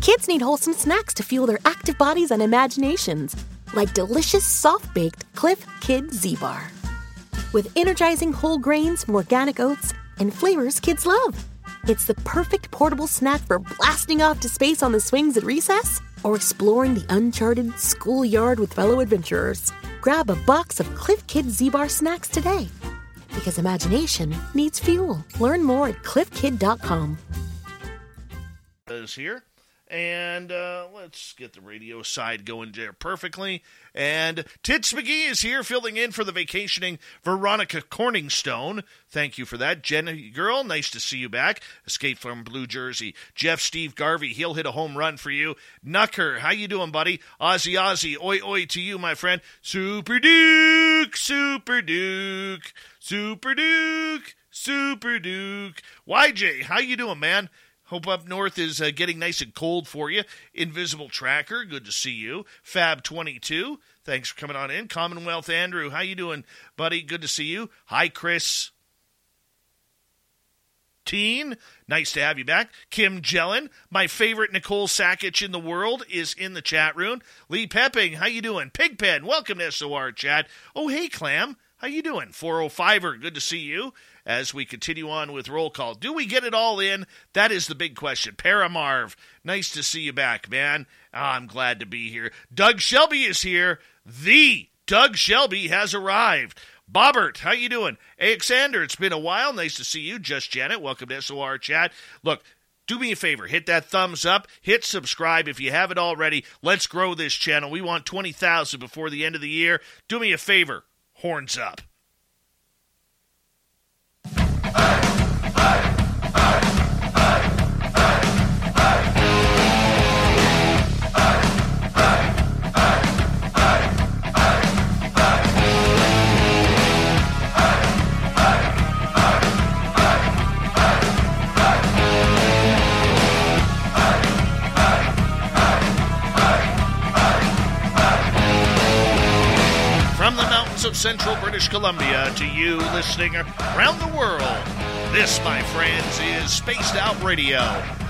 Kids need wholesome snacks to fuel their active bodies and imaginations, like delicious soft baked Cliff Kid Z Bar. With energizing whole grains from organic oats and flavors kids love. It's the perfect portable snack for blasting off to space on the swings at recess or exploring the uncharted schoolyard with fellow adventurers. Grab a box of Clif Kid Zbar snacks today. Because imagination needs fuel. Learn more at clifkid.com. Is here. And uh, let's get the radio side going there perfectly. And Tits McGee is here filling in for the vacationing Veronica Corningstone. Thank you for that. Jenny Girl, nice to see you back. Escape from Blue Jersey. Jeff Steve Garvey, he'll hit a home run for you. Nucker, how you doing, buddy? Ozzy Ozzy, oi oi to you, my friend. Super Duke, Super Duke, Super Duke, Super Duke. YJ, how you doing, man? Hope up north is uh, getting nice and cold for you. Invisible Tracker, good to see you. Fab 22, thanks for coming on in. Commonwealth Andrew, how you doing, buddy? Good to see you. Hi, Chris. Teen, nice to have you back. Kim Jellin, my favorite Nicole Sackich in the world, is in the chat room. Lee Pepping, how you doing? Pigpen, welcome to SOR chat. Oh, hey, Clam, how you doing? 405er, good to see you as we continue on with roll call. Do we get it all in? That is the big question. Paramarv, nice to see you back, man. Oh, I'm glad to be here. Doug Shelby is here. The Doug Shelby has arrived. Bobbert, how you doing? Alexander, it's been a while. Nice to see you. Just Janet, welcome to SOR chat. Look, do me a favor, hit that thumbs up, hit subscribe if you haven't already. Let's grow this channel. We want 20,000 before the end of the year. Do me a favor, horns up. Of central British Columbia to you listening around the world, this, my friends, is Spaced Out Radio.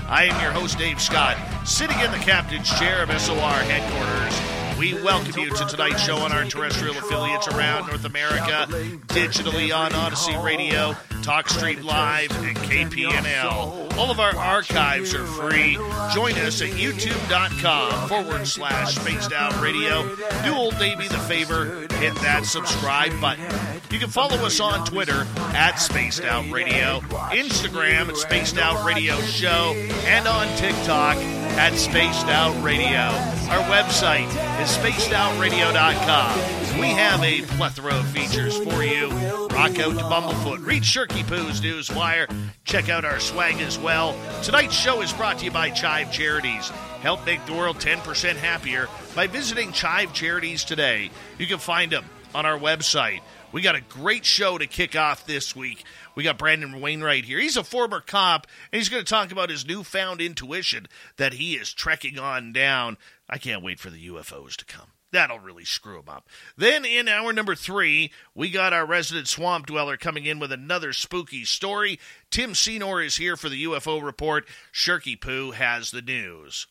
I am your host, Dave Scott, sitting in the captain's chair of SOR headquarters. We welcome you to tonight's show on our terrestrial affiliates around North America, digitally on Odyssey Radio, TalkStream Live, and KPNL. All of our archives are free. Join us at youtube.com forward slash spaced out radio. Do old Davey the favor, hit that subscribe button. You can follow us on Twitter at Spaced Out Radio, Instagram at Spaced Out Radio Show, and on TikTok at Spaced Out Radio. Our website is spacedoutradio.com. We have a plethora of features for you. Rock out to Bumblefoot, read Shirky Poo's Newswire, check out our swag as well. Tonight's show is brought to you by Chive Charities. Help make the world 10% happier by visiting Chive Charities today. You can find them on our website. We got a great show to kick off this week. We got Brandon Wainwright here. He's a former cop, and he's going to talk about his newfound intuition that he is trekking on down. I can't wait for the UFOs to come. That'll really screw him up. Then in hour number three, we got our resident swamp dweller coming in with another spooky story. Tim Senor is here for the UFO report. Shirky Poo has the news.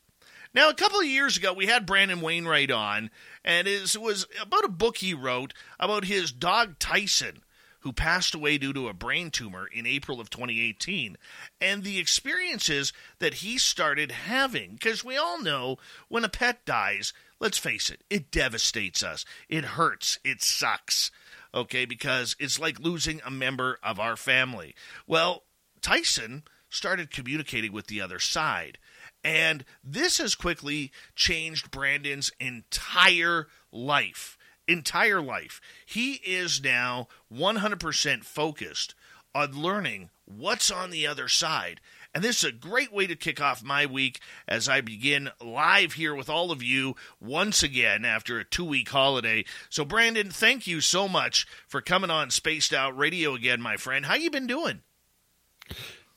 Now, a couple of years ago, we had Brandon Wainwright on, and it was about a book he wrote about his dog Tyson, who passed away due to a brain tumor in April of 2018, and the experiences that he started having. Because we all know when a pet dies, let's face it, it devastates us. It hurts. It sucks. Okay, because it's like losing a member of our family. Well, Tyson started communicating with the other side. And this has quickly changed Brandon's entire life. Entire life. He is now 100% focused on learning what's on the other side. And this is a great way to kick off my week as I begin live here with all of you once again after a two week holiday. So, Brandon, thank you so much for coming on Spaced Out Radio again, my friend. How you been doing?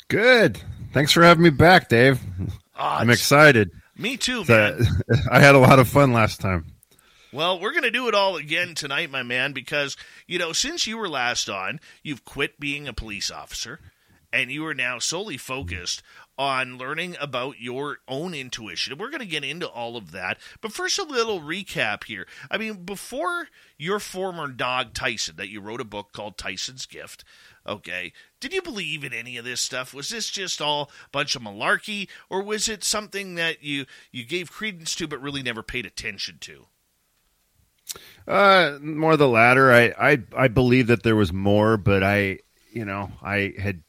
Good. Thanks for having me back, Dave. Oh, I'm excited. Me too, man. I had a lot of fun last time. Well, we're going to do it all again tonight, my man, because, you know, since you were last on, you've quit being a police officer and you are now solely focused on learning about your own intuition. We're going to get into all of that. But first, a little recap here. I mean, before your former dog, Tyson, that you wrote a book called Tyson's Gift, okay, did you believe in any of this stuff? Was this just all a bunch of malarkey, or was it something that you, you gave credence to but really never paid attention to? Uh, more the latter. I, I, I believe that there was more, but I, you know, I had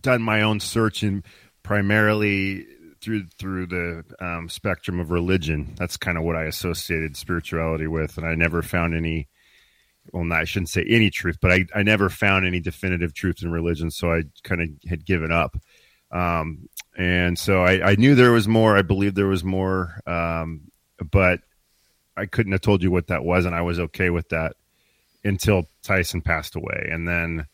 done my own search and primarily through through the um, spectrum of religion. That's kind of what I associated spirituality with, and I never found any. Well, not, I shouldn't say any truth, but I, I never found any definitive truth in religion, so I kind of had given up. Um, and so I, I, knew there was more. I believed there was more, um, but I couldn't have told you what that was, and I was okay with that until Tyson passed away, and then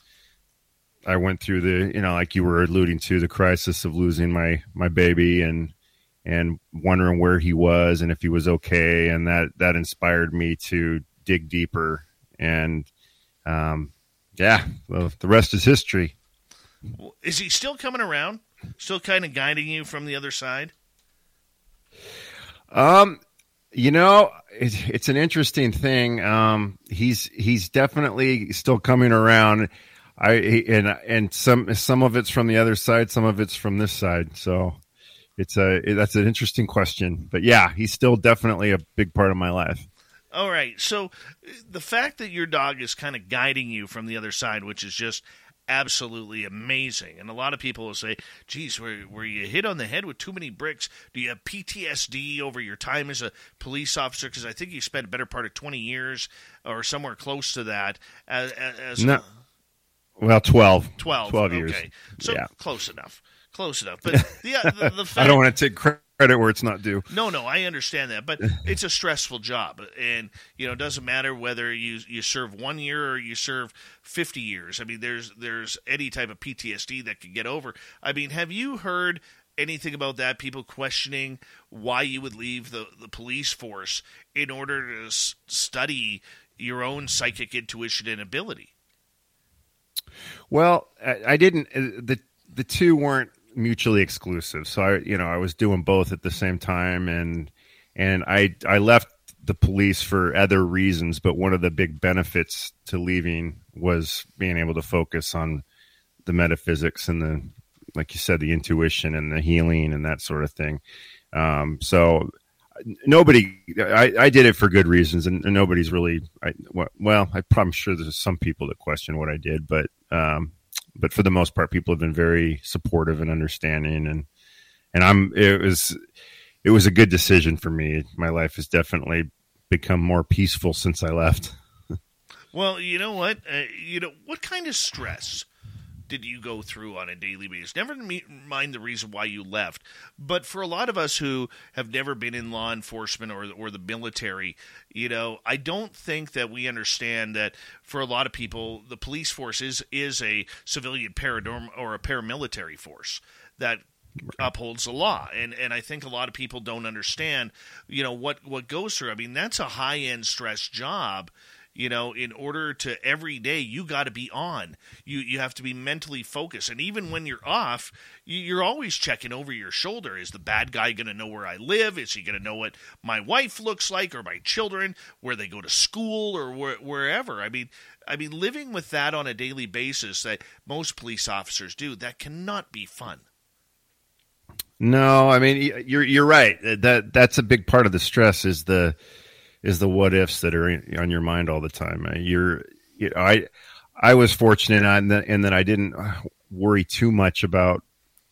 I went through the, you know, like you were alluding to, the crisis of losing my my baby and and wondering where he was and if he was okay, and that that inspired me to dig deeper. And um, yeah, well, the rest is history. Is he still coming around? Still kind of guiding you from the other side? Um, you know, it, it's an interesting thing. Um, he's he's definitely still coming around. I and and some some of it's from the other side, some of it's from this side. So it's a that's an interesting question. But yeah, he's still definitely a big part of my life. All right. So the fact that your dog is kind of guiding you from the other side, which is just absolutely amazing. And a lot of people will say, geez, were, were you hit on the head with too many bricks? Do you have PTSD over your time as a police officer? Because I think you spent a better part of 20 years or somewhere close to that as, as no. Well, 12. 12. 12 years. Okay. So yeah. close enough. Close enough. But the, uh, the, the fact, I don't want to take credit where it's not due. No, no, I understand that, but it's a stressful job, and you know, it doesn't matter whether you you serve one year or you serve fifty years. I mean, there's there's any type of PTSD that could get over. I mean, have you heard anything about that? People questioning why you would leave the the police force in order to s- study your own psychic intuition and ability. Well, I, I didn't. Uh, the the two weren't mutually exclusive. So I, you know, I was doing both at the same time, and and I I left the police for other reasons, but one of the big benefits to leaving was being able to focus on the metaphysics and the, like you said, the intuition and the healing and that sort of thing. Um, so nobody, I, I did it for good reasons, and, nobody's really, I, well, I'm sure there's some people that question what I did, but um, but for the most part, people have been very supportive and understanding, and and I'm it was it was a good decision for me. My life has definitely become more peaceful since I left. well, you know what? Uh, you know what kind of stress did you go through on a daily basis? Never mind the reason why you left, but for a lot of us who have never been in law enforcement or or the military, you know, I don't think that we understand that for a lot of people, the police force is is a civilian paranorm or a paramilitary force that upholds the law and and I think a lot of people don't understand you know what what goes through I mean that's a high end stress job you know in order to every day you got to be on. You you have to be mentally focused. And even when you're off you're always checking over your shoulder. Is the bad guy going to know where i live? Is he going to know what my wife looks like or my children where they go to school or where, wherever? I mean i mean living with that on a daily basis that most police officers do that cannot be fun. No i mean you're you're right. That that's a big part of the stress is the is the what ifs that are on your mind all the time. You're, you know, I, I was fortunate in that, and that I didn't worry too much about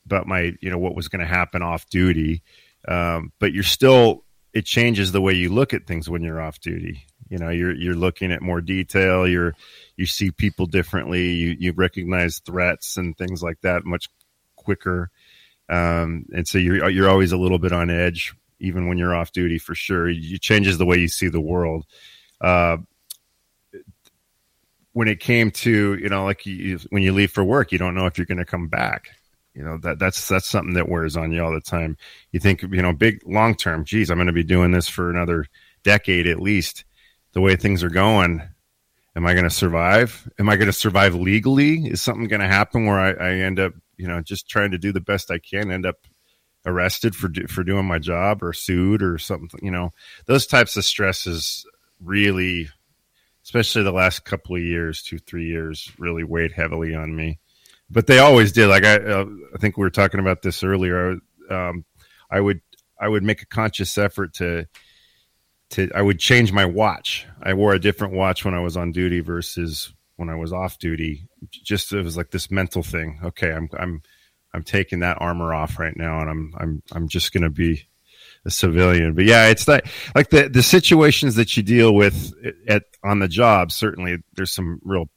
about my, you know, what was going to happen off duty. Um, but you're still, it changes the way you look at things when you're off duty. You know, you're you're looking at more detail. You're you see people differently. You you recognize threats and things like that much quicker. Um, and so you're you're always a little bit on edge even when you're off duty for sure. It changes the way you see the world. Uh, when it came to you know like you, when you leave for work, you don't know if you're going to come back. You know that that's that's something that wears on you all the time. You think you know big long term. Geez, I'm going to be doing this for another decade at least. The way things are going, am I going to survive? Am I going to survive legally? Is something going to happen where I, I end up you know, just trying to do the best I can, end up arrested for for doing my job or sued or something. You know, those types of stresses really, especially the last couple of years, two three years, really weighed heavily on me. But they always did. Like I, uh, I think we were talking about this earlier. Um, I would I would make a conscious effort to to I would change my watch. I wore a different watch when I was on duty versus when I was off duty. Just it was like this mental thing. Okay, I'm I'm I'm taking that armor off right now, and I'm I'm I'm just going to be a civilian. But yeah, it's that like the the situations that you deal with at on the job. Certainly, there's some real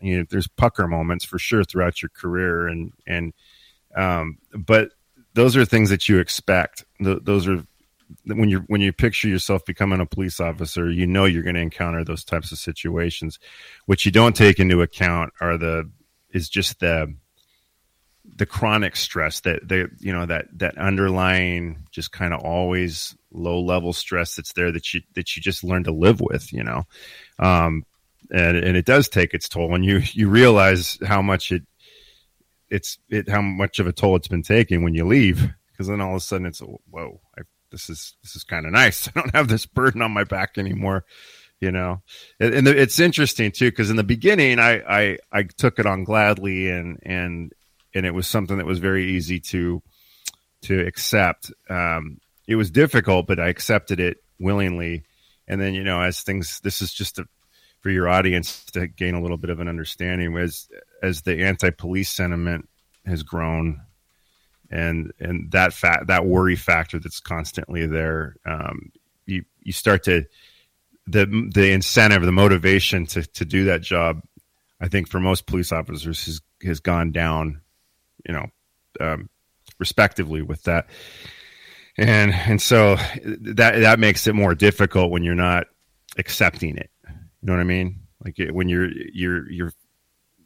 you know there's pucker moments for sure throughout your career, and and um, but those are things that you expect. those are when you when you picture yourself becoming a police officer, you know you're going to encounter those types of situations. What you don't take into account are the is just the the chronic stress that they you know that that underlying just kind of always low level stress that's there that you that you just learn to live with you know? Um and and it does take its toll and you you realize how much it it's it how much of a toll it's been taking when you leave because then all of a sudden it's whoa I, this is this is kind of nice. I don't have this burden on my back anymore you know? And, and it's interesting too because in the beginning I, I i took it on gladly and and and it was something that was very easy to to accept. Um, it was difficult, but I accepted it willingly. And then, you know, as things, this is just a, for your audience to gain a little bit of an understanding as as the anti-police sentiment has grown, and and that fact that worry factor that's constantly there, um, you you start to the the incentive, the motivation to to do that job. I think for most police officers has has gone down you know, um, respectively with that. And and so that that makes it more difficult when you're not accepting it. You know what I mean? Like it, when you're you're you're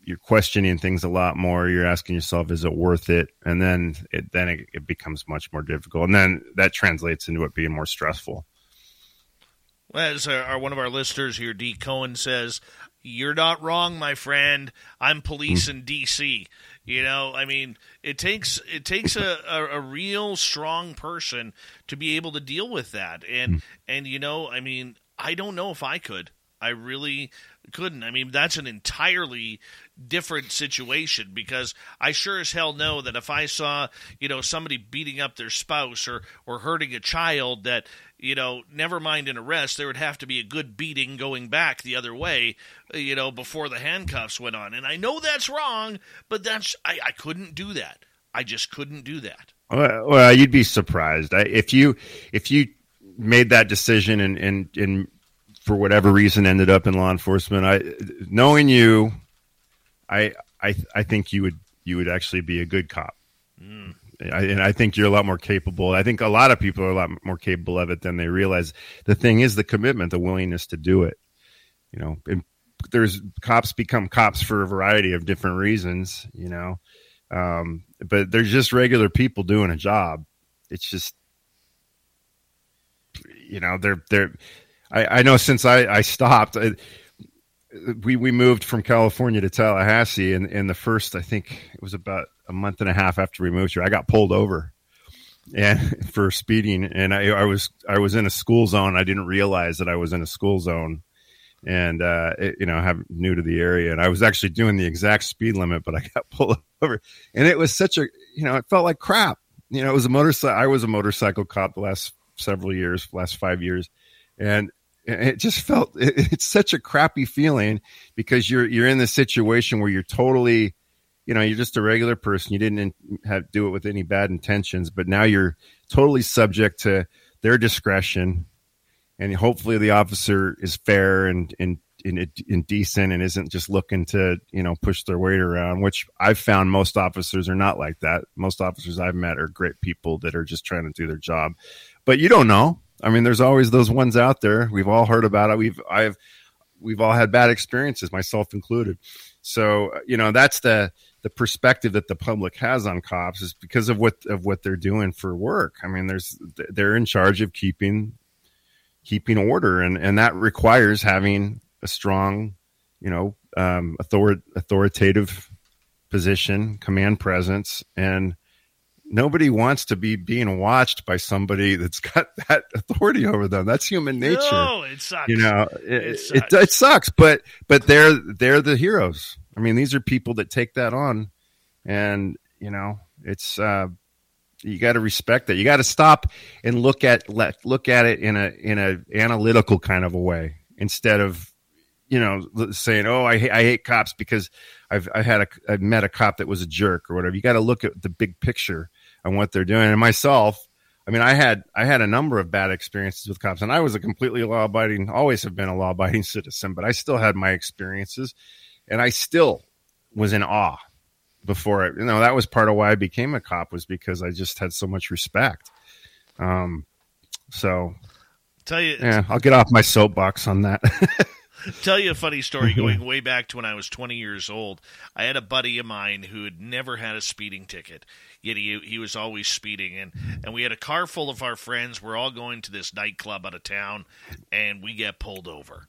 you're questioning things a lot more. You're asking yourself, is it worth it? And then it then it, it becomes much more difficult, and then that translates into it being more stressful. Well, As our, one of our listeners here, D. Cohen says, "You're not wrong, my friend. I'm police mm-hmm. in D.C. You know, I mean, it takes it takes a, a, a, real strong person to be able to deal with that, and mm. and you know, I mean, I don't know if I could. I really couldn't. I mean, that's an entirely different situation because I sure as hell know that if I saw, you know, somebody beating up their spouse or or hurting a child that, you know, never mind an arrest, there would have to be a good beating going back the other way, you know, before the handcuffs went on. And I know that's wrong, but that's I, I couldn't do that. I just couldn't do that. Well, well you'd be surprised if you if you made that decision and and and for whatever reason ended up in law enforcement. I knowing you I I I think you would you would actually be a good cop. I, and I think you're a lot more capable. I think a lot of people are a lot more capable of it than they realize. The thing is the commitment, the willingness to do it. You know, and there's cops become cops for a variety of different reasons. You know, um, but they're just regular people doing a job. It's just, you know, they're they're. I, I know since I I stopped. I, we we moved from California to Tallahassee, and in the first, I think it was about a month and a half after we moved here, I got pulled over and for speeding, and I, I was I was in a school zone. I didn't realize that I was in a school zone, and uh, it, you know, I'm new to the area, and I was actually doing the exact speed limit, but I got pulled over, and it was such a you know, it felt like crap. You know, it was a motorcycle. I was a motorcycle cop the last several years, last five years, and it just felt it's such a crappy feeling because you're you're in this situation where you're totally you know you're just a regular person. You didn't have do it with any bad intentions but now you're totally subject to their discretion. And hopefully the officer is fair and and, and, and decent and isn't just looking to you know push their weight around which i've found most officers are not like that. Most officers i've met are great people that are just trying to do their job. But you don't know I mean, there's always those ones out there. We've all heard about it. We've I've we've all had bad experiences, myself included. So you know that's the the perspective that the public has on cops is because of what of what they're doing for work. I mean, there's they're in charge of keeping keeping order, and and that requires having a strong, you know, um, author, authoritative position, command presence, and nobody wants to be being watched by somebody that's got that authority over them. That's human nature. No, it sucks. You know, it, It it, sucks. it, sucks, but but they're they're the heroes. I mean, these are people that take that on, and you know, it's uh, you got to respect that. You got to stop and look at let look at it in a in a analytical kind of a way instead of you know saying, "Oh, I hate, I hate cops because I've I had a I've met a cop that was a jerk or whatever." You got to look at the big picture on what they're doing. And myself, I mean, I had I had a number of bad experiences with cops, and I was a completely law abiding, always have been a law abiding citizen, but I still had my experiences, and I still was in awe before it. You know, that was part of why I became a cop was because I just had so much respect. Um, so Tell you, yeah, I'll get off my soapbox on that. tell you a funny story going way back to when I was 20 years old. I had a buddy of mine who had never had a speeding ticket, yet he he was always speeding, and and we had a car full of our friends. We're all going to this nightclub out of town, and we get pulled over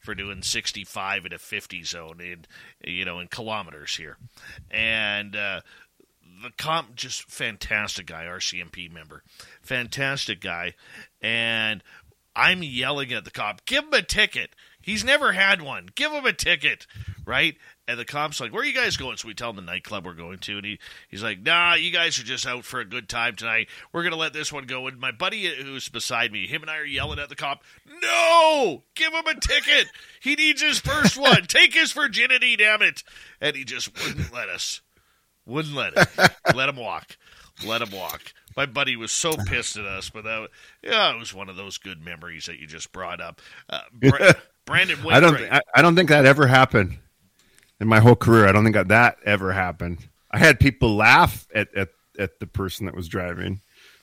for doing 65 in a 50 zone in you know in kilometers here, and. uh the cop just fantastic guy rcmp member fantastic guy and i'm yelling at the cop give him a ticket he's never had one. Give him a ticket right? And the cop's like where are you guys going? So we tell him the nightclub we're going to and he, he's like nah you guys are just out for a good time tonight. We're gonna let this one go. And my buddy who's beside me him and i are yelling at the cop no! Give him a ticket! He needs his first one! Take his virginity damn it! And he just wouldn't let us. Wouldn't let it. let him walk. Let him walk. My buddy was so pissed at us, but that yeah, it was one of those good memories that you just brought up. Uh, Bra- Brandon, I don't. Wainwright- I, I don't think that ever happened in my whole career. I don't think that, that ever happened. I had people laugh at, at at the person that was driving,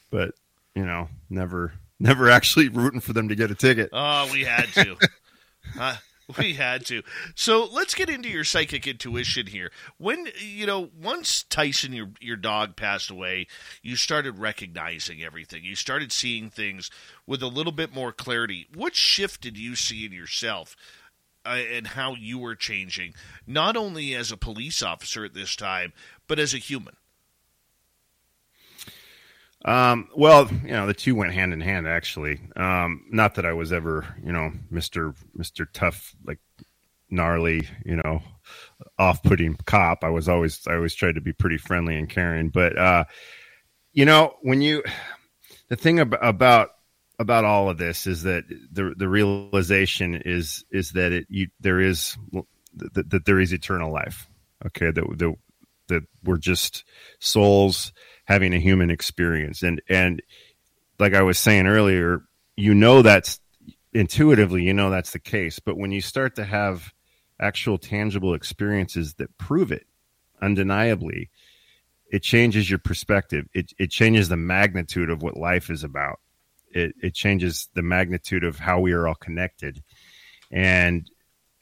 but you know, never never actually rooting for them to get a ticket. Oh, we had to. Uh, we had to. So let's get into your psychic intuition here. When you know, once Tyson, your your dog, passed away, you started recognizing everything. You started seeing things with a little bit more clarity. What shift did you see in yourself? Uh, and how you were changing, not only as a police officer at this time, but as a human. Um, well, you know, the two went hand in hand. Actually, um, not that I was ever, you know, Mister Mister Tough, like gnarly, you know, off-putting cop. I was always, I always tried to be pretty friendly and caring. But uh, you know, when you, the thing ab- about about all of this is that the the realization is is that it you there is that, that there is eternal life. Okay, that that that we're just souls having a human experience. And and like i was saying earlier you know that's intuitively you know that's the case. But when you start to have actual tangible experiences that prove it undeniably it changes your perspective. It, it changes the magnitude of what life is about. It, it changes the magnitude of how we are all connected. And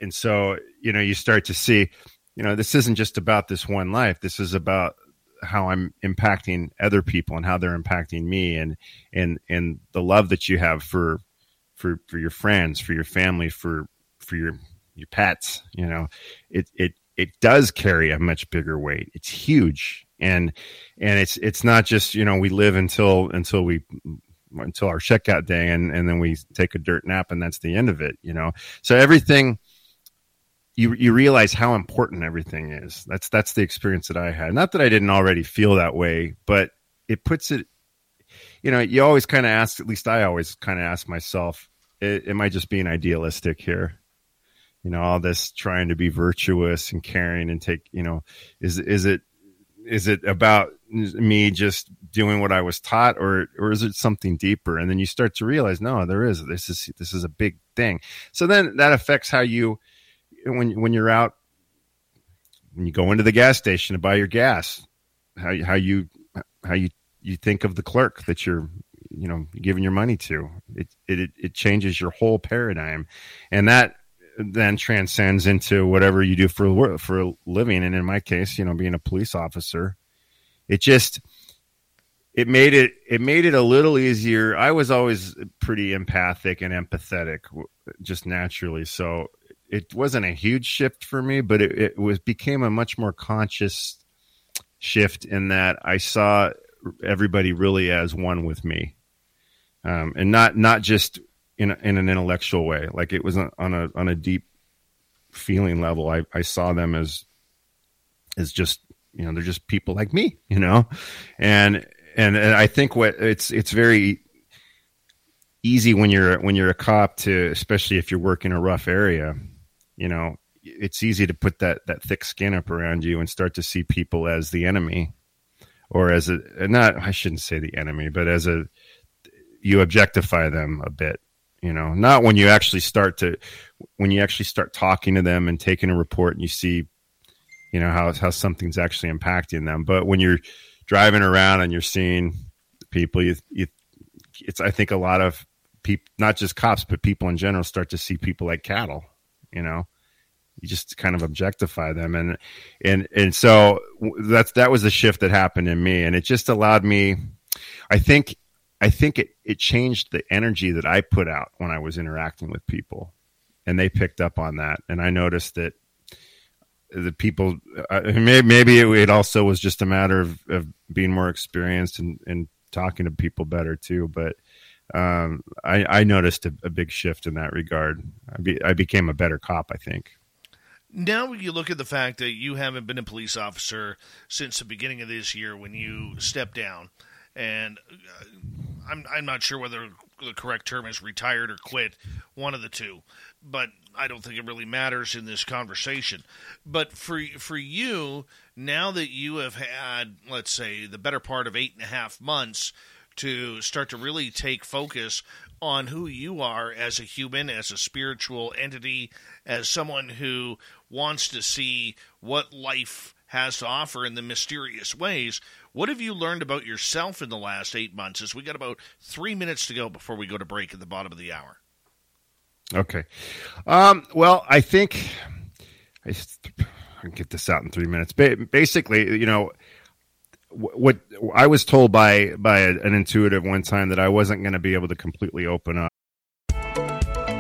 and so you know you start to see you know this isn't just about this one life. This is about how I'm impacting other people and how they're impacting me and and and the love that you have for for for your friends, for your family, for for your your pets, you know, it it it does carry a much bigger weight. It's huge. And and it's it's not just, you know, we live until until we until our checkout day and and then we take a dirt nap and that's the end of it, you know. So everything you you realize how important everything is. That's that's the experience that I had. Not that I didn't already feel that way, but it puts it. You know, you always kind of ask. At least I always kind of ask myself, "Am I just being idealistic here?" You know, all this trying to be virtuous and caring and take. You know, is is it is it about me just doing what I was taught, or or is it something deeper? And then you start to realize, no, there is. This is this is a big thing. So then that affects how you when when you're out when you go into the gas station to buy your gas how how you how you you think of the clerk that you're you know giving your money to. It it it changes your whole paradigm. And that then transcends into whatever you do for for a living. And in my case you know being a police officer it just it made it it made it a little easier. I was always pretty empathic and empathetic just naturally. So it wasn't a huge shift for me, but it, it was became a much more conscious shift in that I saw everybody really as one with me, um, and not not just in in an intellectual way. Like it was on a on a deep feeling level. I, I saw them as as just you know they're just people like me, you know, and and, and I think what it's it's very easy when you're when you're a cop to especially if you're working a rough area you know it's easy to put that that thick skin up around you and start to see people as the enemy or as a not I shouldn't say the enemy but as a you objectify them a bit you know not when you actually start to when you actually start talking to them and taking a report and you see you know how how something's actually impacting them but when you're driving around and you're seeing people you, you it's I think a lot of people, not just cops, but people in general, start to see people like cattle. You know, you just kind of objectify them, and and and so that's that was the shift that happened in me, and it just allowed me. I think I think it it changed the energy that I put out when I was interacting with people, and they picked up on that, and I noticed that the people uh, maybe, maybe it, it, also was just a matter of, of being more experienced and, and talking to people better too. But um, I, I, noticed a, a, big shift in that regard. I, be, I, became a better cop, I think. Now you look at the fact that you haven't been a police officer since the beginning of this year when you stepped down, and uh, I'm I'm not sure whether the correct term is retired or quit, one of the two, but I don't think it really matters in this conversation. But for for you, now that you have had, let's say, the better part of eight and a half months to start to really take focus on who you are as a human, as a spiritual entity, as someone who wants to see what life has to offer in the mysterious ways. What have you learned about yourself in the last eight months? As we got about three minutes to go before we go to break at the bottom of the hour. Okay. Um, well, I think I can get this out in three minutes. Basically, you know, what I was told by by an intuitive one time that I wasn't going to be able to completely open up.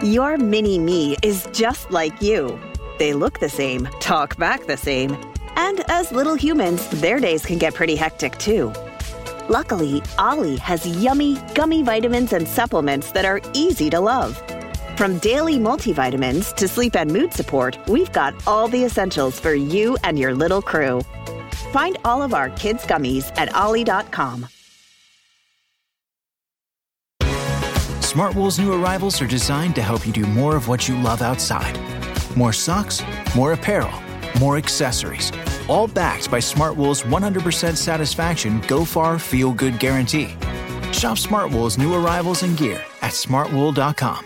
Your mini me is just like you. They look the same, talk back the same, and as little humans, their days can get pretty hectic too. Luckily, Olly has yummy, gummy vitamins and supplements that are easy to love. From daily multivitamins to sleep and mood support, we've got all the essentials for you and your little crew. Find all of our kids' gummies at olly.com. Smartwool's new arrivals are designed to help you do more of what you love outside. More socks, more apparel, more accessories. All backed by Smartwool's 100% satisfaction Go Far, Feel Good guarantee. Shop Smartwool's new arrivals and gear at smartwool.com.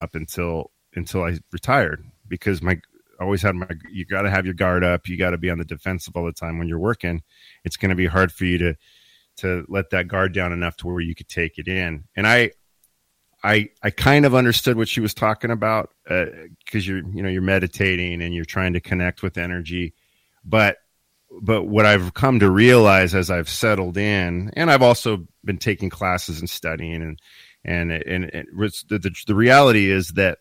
Up until until I retired because my always had my you got to have your guard up. You got to be on the defensive all the time when you're working. It's going to be hard for you to to let that guard down enough to where you could take it in. And i i i kind of understood what she was talking about because uh, you're you know you're meditating and you're trying to connect with energy. But but what i've come to realize as i've settled in and i've also been taking classes and studying and and and, and the, the, the reality is that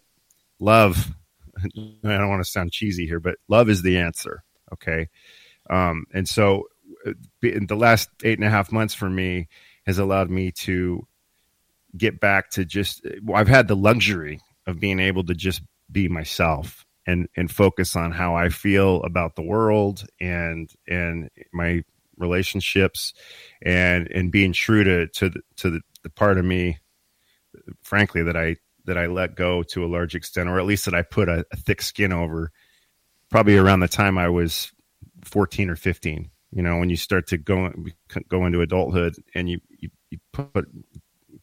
love I don't want to sound cheesy here, but love is the answer. Okay. Um, and so the last eight and a half months for me has allowed me to get back to just, I've had the luxury of being able to just be myself and, and focus on how I feel about the world and, and my relationships and, and being true to, to the, to the, the part of me, frankly, that I that I let go to a large extent, or at least that I put a, a thick skin over, probably around the time I was 14 or 15. You know, when you start to go go into adulthood and you you, you put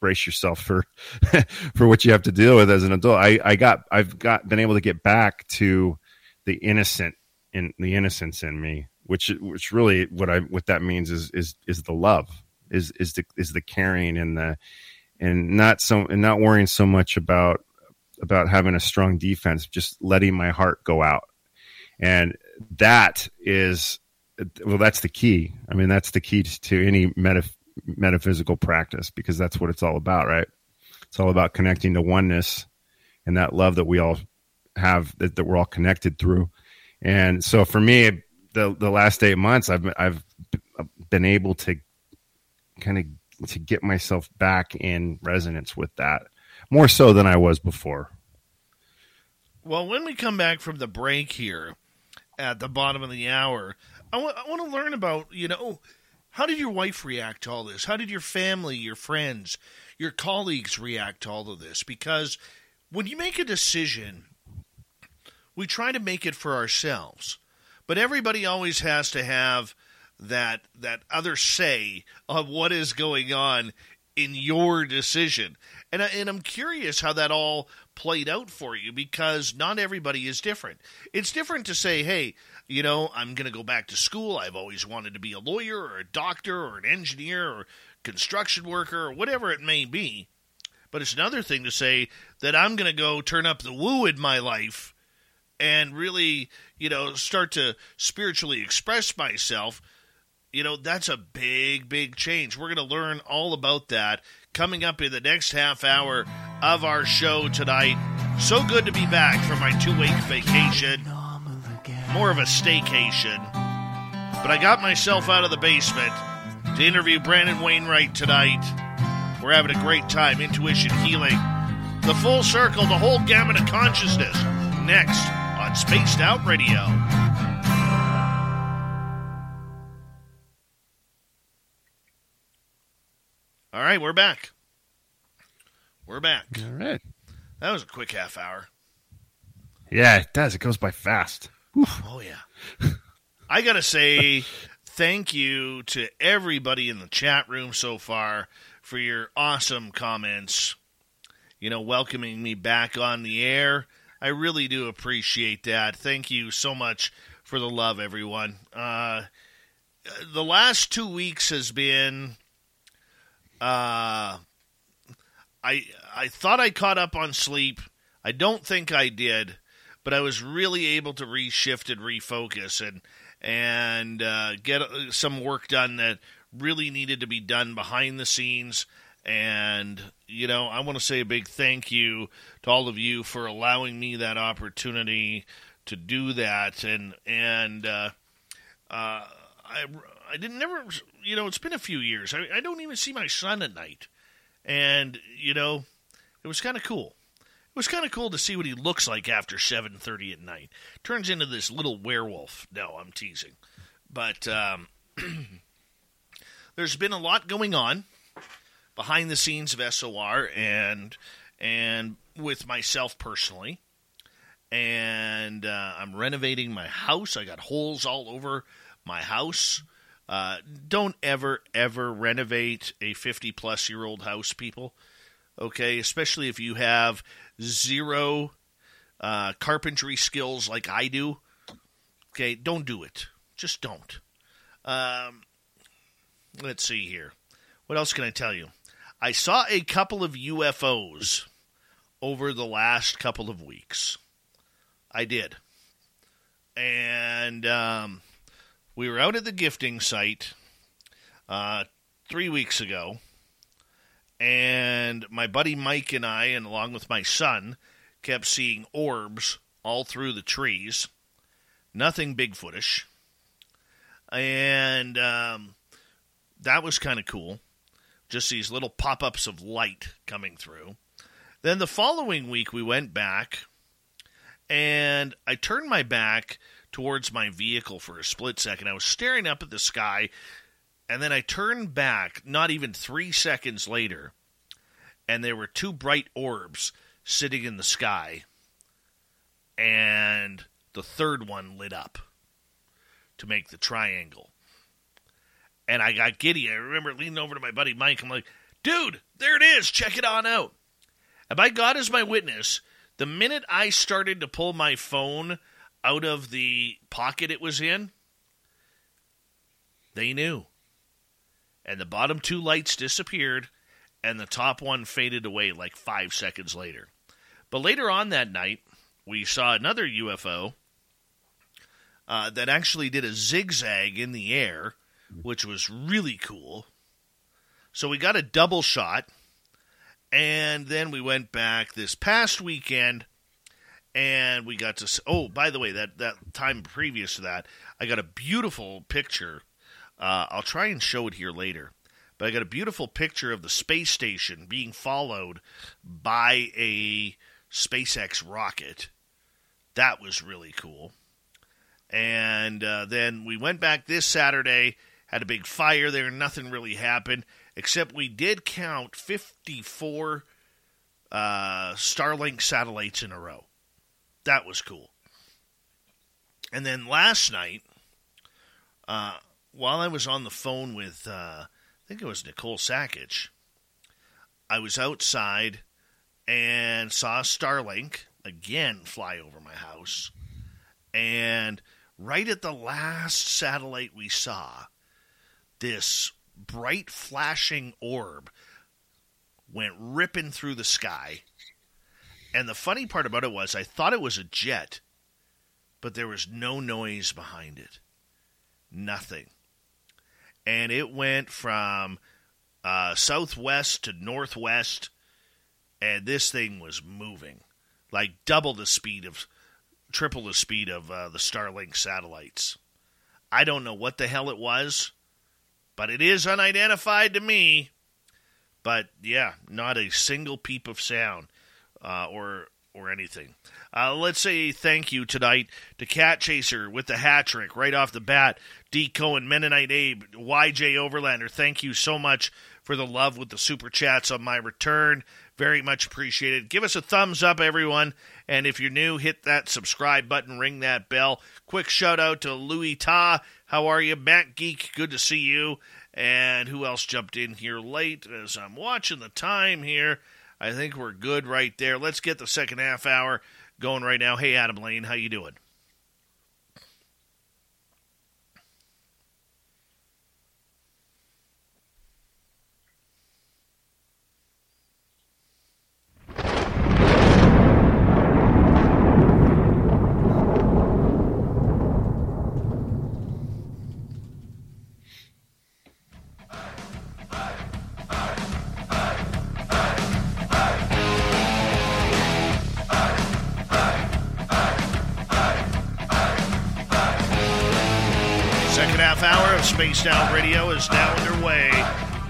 brace yourself for for what you have to deal with as an adult. I I got I've got been able to get back to the innocent in the innocence in me, which which really what I what that means is is is the love is is the is the caring and the and not so and not worrying so much about about having a strong defense, just letting my heart go out. And that is well, that's the key. I mean, that's the key to any metaph- metaphysical practice because that's what it's all about, right? It's all about connecting to oneness and that love that we all have that, that we're all connected through. And so for me, the the last eight months, I've I've been able to kind of to get myself back in resonance with that more so than I was before. Well, when we come back from the break here at the bottom of the hour, I want, I want to learn about, you know, how did your wife react to all this? How did your family, your friends, your colleagues react to all of this? Because when you make a decision, we try to make it for ourselves. But everybody always has to have that that other say of what is going on in your decision. And, I, and I'm curious how that all played out for you because not everybody is different. It's different to say, hey, you know, I'm going to go back to school. I've always wanted to be a lawyer or a doctor or an engineer or construction worker or whatever it may be. But it's another thing to say that I'm going to go turn up the woo in my life and really, you know, start to spiritually express myself you know, that's a big, big change. We're going to learn all about that coming up in the next half hour of our show tonight. So good to be back from my two week vacation. More of a staycation. But I got myself out of the basement to interview Brandon Wainwright tonight. We're having a great time. Intuition healing. The full circle, the whole gamut of consciousness. Next on Spaced Out Radio. All right, we're back. We're back. All right. That was a quick half hour. Yeah, it does. It goes by fast. Oof. Oh yeah. I gotta say thank you to everybody in the chat room so far for your awesome comments. You know, welcoming me back on the air. I really do appreciate that. Thank you so much for the love, everyone. Uh, the last two weeks has been uh, I I thought I caught up on sleep. I don't think I did, but I was really able to reshift and refocus and and uh, get uh, some work done that really needed to be done behind the scenes. And you know, I want to say a big thank you to all of you for allowing me that opportunity to do that. And and uh, uh, I I didn't never, you know, it's been a few years. I, I don't even see my son at night, and you know, it was kind of cool. It was kind of cool to see what he looks like after seven thirty at night. Turns into this little werewolf. No, I'm teasing, but um, there's been a lot going on behind the scenes of SOR and and with myself personally. And uh, I'm renovating my house. I got holes all over my house. Uh, don't ever, ever renovate a 50 plus year old house, people. Okay, especially if you have zero uh, carpentry skills like I do. Okay, don't do it. Just don't. Um, let's see here. What else can I tell you? I saw a couple of UFOs over the last couple of weeks. I did. And um, we were out at the gifting site uh, three weeks ago, and my buddy Mike and I, and along with my son, kept seeing orbs all through the trees. Nothing Bigfootish. And um, that was kind of cool. Just these little pop ups of light coming through. Then the following week, we went back, and I turned my back towards my vehicle for a split second. I was staring up at the sky, and then I turned back not even three seconds later, and there were two bright orbs sitting in the sky, and the third one lit up to make the triangle. And I got giddy. I remember leaning over to my buddy Mike. I'm like, dude, there it is. Check it on out. And by God as my witness, the minute I started to pull my phone out of the pocket it was in, they knew. And the bottom two lights disappeared, and the top one faded away like five seconds later. But later on that night, we saw another UFO uh, that actually did a zigzag in the air, which was really cool. So we got a double shot, and then we went back this past weekend and we got to. Oh, by the way, that that time previous to that, I got a beautiful picture. Uh, I'll try and show it here later, but I got a beautiful picture of the space station being followed by a SpaceX rocket. That was really cool. And uh, then we went back this Saturday, had a big fire there. Nothing really happened, except we did count 54 uh, Starlink satellites in a row. That was cool. And then last night, uh, while I was on the phone with, uh, I think it was Nicole Sackage, I was outside and saw Starlink again fly over my house. And right at the last satellite we saw, this bright flashing orb went ripping through the sky. And the funny part about it was, I thought it was a jet, but there was no noise behind it. Nothing. And it went from uh, southwest to northwest, and this thing was moving like double the speed of, triple the speed of uh, the Starlink satellites. I don't know what the hell it was, but it is unidentified to me. But yeah, not a single peep of sound uh, or or anything. Uh, let's say thank you tonight to Cat Chaser with the hat trick right off the bat. D. Cohen, Mennonite Abe, YJ Overlander, thank you so much for the love with the super chats on my return. Very much appreciated. Give us a thumbs up, everyone. And if you're new, hit that subscribe button, ring that bell. Quick shout out to Louis Ta. How are you? Matt Geek, good to see you. And who else jumped in here late? As I'm watching the time here, I think we're good right there. Let's get the second half hour going right now. Hey, Adam Lane, how you doing? Spaced Out Radio is now underway.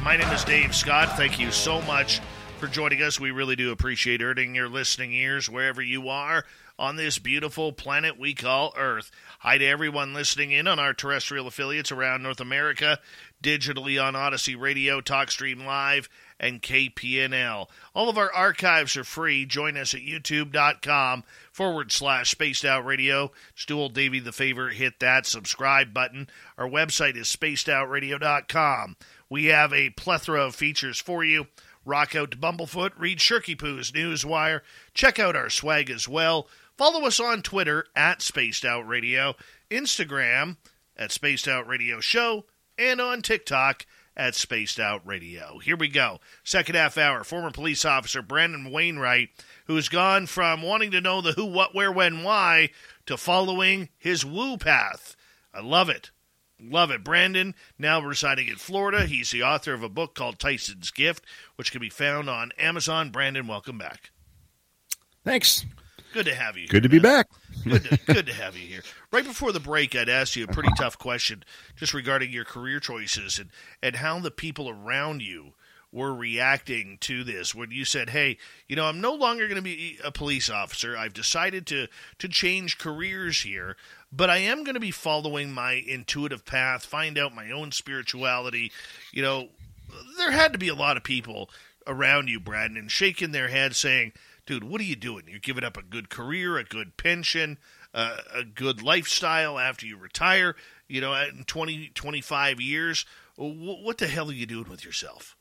My name is Dave Scott. Thank you so much for joining us. We really do appreciate earning your listening ears wherever you are on this beautiful planet we call Earth. Hi to everyone listening in on our terrestrial affiliates around North America, digitally on Audacy Radio, TalkStream Live, and KPNL. All of our archives are free. Join us at youtube.com forward slash spaced out radio. Just do old Davey the favor, hit that subscribe button. Our website is spacedoutradio.com. We have a plethora of features for you. Rock out to Bumblefoot, read Shirky Poo's Newswire, check out our swag as well. Follow us on Twitter at Spaced Out Radio, Instagram at Spaced Out Radio Show, and on TikTok at Spaced Out Radio. Here we go. Second half hour. Former police officer Brandon Wainwright, who's gone from wanting to know the who, what, where, when, why to following his woo path. I love it. Love it. Brandon, now residing in Florida. He's the author of a book called Tyson's Gift, which can be found on Amazon. Brandon, welcome back. Thanks. Good to have you. Good to be back. good, to, good to have you here. Right before the break, I'd asked you a pretty tough question just regarding your career choices and, and how the people around you were reacting to this when you said, "Hey, you know, I'm no longer going to be a police officer. I've decided to to change careers here, but I am going to be following my intuitive path, find out my own spirituality." You know, there had to be a lot of people around you, Brad, and shaking their heads saying, dude, what are you doing? You're giving up a good career, a good pension, uh, a good lifestyle after you retire. You know, in 20, 25 years, what the hell are you doing with yourself?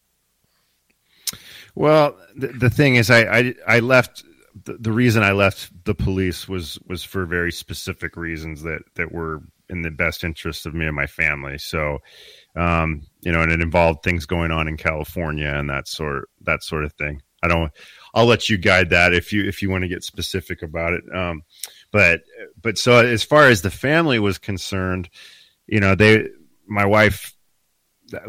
Well, the, the thing is, I, I, I left. The, the reason I left the police was was for very specific reasons that that were in the best interest of me and my family. So, um, you know, and it involved things going on in California and that sort that sort of thing. I don't. I'll let you guide that if you if you want to get specific about it. Um, but but so as far as the family was concerned, you know, they my wife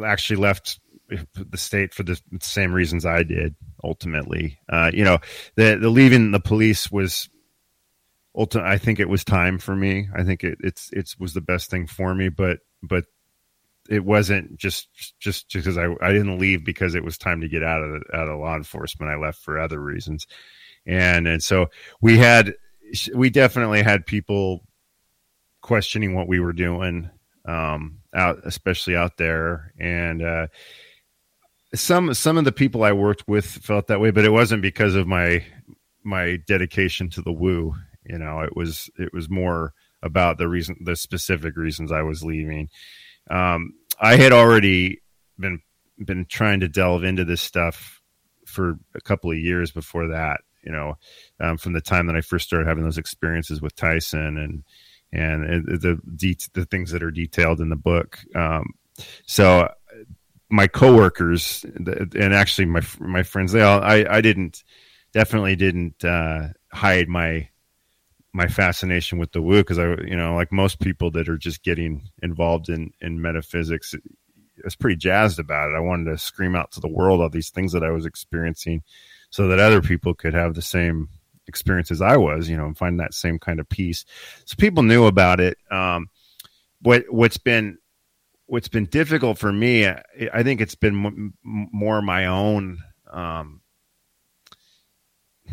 actually left the state for the same reasons I did. Ultimately, uh, you know, the the leaving the police was ultimately, I think it was time for me. I think it, it's it was the best thing for me, but but it wasn't just just because I I didn't leave because it was time to get out of the, out of law enforcement. I left for other reasons, and and so we had we definitely had people questioning what we were doing um, out, especially out there, and uh, some some of the people I worked with felt that way, but it wasn't because of my my dedication to the woo. You know, it was it was more about the reason, the specific reasons I was leaving. Um, I had already been been trying to delve into this stuff for a couple of years before that. You know, um, from the time that I first started having those experiences with Tyson and and the de- the things that are detailed in the book. Um, so my coworkers and actually my my friends, they all I I didn't definitely didn't uh, hide my my fascination with the woo because I, you know, like most people that are just getting involved in in metaphysics, I was pretty jazzed about it. I wanted to scream out to the world all these things that I was experiencing, so that other people could have the same experience as I was, you know, and find that same kind of peace. So people knew about it. Um, what what's been what's been difficult for me, I think it's been more my own. Um,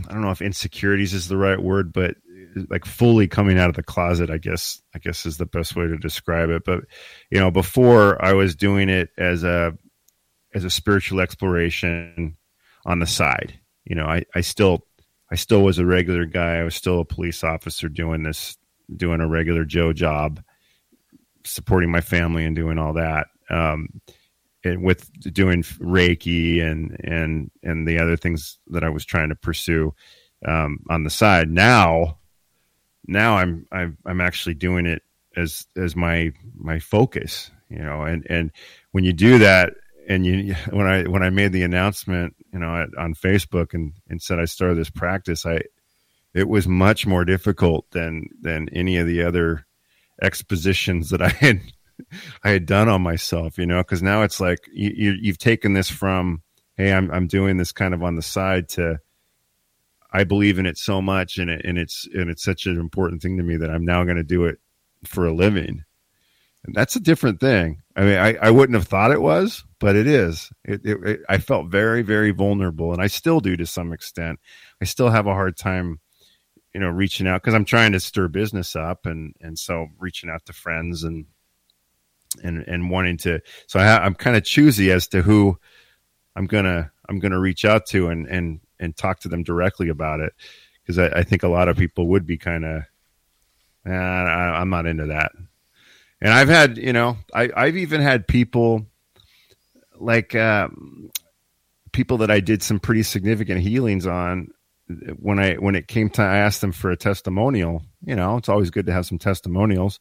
I don't know if insecurities is the right word, but like fully coming out of the closet i guess i guess is the best way to describe it. But you know before i was doing it as a as a spiritual exploration on the side. You know i i still i still was a regular guy. I was still a police officer doing this doing a regular joe job supporting my family and doing all that um and with doing reiki and and and the other things that i was trying to pursue um, on the side. Now now I'm I'm I'm actually doing it as as my my focus, you know, and and when you do that and you when I when I made the announcement, you know, on Facebook and and said I started this practice, I it was much more difficult than than any of the other expositions that I had I had done on myself, you know, because now it's like you, you you've taken this from hey, I'm I'm doing this kind of on the side to I believe in it so much, and it, and it's and it's such an important thing to me that I'm now going to do it for a living, and that's a different thing. I mean, I, I wouldn't have thought it was, but it is. It, it, it, I felt very very vulnerable, and I still do to some extent. I still have a hard time, you know, reaching out because I'm trying to stir business up, and and so reaching out to friends and and and wanting to. So I, I'm kind of choosy as to who I'm gonna I'm gonna reach out to, and and and talk to them directly about it because I, I, think a lot of people would be kind of eh, I'm not into that. And I've had, you know, I, I've even had people like um, people that I did some pretty significant healings on when I when it came time I asked them for a testimonial. You know, it's always good to have some testimonials,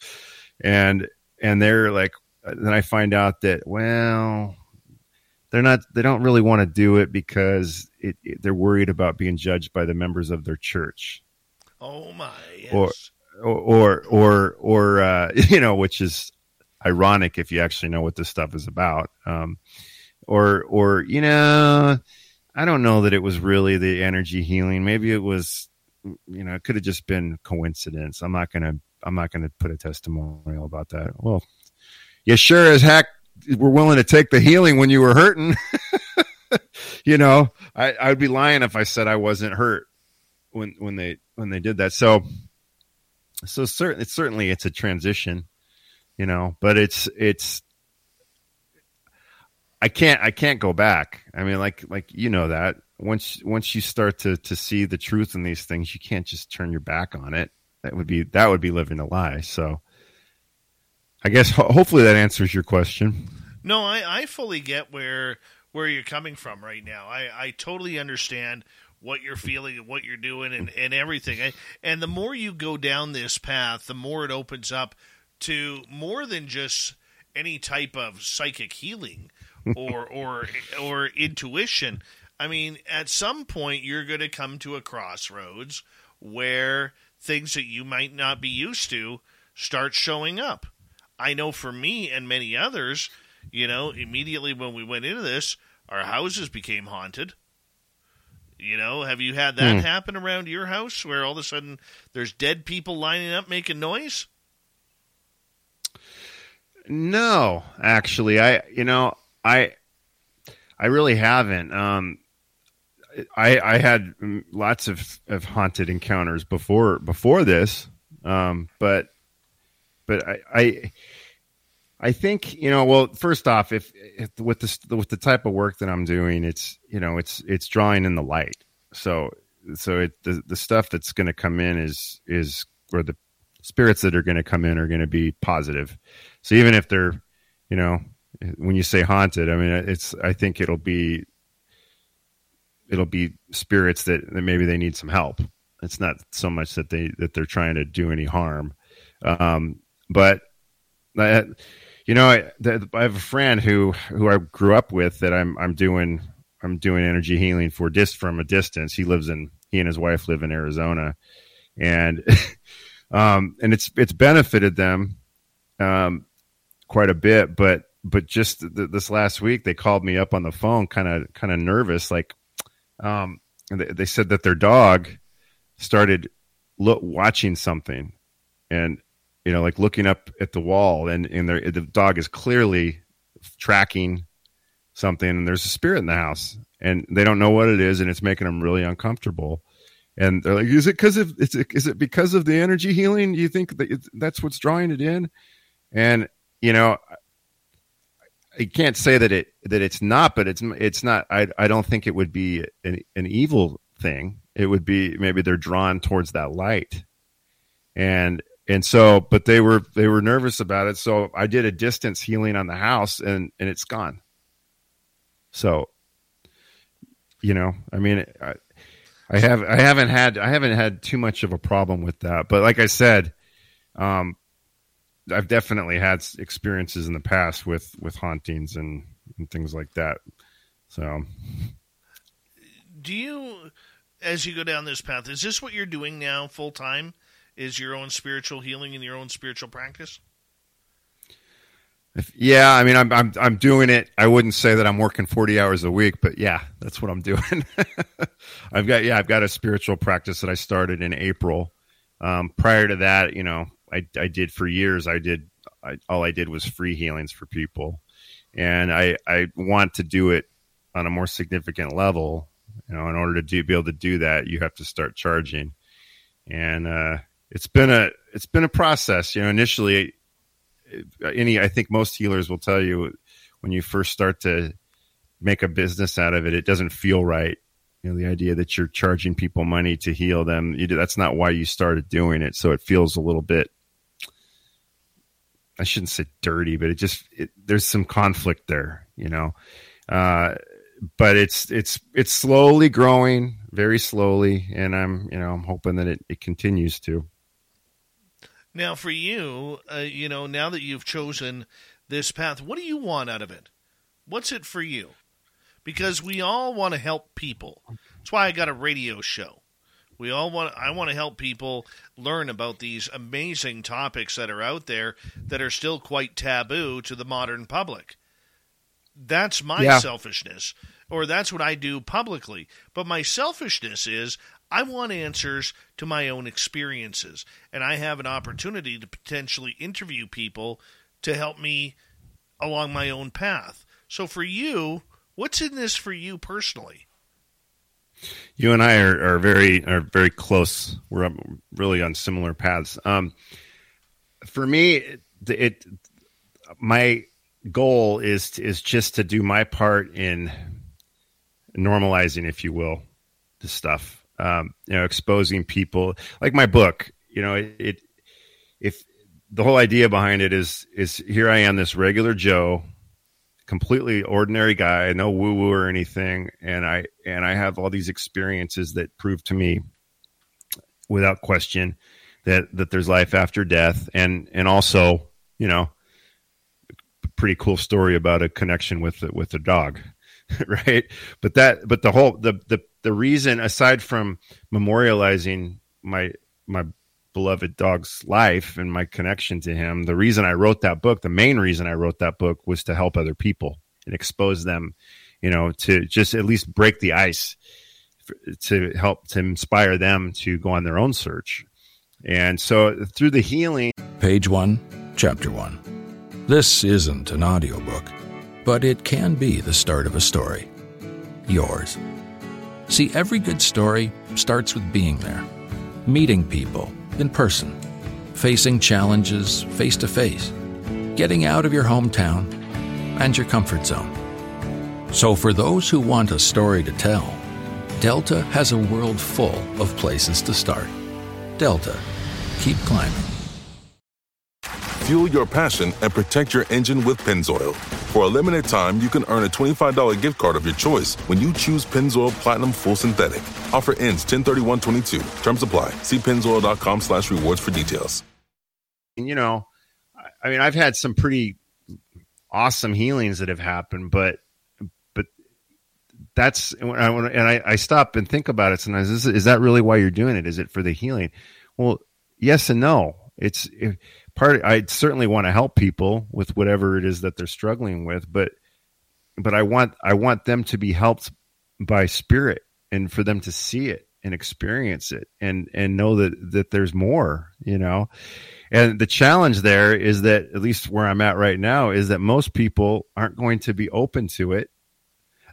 and and they're like, then I find out that well, they're not they don't really want to do it because it, it, they're worried about being judged by the members of their church. Oh my! Yes. Or or or or uh, you know, which is ironic if you actually know what this stuff is about. Um, or or you know, I don't know that it was really the energy healing. Maybe it was, you know, it could have just been coincidence. I'm not gonna I'm not gonna put a testimonial about that. Well, you sure as heck were willing to take the healing when you were hurting. you know, I, I would be lying if I said I wasn't hurt when when they when they did that. So so certain it's certainly it's a transition, you know, but it's it's I can't I can't go back. I mean like like you know that once once you start to to see the truth in these things, you can't just turn your back on it. That would be that would be living a lie. So I guess ho- hopefully that answers your question. No, I, I fully get where where you're coming from right now. I, I totally understand what you're feeling and what you're doing and, and everything. I, and the more you go down this path, the more it opens up to more than just any type of psychic healing or or or intuition. I mean, at some point you're going to come to a crossroads where things that you might not be used to start showing up. I know for me and many others, you know, immediately when we went into this, our houses became haunted. You know, have you had that Hmm. happen around your house where all of a sudden there's dead people lining up making noise? No, actually, I you know I I really haven't. Um, I I had lots of, of haunted encounters before before this, um, but but I, I I think you know. Well, first off, if, if with this with the type of work that I'm doing, it's you know it's it's drawing in the light. So so it the the stuff that's going to come in is is or the spirits that are going to come in are going to be positive. So even if they're you know when you say haunted, I mean it's I think it'll be it'll be spirits that, that maybe they need some help. It's not so much that they that they're trying to do any harm. Um, but I, you know, I, I have a friend who who I grew up with that I'm I'm doing I'm doing energy healing for just from a distance. He lives in he and his wife live in Arizona, and um, and it's it's benefited them um, quite a bit. But but just th- this last week, they called me up on the phone, kind of kind of nervous, like um, they, they said that their dog started look watching something, and you know, like looking up at the wall, and and their, the dog is clearly tracking something, and there's a spirit in the house, and they don't know what it is, and it's making them really uncomfortable. And they're like, "Is it because of is it, is it because of the energy healing? You think that it's, that's what's drawing it in?" And you know, I can't say that it that it's not, but it's it's not. I I don't think it would be an, an evil thing. It would be maybe they're drawn towards that light, and and so but they were they were nervous about it. So I did a distance healing on the house, and and it's gone. So, you know, I mean, I, I have I haven't had I haven't had too much of a problem with that, but like I said, um, I've definitely had experiences in the past with with hauntings and, and things like that. So, Do you, as you go down this path, is this what you're doing now full time? Is your own spiritual healing and your own spiritual practice? if, yeah, I mean, I'm I'm I'm doing it. I wouldn't say that I'm working 40 hours a week, but yeah, that's what I'm doing. I've got yeah, I've got a spiritual practice that I started in April. Um, prior to that, you know, I I did for years. I did I, all I did was free healings for people, and I I want to do it on a more significant level. You know, in order to do, be able to do that, you have to start charging, and uh, it's been a it's been a process. You know, initially, any I think most healers will tell you when you first start to make a business out of it, it doesn't feel right. You know, the idea that you're charging people money to heal them, you, that's not why you started doing it. So it feels a little bit I shouldn't say dirty, but it just it, there's some conflict there, you know. Uh, but it's it's it's slowly growing, very slowly, and I'm you know I'm hoping that it, it continues to. Now, for you, uh, you know, now that you've chosen this path, what do you want out of it? What's it for you? Because we all want to help people. That's why I got a radio show. We all want. I want to help people learn about these amazing topics that are out there that are still quite taboo to the modern public. That's my Yeah. selfishness, or that's what I do publicly. But my selfishness is I want answers to my own experiences, and I have an opportunity to potentially interview people to help me along my own path. So for you, what's in this for you personally? You and I are, are very are very close. We're really on similar paths. Um, for me, it, it my goal is is just to do my part in normalizing, if you will, the stuff. Um, you know, exposing people like my book. You know, it, it if the whole idea behind it is is here I am, this regular Joe, completely ordinary guy, no woo woo or anything, and I and I have all these experiences that prove to me, without question, that that there's life after death, and and also, you know, pretty cool story about a connection with with a dog, right? But that but the whole the the the reason aside from memorializing my my beloved dog's life and my connection to him. The reason I wrote that book, the main reason I wrote that book was to help other people and expose them, you know, to just at least break the ice to help to inspire them to go on their own search. And so through the healing. Page one, chapter one. This isn't an audiobook, but it can be the start of a story. Yours. See, every good story starts with being there, meeting people in person, facing challenges face to face, getting out of your hometown and your comfort zone. So, for those who want a story to tell, Delta has a world full of places to start. Delta, keep climbing. Fuel your passion and protect your engine with Pennzoil. For a limited time, you can earn a $25 gift card of your choice when you choose Pennzoil Platinum Full Synthetic. Offer ends 103122. Terms apply. See pennzoil.com slash rewards for details. You know, I mean, I've had some pretty awesome healings that have happened, but but that's and I, and I, I stop and think about it sometimes. Is, is that really why you're doing it? Is it for the healing? Well, yes and no. It's it, part. I certainly want to help people with whatever it is that they're struggling with, but but I want I want them to be helped by spirit and for them to see it and experience it and and know that that there's more. You know and the challenge there is that, at least where I'm at right now, is that most people aren't going to be open to it,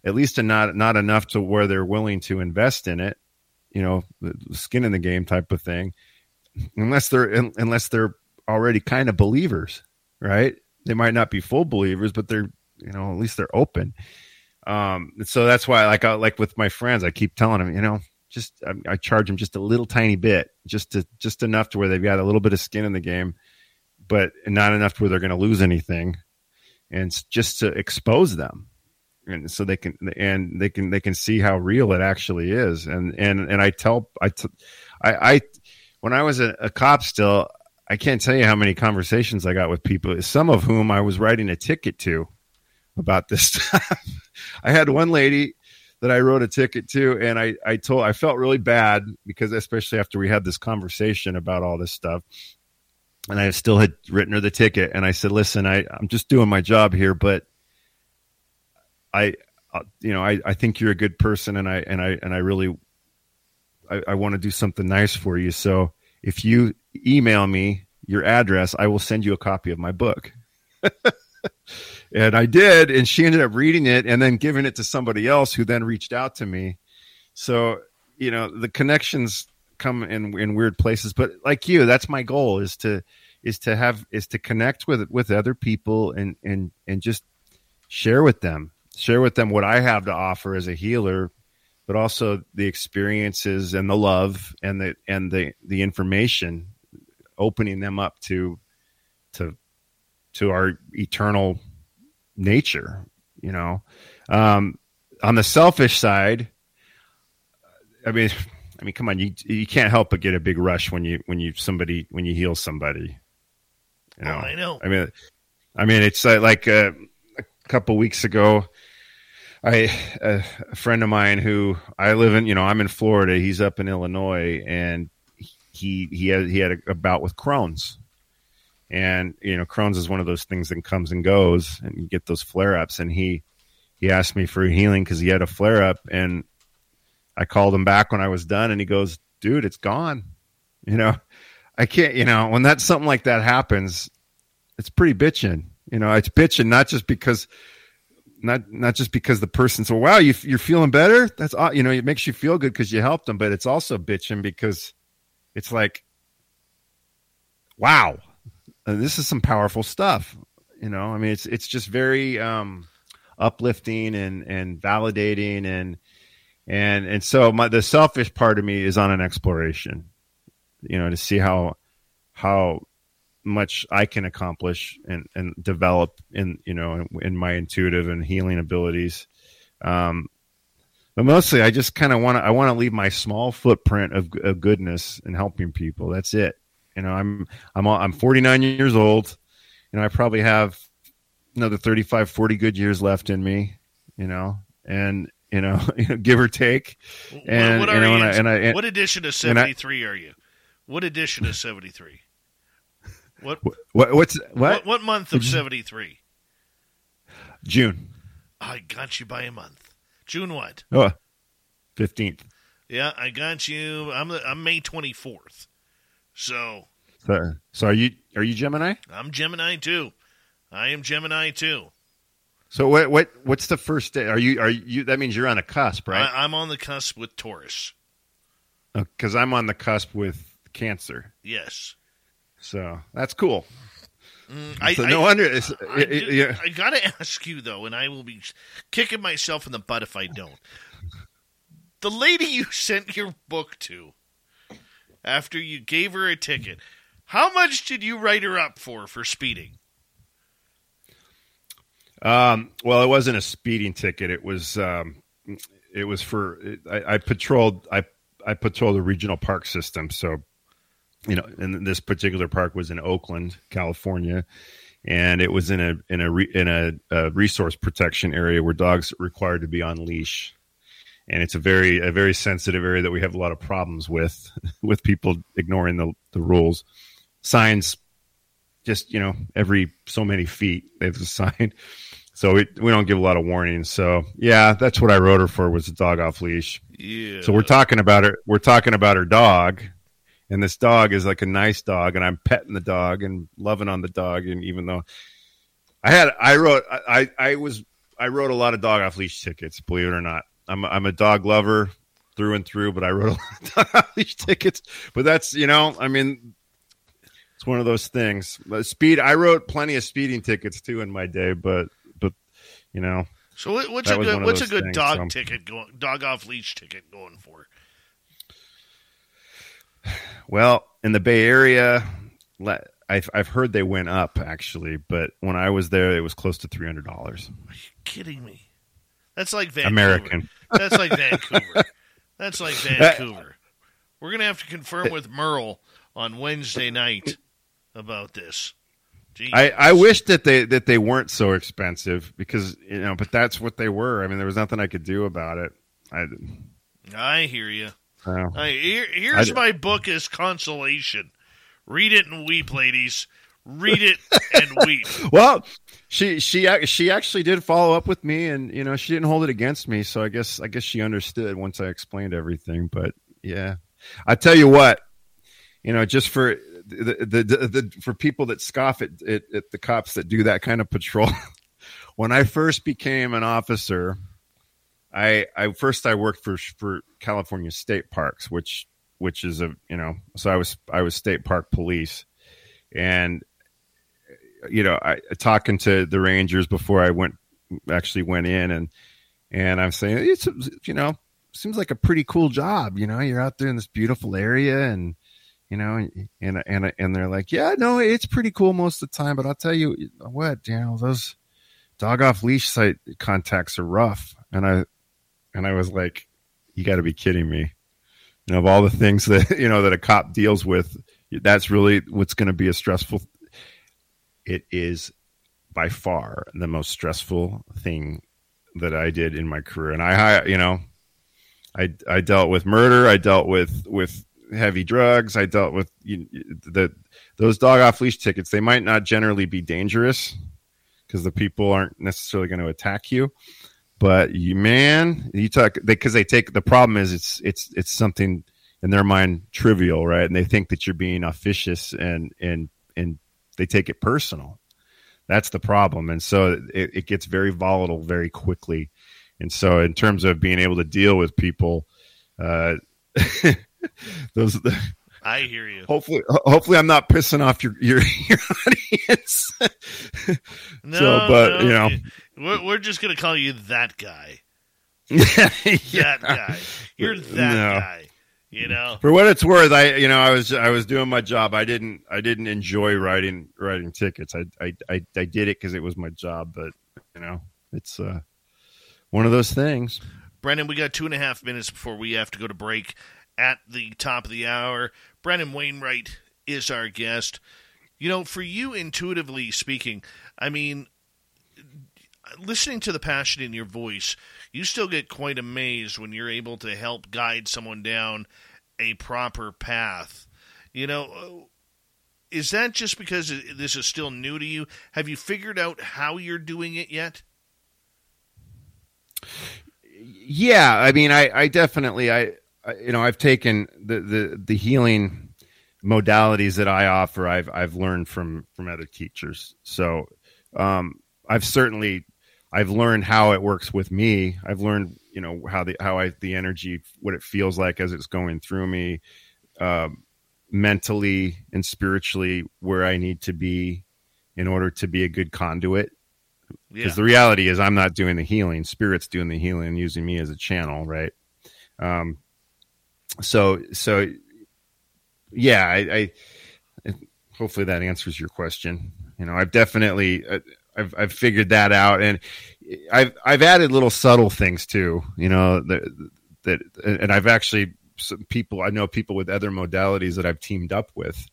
at least not not enough to where they're willing to invest in it. You know, skin in the game type of thing, unless they're unless they're already kind of believers, right? They might not be full believers, but they're you know at least they're open. Um, so that's why, like, I, like with my friends, I keep telling them, you know, just I, I, charge them just a little tiny bit, just to just enough to where they've got a little bit of skin in the game, but not enough to where they're going to lose anything, and just to expose them, and so they can and they can they can see how real it actually is. And and and I tell I t- I, I when I was a, a cop still, I can't tell you how many conversations I got with people, some of whom I was writing a ticket to about this stuff. I had one lady that I wrote a ticket to, and I I told I felt really bad because especially after we had this conversation about all this stuff, and I still had written her the ticket, and I said, "Listen, I I'm just doing my job here, but I." Uh, you know, I, I think you're a good person, and I and I and I really, I, I want to do something nice for you. So if you email me your address, I will send you a copy of my book. and I did, and she ended up reading it and then giving it to somebody else who then reached out to me. So, you know, the connections come in in weird places, but like you, that's my goal is to is to have is to connect with with other people and and and just share with them, share with them what I have to offer as a healer, but also the experiences and the love and the and the the information opening them up to to to our eternal nature, you know. Um, on the selfish side, I mean, I mean, come on, you you can't help but get a big rush when you when you somebody when you heal somebody. You know, oh, I know. I mean, I mean, it's uh, like uh, a couple weeks ago. I uh, friend of mine who I live in, you know, I'm in Florida. He's up in Illinois, and he he had he had a, a bout with Crohn's, and you know Crohn's is one of those things that comes and goes, and you get those flare ups. And he he asked me for healing because he had a flare up, and I called him back when I was done, and he goes, "Dude, it's gone." You know, I can't. You know, when that something like that happens, it's pretty bitching. You know, it's bitching not just because not not just because the person said, "Wow, you, you're feeling better." That's you know, it makes you feel good because you helped them, but it's also bitching because it's like, wow, uh, this is some powerful stuff. You know, I mean, it's it's just very um, uplifting and and validating and and and so my the selfish part of me is on an exploration. You know, to see how how much I can accomplish and and develop in you know in, in my intuitive and healing abilities. Um, but mostly, I just kind of want to I want to leave my small footprint of, of goodness and helping people. That's it. You know, I'm I'm I'm 49 years old. You know, I probably have another 35, 40 good years left in me. You know, and you know, give or take. And what, what you know, and I, and I, and, what edition of 73 I, are you? What edition of 73? What, what what's what? what? What month of 73? June. I got you by a month. June what? Oh, 15th. Yeah, I got you. I'm I'm May 24th. So, so, so are you are you Gemini? I'm Gemini too. I am Gemini too. So what what what's the first day? Are you are you? That means you're on a cusp, right? I, am on the cusp with Taurus. Because oh, I'm on the cusp with Cancer. Yes. So that's cool. Mm, I, no I, wonder. I, I, yeah. I got to ask you though, and I will be kicking myself in the butt if I don't. The lady you sent your book to, after you gave her a ticket, how much did you write her up for for speeding? Um, well, it wasn't a speeding ticket. It was um, it was for I, I patrolled I I patrolled the regional park system. So, you know, and this particular park was in Oakland, California, and it was in a in a in a, a resource protection area where dogs are required to be on leash. And it's a very a very sensitive area that we have a lot of problems with with people ignoring the the rules. Signs just you know every so many feet there's a sign. So we, we don't give a lot of warnings so yeah that's what i wrote her for was a dog off leash. Yeah. So we're talking about her we're talking about her dog and this dog is like a nice dog and i'm petting the dog and loving on the dog and even though i had i wrote i i was i wrote a lot of dog off leash tickets believe it or not i'm i'm a dog lover through and through but i wrote a lot of dog off leash tickets but that's you know i mean it's one of those things. But speed. I wrote plenty of speeding tickets too in my day, but but you know. So what's a good what's a good things, dog so. ticket going dog off leash ticket going for? Well, in the Bay Area, I've I've heard they went up actually, but when I was there, it was close to three hundred dollars. Are you kidding me? That's like Vancouver. American. That's like Vancouver. That's like Vancouver. We're gonna have to confirm with Merle on Wednesday night about this. I, I wish that they that they weren't so expensive because you know, but that's what they were. I mean, there was nothing I could do about it. I I hear you. I, here, here's I, my book as consolation. Read it and weep, ladies. Read it and weep. well, she she she actually did follow up with me, and you know she didn't hold it against me. So I guess I guess she understood once I explained everything. But yeah, I tell you what, you know, just for the, the, the, the for people that scoff at, at, at the cops that do that kind of patrol. when I first became an officer, I I first I worked for for California State Parks, which which is a you know so I was I was state park police, and you know I talking to the rangers before I went actually went in and and I'm saying it's you know seems like a pretty cool job. You know, you're out there in this beautiful area and you know, and and and they're like, yeah, no, it's pretty cool most of the time, but I'll tell you what, you know, those dog off leash site contacts are rough, and I and I was like, you got to be kidding me. You know, of all the things that you know that a cop deals with, that's really what's going to be a stressful. It is by far the most stressful thing that I did in my career, and I, you know, I I dealt with murder, I dealt with with heavy drugs. I dealt with you, the those dog off leash tickets. They might not generally be dangerous because the people aren't necessarily going to attack you. But you, man, you talk because they, they take the problem is it's it's it's something in their mind trivial, right? And they think that you're being officious and and and they take it personal. That's the problem, and so it, it gets very volatile very quickly. And so, in terms of being able to deal with people, uh, those I hear you. Hopefully, hopefully, I'm not pissing off your your, your audience. no, so, but no, you know, we're, we're just gonna call you that guy. yeah, that guy. You're that no. guy. You know, for what it's worth, I you know I was I was doing my job. I didn't I didn't enjoy writing writing tickets. I I I, I did it because it was my job. But you know, it's uh, one of those things. Brendan, we got two and a half minutes before we have to go to break at the top of the hour. Brendan Wainwright is our guest. You know, for you, intuitively speaking, I mean, listening to the passion in your voice, you still get quite amazed when you're able to help guide someone down a proper path. You know, is that just because this is still new to you? Have you figured out how you're doing it yet? Yeah, I mean, I, I definitely, I, you know, I've taken the the the healing modalities that I offer. I've I've learned from from other teachers. So um, I've certainly I've learned how it works with me. I've learned you know how the how I the energy what it feels like as it's going through me, uh, mentally and spiritually where I need to be in order to be a good conduit. Because Yeah. the reality is, I'm not doing the healing. Spirit's doing the healing, using me as a channel, right? Um, so, so, yeah, I, I hopefully that answers your question. You know, I've definitely, uh, I've, I've figured that out, and I've, I've added little subtle things too. You know that, that, and I've actually some people I know people with other modalities that I've teamed up with,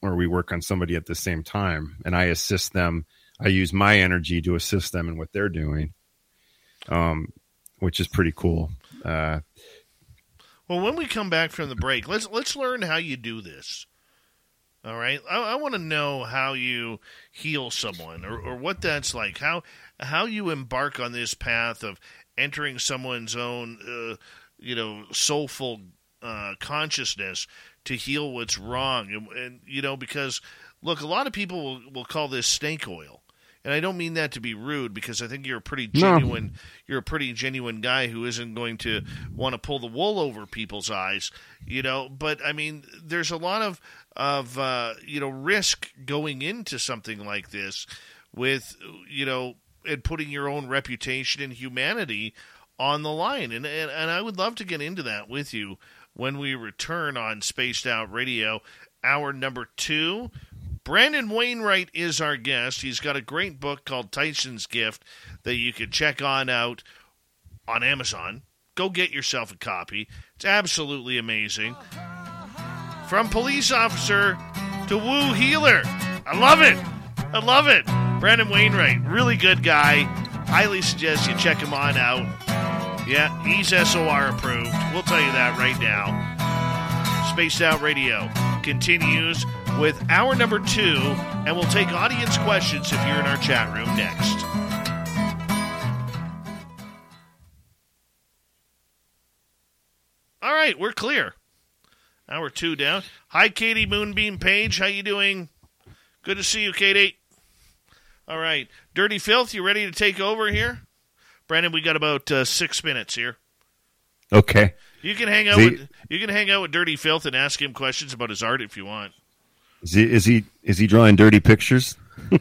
where we work on somebody at the same time, and I assist them. I use my energy to assist them in what they're doing, um, which is pretty cool. Uh, Well, when we come back from the break, let's let's learn how you do this. All right, I, I want to know how you heal someone, or, or what that's like. How how you embark on this path of entering someone's own, uh, you know, soulful uh, consciousness to heal what's wrong, and, and you know, because look, a lot of people will, will call this snake oil. And I don't mean that to be rude because I think you're a pretty No. genuine you're a pretty genuine guy who isn't going to want to pull the wool over people's eyes, you know. But I mean, there's a lot of of uh, you know risk going into something like this, with you know, and putting your own reputation and humanity on the line. And and, and I would love to get into that with you when we return on Spaced Out Radio, hour number two. Brandon Wainwright is our guest. He's got a great book called Tyson's Gift that you can check on out on Amazon. Go get yourself a copy. It's absolutely amazing. From police officer to woo healer. I love it. I love it. Brandon Wainwright, really good guy. Highly suggest you check him on out. Yeah, he's SOR approved. We'll tell you that right now. Spaced Out Radio continues with hour number two, and we'll take audience questions if you're in our chat room next. All right, we're clear. Hour two down. Hi, Katie Moonbeam Page. How you doing? Good to see you, Katie. All right, Dirty Filth, you ready to take over here? Brandon, we got about uh, six minutes here. okay. You can hang out The- with you can hang out with Dirty Filth and ask him questions about his art if you want. Is he is he is he drawing dirty pictures?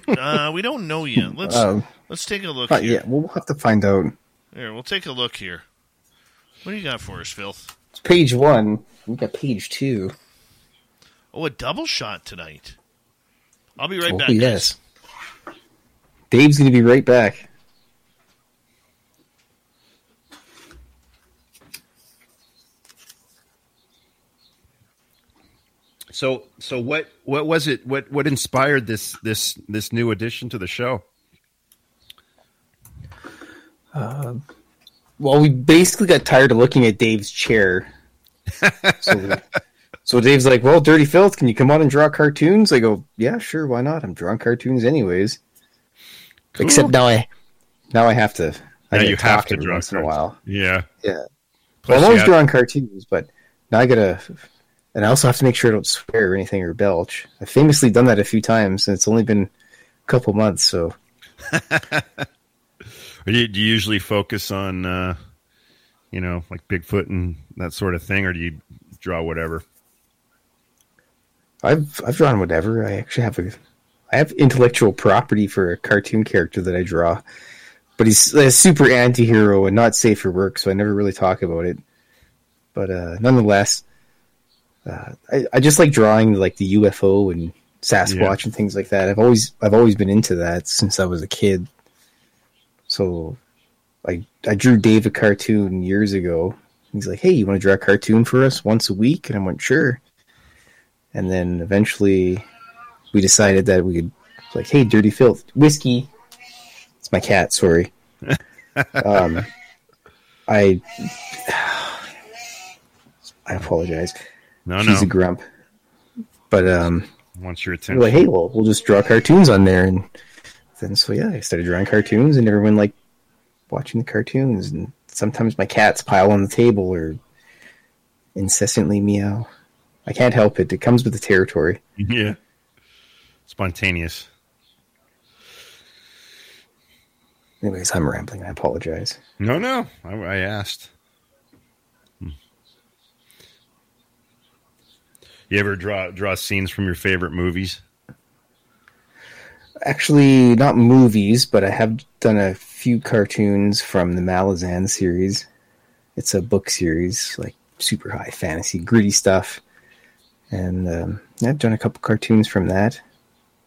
Uh, we don't know yet. Let's Um, let's take a look but here. yeah, we'll have to find out. Here, we'll take a look here. What do you got for us, Phil? It's page one. We got page two. Oh, a double shot tonight. I'll be right oh back. guys. yes. Dave's going to be right back. So so what what was it? What what inspired this this this new addition to the show? Uh, well, we basically got tired of looking at Dave's chair. so, so Dave's like, "Well, Dirty Filth, can you come on and draw cartoons?" I go, "Yeah, sure, why not? I'm drawing cartoons anyways." Except now I, now I have to. I Now gotta you have to draw once in a while. Yeah. Yeah. Plus Well, I'm always have- drawing cartoons, but now I gotta, and I also have to make sure I don't swear or anything or belch. I've famously done that a few times, and it's only been a couple months. So do you, do you usually focus on, uh, you know, like Bigfoot and that sort of thing, or do you draw whatever? I've I've drawn whatever. I actually have a, I have intellectual property for a cartoon character that I draw, but he's a super anti-hero and not safe for work, so I never really talk about it. But uh, nonetheless, uh, I, I just like drawing like the UFO and Sasquatch Yeah. and things like that. I've always I've always been into that since I was a kid. So, I I drew Dave a cartoon years ago. He's like, "Hey, you want to draw a cartoon for us once a week?" And I went, "Sure." And then eventually, we decided that we could like, "Hey, Dirty Filth whiskey." It's my cat. Sorry. um, I I apologize. No, She's no. She's a grump. But um, Wants your attention. like, hey, well, we'll just draw cartoons on there, and then so yeah, I started drawing cartoons, and everyone like watching the cartoons, and sometimes my cats pile on the table, or incessantly meow. I can't help it. It comes with the territory. Yeah. Spontaneous. Anyways, I'm rambling. I apologize. No, no. I, I asked. Hmm. You ever draw draw scenes from your favorite movies? Actually, not movies, but I have done a few cartoons from the Malazan series. It's a book series, like super high fantasy, gritty stuff. And um, I've done a couple cartoons from that.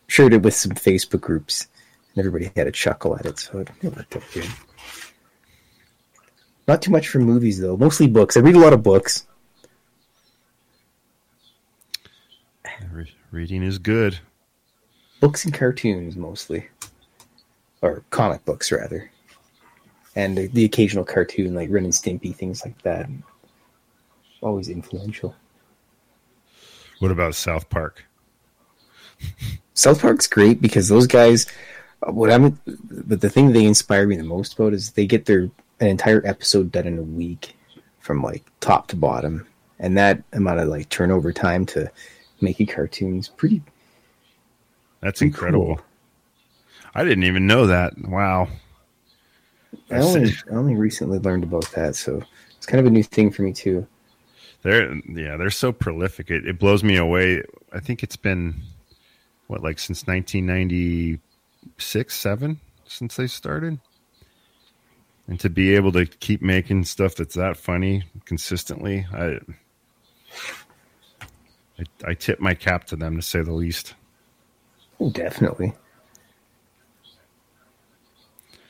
Shared it with some Facebook groups, and everybody had a chuckle at it, so it worked out good. Not too much for movies, though. Mostly books. I read a lot of books. Re- reading is good. Books and cartoons, mostly. Or comic books, rather. And the, the occasional cartoon, like Ren and Stimpy, things like that. Always influential. What about South Park? South Park's great because those guys, what I'm, but the thing they inspire me the most about is they get their an entire episode done in a week, from like top to bottom, and that amount of like turnover time to make cartoons. pretty. That's pretty incredible. cool. I didn't even know that. Wow. I only I only recently learned about that, so it's kind of a new thing for me too. They're yeah, they're so prolific. It, it blows me away. I think it's been what like since 1996, 7 since they started. And to be able to keep making stuff that's that funny consistently, I I, I tip my cap to them to say the least. Oh, definitely.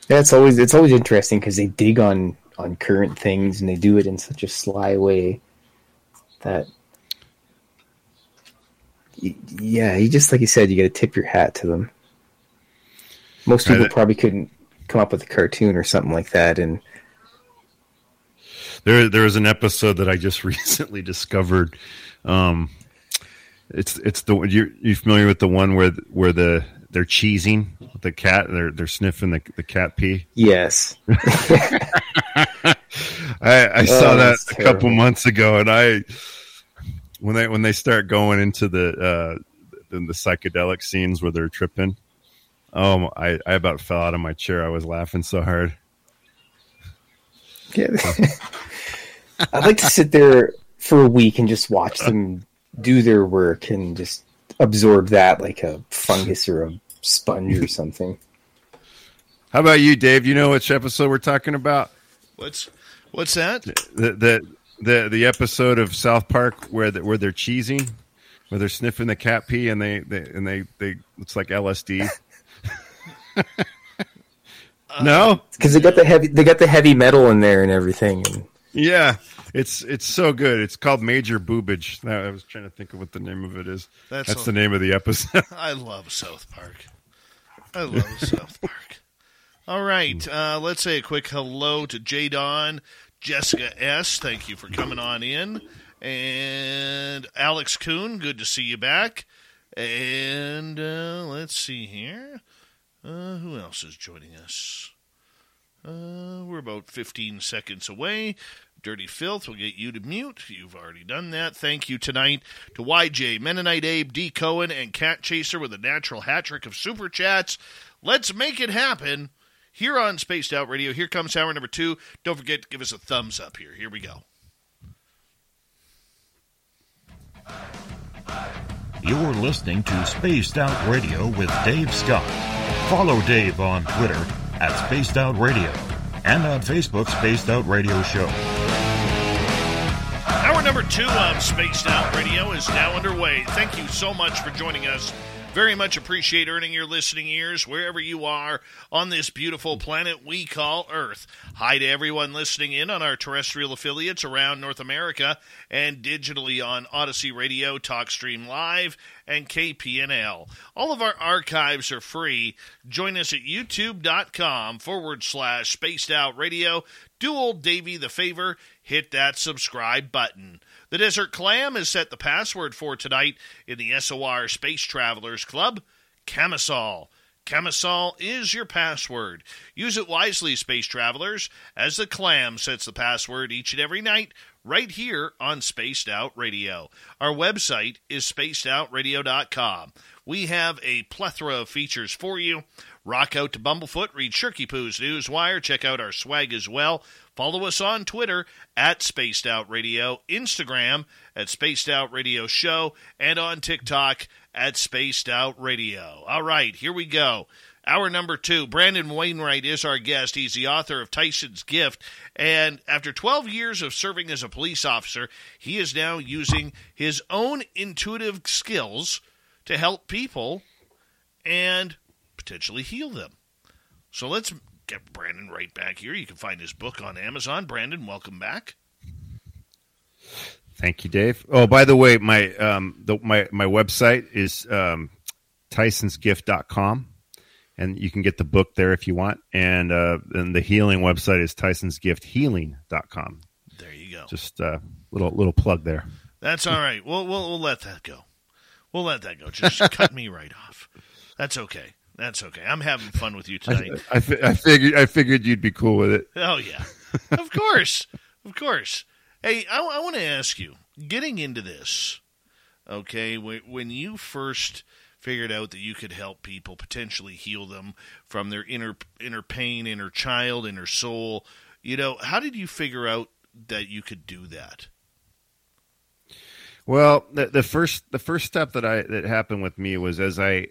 Yeah, it's always it's always interesting because they dig on on current things and they do it in such a sly way that yeah, you just like you said, you got to tip your hat to them. Most people probably couldn't come up with a cartoon or something like that, and There, there was an episode that I just recently discovered. Um, it's it's the you you familiar with the one where where the they're cheesing the cat they're they're sniffing the the cat pee. yes, I, I saw Oh, that a couple months ago, and I when they when they start going into the uh, the, the psychedelic scenes where they're tripping. Oh, I, I about fell out of my chair. I was laughing so hard. Yeah. I'd like to sit there for a week and just watch them do their work and just absorb that like a fungus or a sponge or something. How about you, Dave? You know which episode we're talking about? What's what's that? the the the the episode of South Park where the, where they're cheesing, where they're sniffing the cat pee and they, they and they they it's like LSD. no, Because they got the heavy, they got the heavy metal in there and everything. And yeah, it's it's so good. It's called Major Boobage. Now, I was trying to think of what the name of it is. That's That's, a- the name of the episode. I love South Park. I love South Park. All right, uh, let's say a quick hello to J Don, Jessica S. Thank you for coming on in, and Alex Kuhn. Good to see you back. And uh, let's see here. Uh, who else is joining us? Uh, we're about 15 seconds away. Dirty Filth will get you to mute. You've already done that. Thank you tonight to YJ, Mennonite Abe, D. Cohen, and Cat Chaser with a natural hat trick of super chats. Let's make it happen here on Spaced Out Radio. Here comes hour number two. Don't forget to give us a thumbs up here. Here we go. You're listening to Spaced Out Radio with Dave Scott. Follow Dave on Twitter at Spaced Out Radio and on Facebook Spaced Out Radio Show. Two of Spaced Out Radio is now underway. Thank you so much for joining us. Very much appreciate earning your listening ears wherever you are on this beautiful planet we call Earth. Hi to everyone listening in on our terrestrial affiliates around North America and digitally on Audacy Radio, TalkStream Live, and KPNL. All of our archives are free. Join us at youtube.com forward slash spaced out radio. Do old Davy the favor, hit that subscribe button. The Desert Clam has set the password for tonight in the SOR Space Travelers Club, Camisol. Camisol is your password. Use it wisely, space travelers, as the clam sets the password each and every night right here on Spaced Out Radio. Our website is spacedoutradio.com. We have a plethora of features for you. Rock out to Bumblefoot, read Shirky Poo's Newswire, check out our swag as well. Follow us on Twitter at Spaced Out Radio, Instagram at Spaced Out Radio Show, and on TikTok at Spaced Out Radio. All right, here we go. Hour number two, Brandon Wainwright is our guest. He's the author of Tyson's Gift. And after 12 years of serving as a police officer, he is now using his own intuitive skills to help people and potentially heal them. So let's get Brandon right back here. You can find his book on Amazon. Brandon, welcome back. Thank you, Dave. Oh, by the way, my um, the, my my website is um, tysonsgift.com and you can get the book there if you want. And uh, and the healing website is tysonsgifthealing.com. There you go. Just a uh, little little plug there. That's all right. We'll we'll, we'll let that go. We'll let that go. Just cut me right off. That's okay. That's okay. I'm having fun with you tonight. I, I, I figured I figured you'd be cool with it. Oh yeah, of course, of course. Hey, I, I want to ask you, getting into this, okay? When, when you first figured out that you could help people potentially heal them from their inner inner pain, inner child, inner soul. You know, how did you figure out that you could do that? Well, the, the first the first step that I that happened with me was as I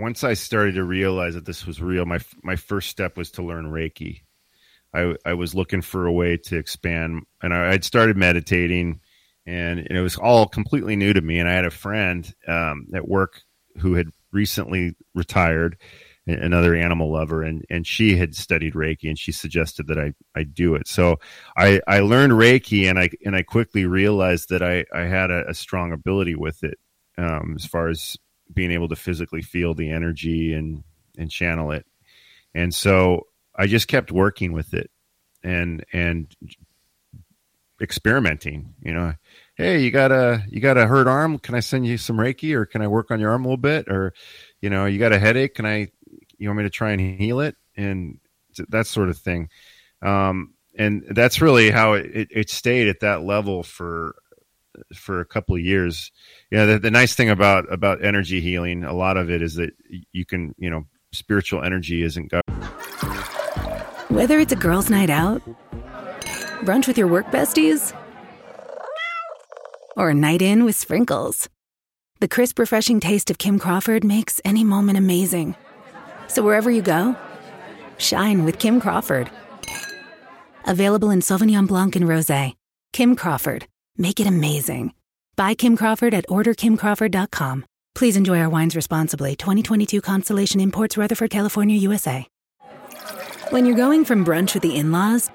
once I started to realize that this was real. My my first step was to learn Reiki. I I was looking for a way to expand, and I, would started meditating, and, and, it was all completely new to me. And I had a friend um, at work who had recently retired, another animal lover, and and she had studied Reiki, and she suggested that I I do it. So I I learned Reiki, and I and I quickly realized that I I had a, a strong ability with it um, as far as being able to physically feel the energy and and channel it, and so I just kept working with it, and and experimenting. You know, hey, you got a you got a hurt arm? Can I send you some Reiki, or can I work on your arm a little bit? Or, you know, you got a headache? Can I? You want me to try and heal it? And that sort of thing. Um, and that's really how it, it, it, stayed at that level for for a couple of years. Yeah, the, the nice thing about about energy healing, a lot of it is that you can, you know, spiritual energy isn't. Whether it's a girls' night out, brunch with your work besties or a night in with sprinkles. The crisp, refreshing taste of Kim Crawford makes any moment amazing. So wherever you go, shine with Kim Crawford. Available in Sauvignon Blanc and Rosé. Kim Crawford. Make it amazing. Buy Kim Crawford at orderkimcrawford.com. Please enjoy our wines responsibly. 2022 Constellation Imports, Rutherford, California, USA. When you're going from brunch with the in laws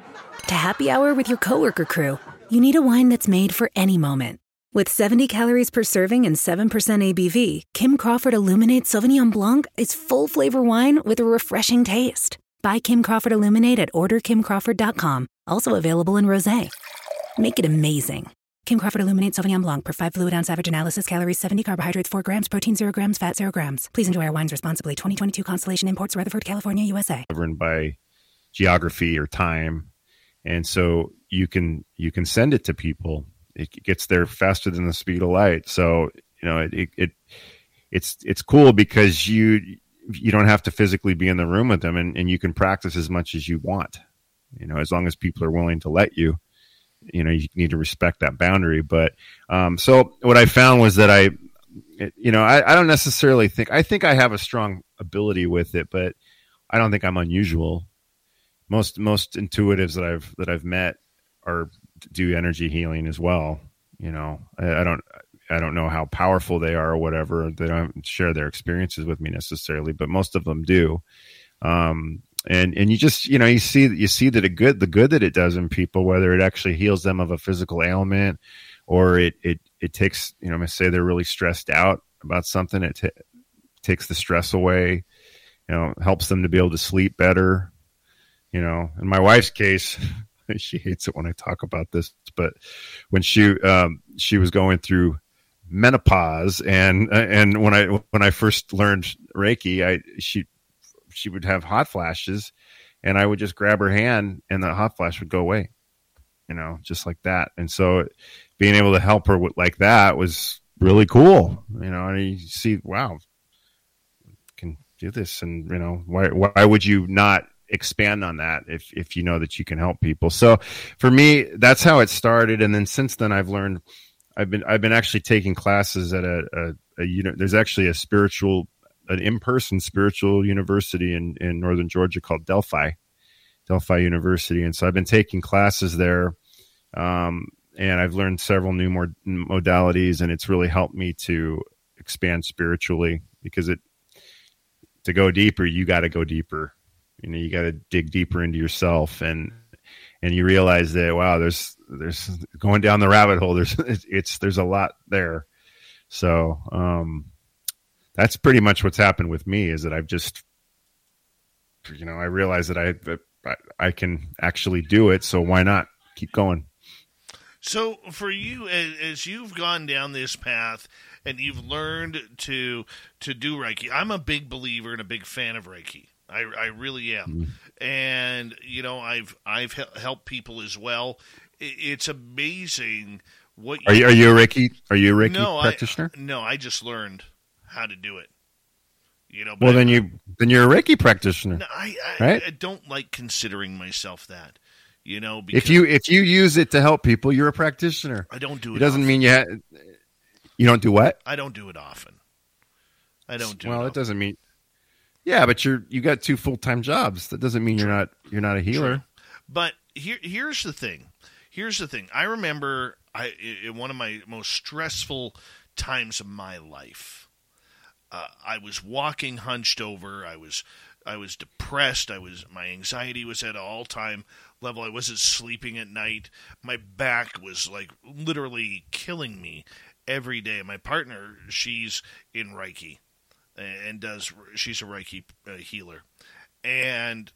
to happy hour with your coworker crew, you need a wine that's made for any moment. With 70 calories per serving and 7% ABV, Kim Crawford Illuminate Sauvignon Blanc is full flavor wine with a refreshing taste. Buy Kim Crawford Illuminate at orderkimcrawford.com. Also available in rosé. Make it amazing. Kim Crawford Illuminate Sauvignon Blanc per 5 fluid ounce average analysis calories 70 carbohydrates 4 grams protein 0 grams fat 0 grams. Please enjoy our wines responsibly. 2022 Constellation Imports Rutherford, California, USA. Governed by geography or time. And so you can you can send it to people it gets there faster than the speed of light. So you know it, it it's it's cool because you you don't have to physically be in the room with them, and, and you can practice as much as you want. You know, as long as people are willing to let you. You know, you need to respect that boundary. But um, so what I found was that I, you know, I, I don't necessarily think I think I have a strong ability with it, but I don't think I'm unusual. Most most intuitives that I've that I've met are do energy healing as well. You know, I, I don't I don't know how powerful they are or whatever. They don't share their experiences with me necessarily, but most of them do. Um, and and you just you know you see you see that a good the good that it does in people, whether it actually heals them of a physical ailment or it it it takes you know I say they're really stressed out about something, it t- takes the stress away. You know, helps them to be able to sleep better. You know, in my wife's case, she hates it when I talk about this, but when she um, she was going through menopause and and when I when I first learned Reiki, I she she would have hot flashes, and I would just grab her hand, and the hot flash would go away. you know, just like that. And so being able to help her with like that was really cool, you know, and you see, wow, can do this. And, you know, why, why would you not expand on that if, if you know that you can help people? So for me, that's how it started. And then since then I've learned, I've been, I've been actually taking classes at a, a, a you know, there's actually a spiritual, an in-person spiritual university in, in Northern Georgia called Delphi Delphi University, and so I've been taking classes there, um, and I've learned several new more modalities, and it's really helped me to expand spiritually because it to go deeper, you got to go deeper. You know, you got to dig deeper into yourself, and and you realize that wow, there's there's going down the rabbit hole. There's it's there's a lot there. So um, that's pretty much what's happened with me is that I've just you know I realize that I that I can actually do it. So why not keep going? So for you, as you've gone down this path and you've learned to to do Reiki, I'm a big believer and a big fan of Reiki. I, I really am, mm-hmm. and you know I've I've helped people as well. It's amazing what you, are you are you a Reiki are you a Reiki no, practitioner? I, no, I just learned how to do it. You know, well, then you then you're a Reiki practitioner. No, I, I, right? I don't like considering myself that. You know, if you if you use it to help people, you're a practitioner. I don't do it. It doesn't often. mean you ha- you don't do what? I don't do it often. I don't do. Well, it, it doesn't mean. Yeah, but you're you got two full time jobs. That doesn't mean True. you're not you're not a healer. True. But here here's the thing. Here's the thing. I remember I in one of my most stressful times of my life uh, I was walking hunched over. I was I was depressed. I was my anxiety was at an all time level. I wasn't sleeping at night. My back was like literally killing me every day. My partner, she's in Reiki and does she's a Reiki uh, healer, and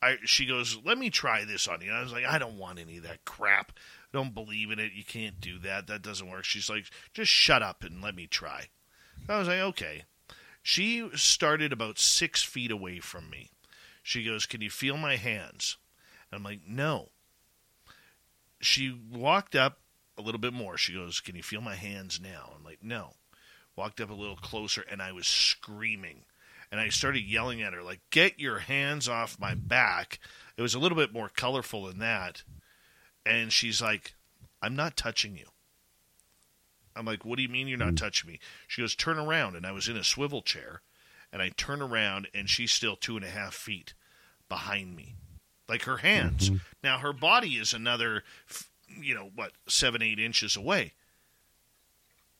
I she goes, "Let me try this on you." I was like, "I don't want any of that crap. I don't believe in it. You can't do that. That doesn't work." She's like, "Just shut up and let me try." I was like, "Okay." She started about six feet away from me. She goes, Can you feel my hands? And I'm like, No. She walked up a little bit more. She goes, Can you feel my hands now? I'm like, No. Walked up a little closer and I was screaming. And I started yelling at her, like, Get your hands off my back. It was a little bit more colorful than that. And she's like, I'm not touching you. I'm like, what do you mean you're not mm. touching me? She goes, turn around. And I was in a swivel chair. And I turn around and she's still two and a half feet behind me. Like her hands. Mm-hmm. Now her body is another, you know, what, seven, eight inches away.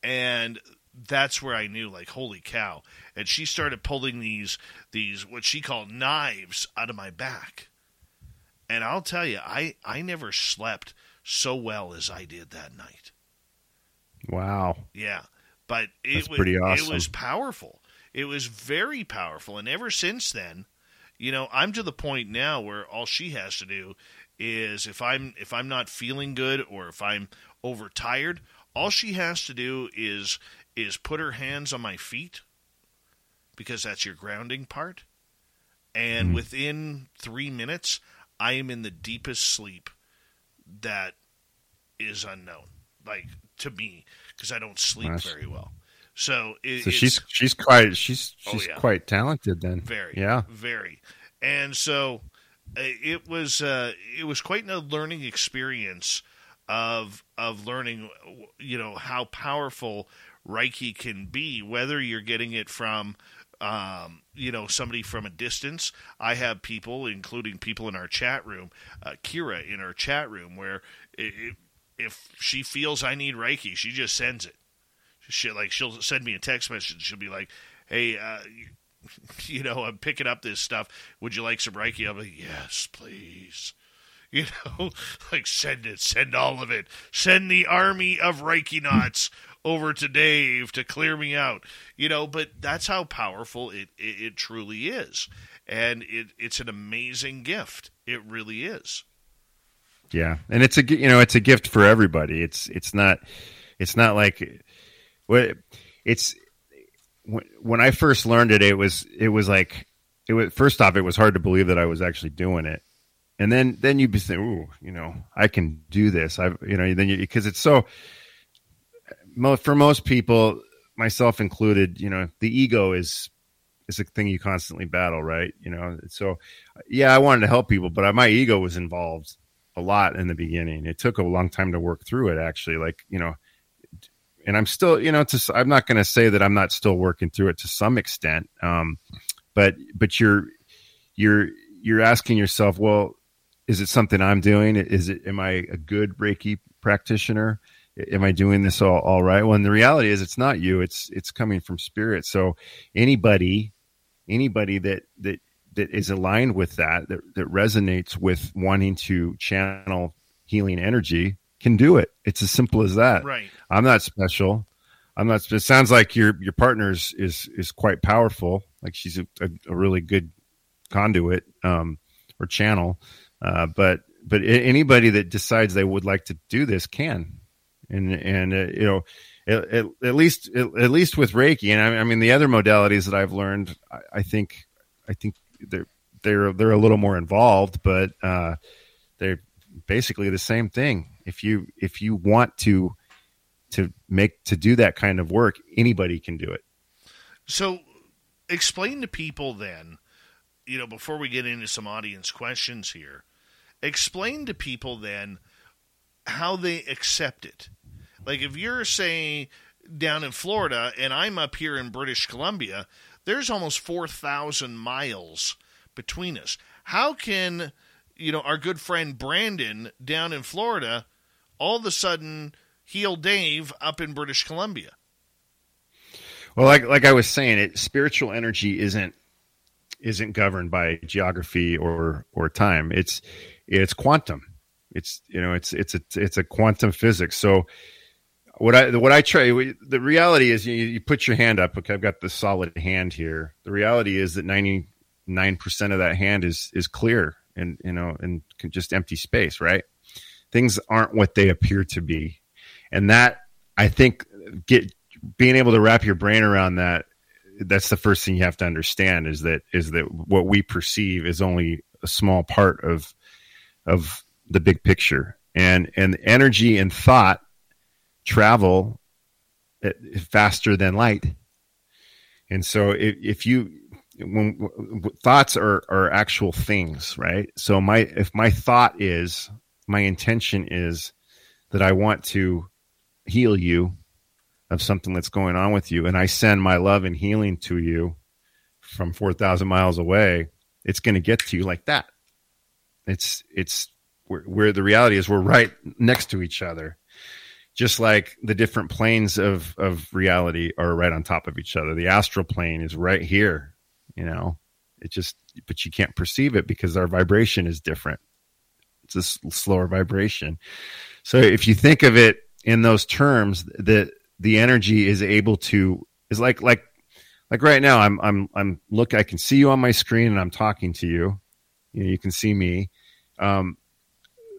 And that's where I knew, like, holy cow. And she started pulling these, these, what she called knives out of my back. And I'll tell you, I, I never slept so well as I did that night. Wow. Yeah. But it That's was pretty awesome. it was powerful. It was very powerful. And ever since then, you know, I'm to the point now where all she has to do is if I'm if I'm not feeling good or if I'm overtired, all she has to do is is put her hands on my feet because that's your grounding part. And mm. within 3 minutes, I am in the deepest sleep that is unknown. Like to me because I don't sleep nice. very well. So, it, so she's she's quite she's oh, she's oh, yeah. quite talented then. Very, yeah, very. And so uh, it was uh, it was quite a learning experience of of learning, you know, how powerful Reiki can be, whether you're getting it from um, you know, somebody from a distance. I have people, including people in our chat room, uh, Kira in our chat room, where it, it, if she feels I need Reiki, she just sends it. She like she'll send me a text message. She'll be like, "Hey, uh, you know, I'm picking up this stuff. Would you like some Reiki?" I'm like, "Yes, please." You know, like send it, send all of it. Send the army of Reiki knots over to Dave to clear me out. You know, but that's how powerful it, it, it truly is. And it, it's an amazing gift. It really is. Yeah, and it's a you know it's a gift for everybody. It's it's not it's not like what it's when I first learned it. It was it was like it was first off it was hard to believe that I was actually doing it, and then then you'd be saying, "Ooh, you know, I can do this." I've you know, then you because it's so for most people, myself included, you know, the ego is is a thing you constantly battle, right? You know, so yeah, I wanted to help people, but my ego was involved a lot in the beginning. It took a long time to work through it, actually. Like you know, and I'm still, you know, to, I'm not going to say that I'm not still working through it to some extent, um, but but you're you're you're asking yourself, well, is it something I'm doing? Is it am I a good Reiki practitioner? Am I doing this all, all right? Well, the reality is it's not you. It's it's coming from spirit. So anybody anybody that that that is aligned with that, that that resonates with wanting to channel healing energy can do it. It's as simple as that. Right. I'm not special. I'm not. It sounds like your your partner's is is quite powerful. Like she's a, a, a really good conduit um, or channel. Uh, but but anybody that decides they would like to do this can, and and uh, you know. At, at, least, at, at, least with Reiki, and I, I, mean the other modalities that I've learned, I, I think, I think they're they're they're a little more involved, but uh, they're basically the same thing. If you if you want to to make to do that kind of work, anybody can do it. So, explain to people then you know, before we get into some audience questions here, explain to people then how they accept it. Like if you're saying down in Florida and I'm up here in British Columbia, there's almost 4,000 miles between us. How can, you know, our good friend Brandon down in Florida all of a sudden heal Dave up in British Columbia? Well, like like I was saying, it spiritual energy isn't isn't governed by geography or or time. It's it's quantum. It's you know it's it's a it's a quantum physics. So what I what I try the reality is you, you put your hand up. Okay, I've got the solid hand here. The reality is that ninety nine percent of that hand is is clear and you know and just empty space. Right? Things aren't what they appear to be, and that I think get being able to wrap your brain around that that's the first thing you have to understand is that is that what we perceive is only a small part of of the big picture and and energy and thought travel eh, faster than light and so if, if you when thoughts are are actual things right so my if my thought is my intention is that i want to heal you of something that's going on with you and I send my love and healing to you from 4,000 miles away, it's going to get to you like that. It's, it's where the reality is we're right next to each other. Just like the different planes of, of reality are right on top of each other. The astral plane is right here, you know, it just, but you can't perceive it because our vibration is different. It's a slower vibration. So if you think of it in those terms, that the energy is able to is like like like right now i'm i'm i'm look i can see you on my screen and i'm talking to you you know you can see me um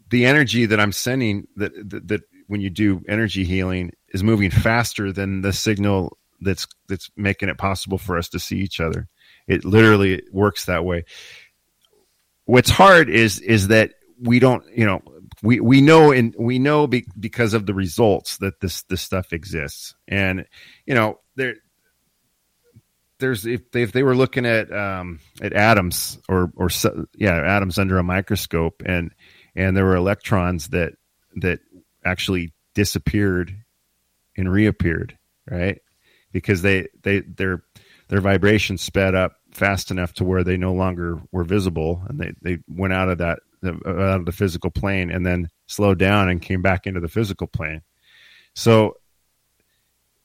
the energy that i'm sending that that, that when you do energy healing is moving faster than the signal that's that's making it possible for us to see each other. It literally works that way. What's hard is is that we don't you know we we know and we know be, because of the results that this this stuff exists. And you know there there's if they, if they were looking at um at atoms or or yeah atoms under a microscope and and there were electrons that that actually disappeared and reappeared right because they they their their vibrations sped up fast enough to where they no longer were visible and they they went out of that out of the physical plane and then slowed down and came back into the physical plane. So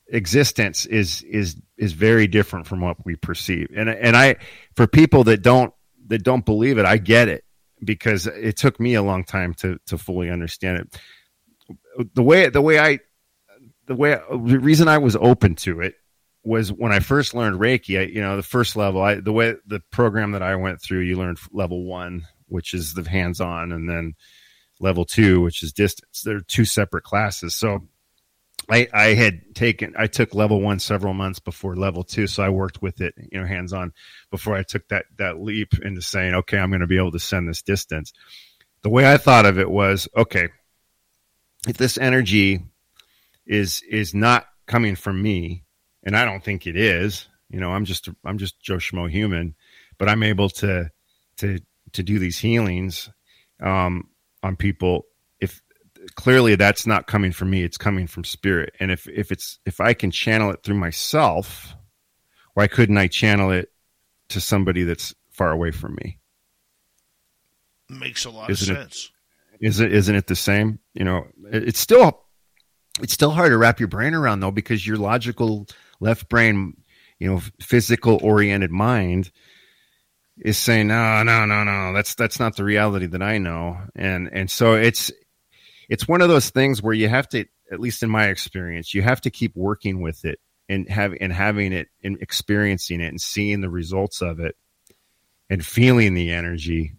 existence is is is very different from what we perceive. And and I for people that don't that don't believe it, I get it because it took me a long time to to fully understand it. The way the way I the way the reason I was open to it was when I first learned Reiki. I, you know, the first level, I the way the program that I went through, you learned level one, which is the hands on, and then level two, which is distance. They're two separate classes. So I, I had taken I took level one several months before level two, so I worked with it, you know, hands on before I took that that leap into saying, okay, I'm going to be able to send this distance. The way I thought of it was, okay, if this energy is is not coming from me, and I don't think it is, you know, I'm just I'm just Joe Schmo human, but I'm able to to to do these healings um, on people If clearly that's not coming from me it's coming from spirit. And if if it's if i can channel it through myself why couldn't i channel it to somebody that's far away from me? Makes a lot isn't of sense it, is it isn't it the same? You know it, it's still it's still hard to wrap your brain around though because your logical left brain you know physical oriented mind is saying no no no no that's that's not the reality that i know. And and so it's it's one of those things where you have to, at least in my experience, you have to keep working with it and have and having it and experiencing it and seeing the results of it and feeling the energy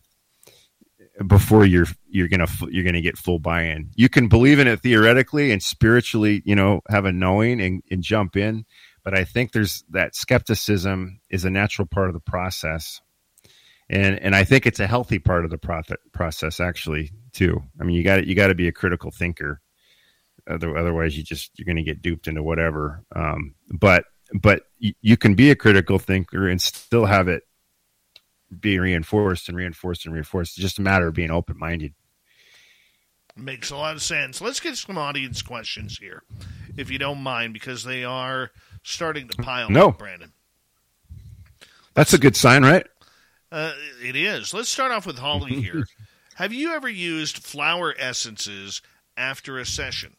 before you're you're gonna you're gonna get full buy-in. You can believe in it theoretically and spiritually, you know, have a knowing and, and jump in, but I think there's that skepticism is a natural part of the process and and I think it's a healthy part of the profit process actually too. I mean, you got you got to be a critical thinker, otherwise you just you're to get duped into whatever. Um, but but you can be a critical thinker and still have it be reinforced and reinforced and reinforced. It's just a matter of being open minded. Makes a lot of sense. Let's get some audience questions here, if you don't mind, because they are starting to pile no. up, Brandon. That's a good sign, right? Uh, it is. Let's start off with Holly here. Have you ever used flower essences after a session?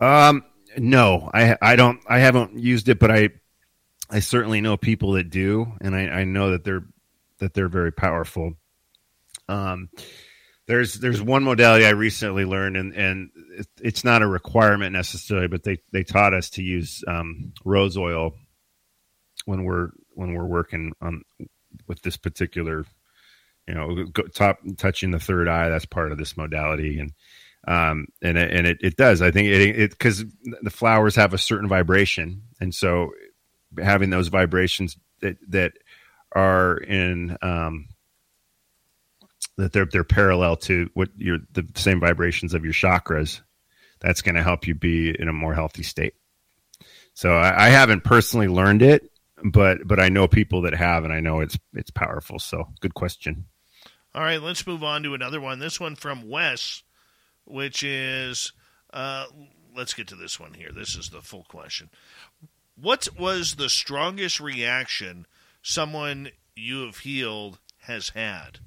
Um, no, I I don't. I haven't used it, but I I certainly know people that do, and I, I know that they're that they're very powerful. Um, there's there's one modality I recently learned, and and it's not a requirement necessarily, but they they taught us to use um, rose oil when we're when we're working on with this particular you know go, top touching the third eye that's part of this modality. And um and it, and it, it does. I think it because the flowers have a certain vibration. And so having those vibrations that that are in um that they're they're parallel to what your the same vibrations of your chakras that's going to help you be in a more healthy state so I, I haven't personally learned it but but I know people that have, and I know it's it's powerful. So good question. All right, let's move on to another one. This one from Wes, which is uh, let's get to this one here. This is the full question. What was the strongest reaction someone you have healed has had?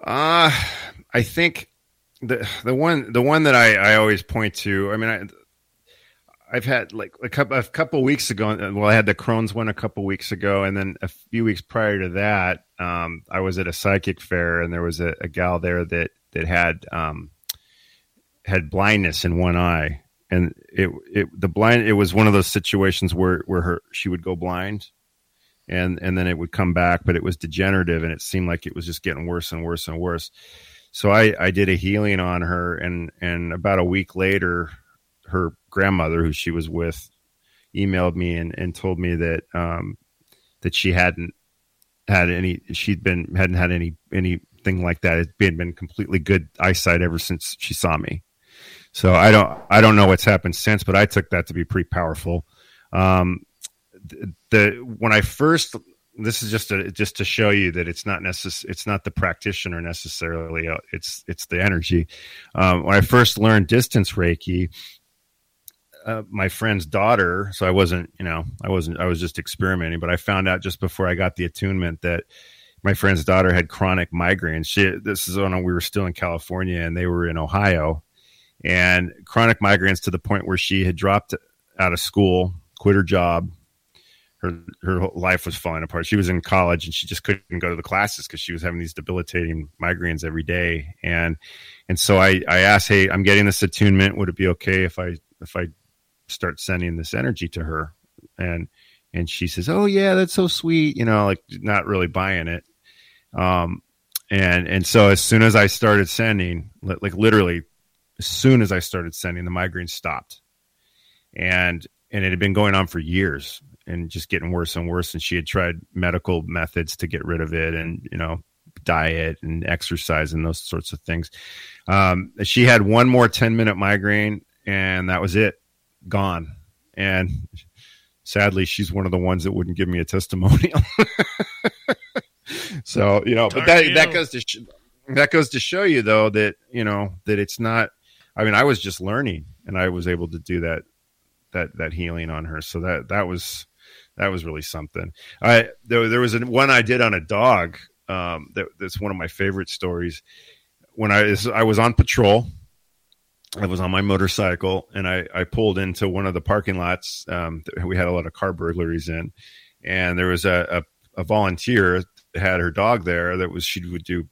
Uh I think the the one the one that I, I always point to. I mean, I, I've had like a couple a couple weeks ago. Well, I had the Crohn's one a couple weeks ago, and then a few weeks prior to that, um, I was at a psychic fair, and there was a, a gal there that that had um, had blindness in one eye, and it it the blind it was one of those situations where where her she would go blind, and and then it would come back, but it was degenerative, and it seemed like it was just getting worse and worse and worse. So I I did a healing on her, and and about a week later, her grandmother, who she was with, emailed me and, and told me that um, that she hadn't had any she'd been hadn't had any anything like that. It had been completely good eyesight ever since she saw me. So I don't I don't know what's happened since, but I took that to be pretty powerful. Um, the, the when I first this is just to just to show you that it's not necess- it's not the practitioner necessarily uh, it's it's the energy um, when i first learned distance reiki uh, my friend's daughter, so I wasn't, you know, I wasn't, I was just experimenting. But I found out just before I got the attunement that my friend's daughter had chronic migraines. She, this is when we were still in California and they were in Ohio, and chronic migraines to the point where she had dropped out of school, quit her job. Her her life was falling apart. She was in college and she just couldn't go to the classes because she was having these debilitating migraines every day. And and so I I asked, hey, I'm getting this attunement. Would it be okay if I if I start sending this energy to her and and she says oh yeah that's so sweet you know like not really buying it um and and so as soon as i started sending like literally as soon as I started sending, the migraine stopped, and and it had been going on for years and just getting worse and worse. And she had tried medical methods to get rid of it, and you know, diet and exercise and those sorts of things. Um, she had one more ten minute migraine, and that was it, gone. And sadly, she's one of the ones that wouldn't give me a testimonial. so you know, but that that goes to sh- that goes to show you though that you know that it's not. I mean, I was just learning, and I was able to do that that that healing on her. So that that was that was really something. I there, there was a, one I did on a dog. Um, that, that's one of my favorite stories. When I I was on patrol, I was on my motorcycle and I, I pulled into one of the parking lots. Um, we had a lot of car burglaries in, and there was a, a, a volunteer had her dog there. That was she would do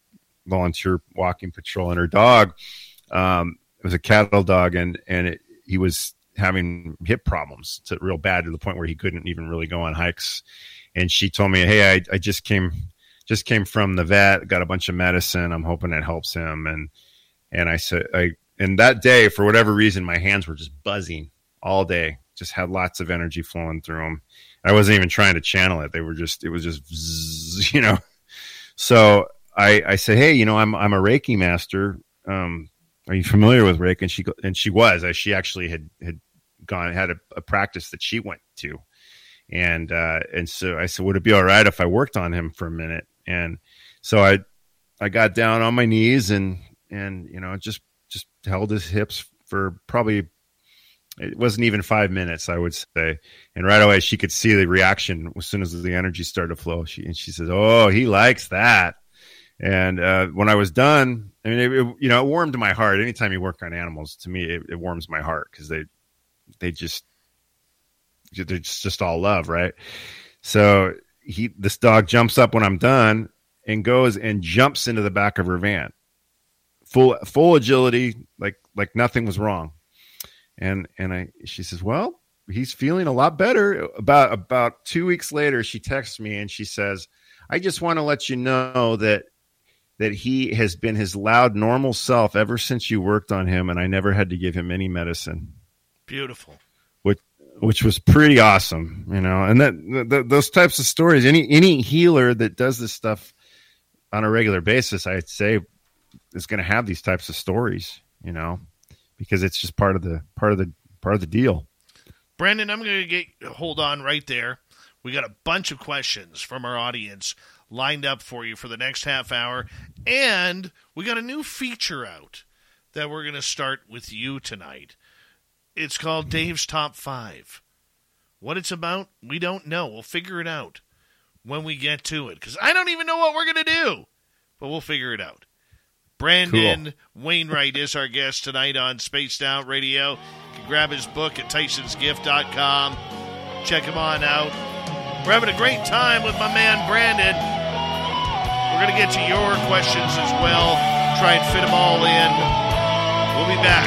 volunteer walking patrol, and her dog um, it was a cattle dog, and and it, he was having hip problems to real bad to the point where he couldn't even really go on hikes. And she told me, "Hey, I, I just came just came from the vet, got a bunch of medicine. I'm hoping it helps him." And and I said, I and that day for whatever reason, my hands were just buzzing all day. Just had lots of energy flowing through them. I wasn't even trying to channel it. They were just it was just you know. So I I said, "Hey, you know, I'm I'm a Reiki master. Um, are you familiar with Rick? And she and she was. She actually had had gone had a, a practice that she went to, and uh, and so I said, would it be all right if I worked on him for a minute? And so I I got down on my knees and and you know just just held his hips for probably it wasn't even five minutes, I would say. And right away, she could see the reaction as soon as the energy started to flow. She and she says, "Oh, he likes that." And uh, when I was done, I mean, it, it, you know, it warmed my heart. Anytime you work on animals, to me, it, it warms my heart because they they just they're just, just all love, right? So he this dog jumps up when I'm done and goes and jumps into the back of her van. Full full agility, like like nothing was wrong. And and I she says, "Well, he's feeling a lot better." About about 2 weeks later, she texts me and she says, "I just want to let you know that that he has been his loud normal self ever since you worked on him and I never had to give him any medicine." Beautiful. Which which was pretty awesome, you know. And that, that those types of stories, any any healer that does this stuff on a regular basis, I'd say, is going to have these types of stories, you know, because it's just part of the part of the part of the deal. Brandon, I'm going to get hold on right there. We got a bunch of questions from our audience lined up for you for the next half hour, and we got a new feature out that we're going to start with you tonight. It's called Dave's Top 5. What it's about, we don't know. We'll figure it out when we get to it because I don't even know what we're going to do, but we'll figure it out. Brandon cool. Wainwright is our guest tonight on Spaced Out Radio. You can grab his book at tysonsgift.com. Check him on out. We're having a great time with my man Brandon. We're going to get to your questions as well, try and fit them all in. We'll be back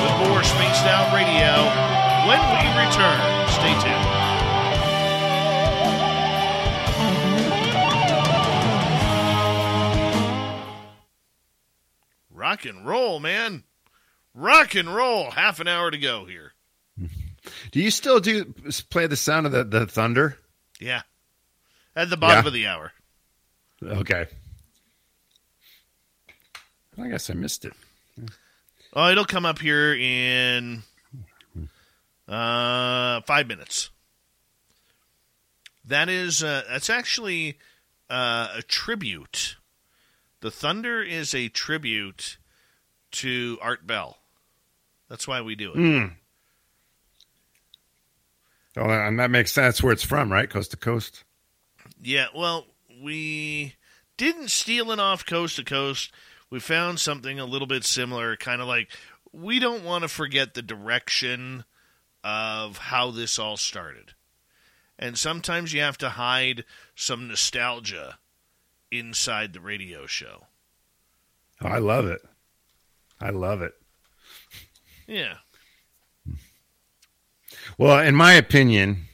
with more Spaced Out Radio when we return. Stay tuned. Rock and roll, man. Rock and roll. Half an hour to go here. Do you still do play the sound of the, the thunder? Yeah. At the bottom yeah. of the hour. Okay. I guess I missed it. Oh, it'll come up here in uh, five minutes. That is uh, that's actually uh, a tribute. The Thunder is a tribute to Art Bell. That's why we do it. Mm. Oh, and that makes sense where it's from, right? Coast to coast. Yeah, well, we didn't steal it off coast to coast we found something a little bit similar, kind of like we don't want to forget the direction of how this all started. And sometimes you have to hide some nostalgia inside the radio show. Oh, I love it. I love it. Yeah. Well, in my opinion,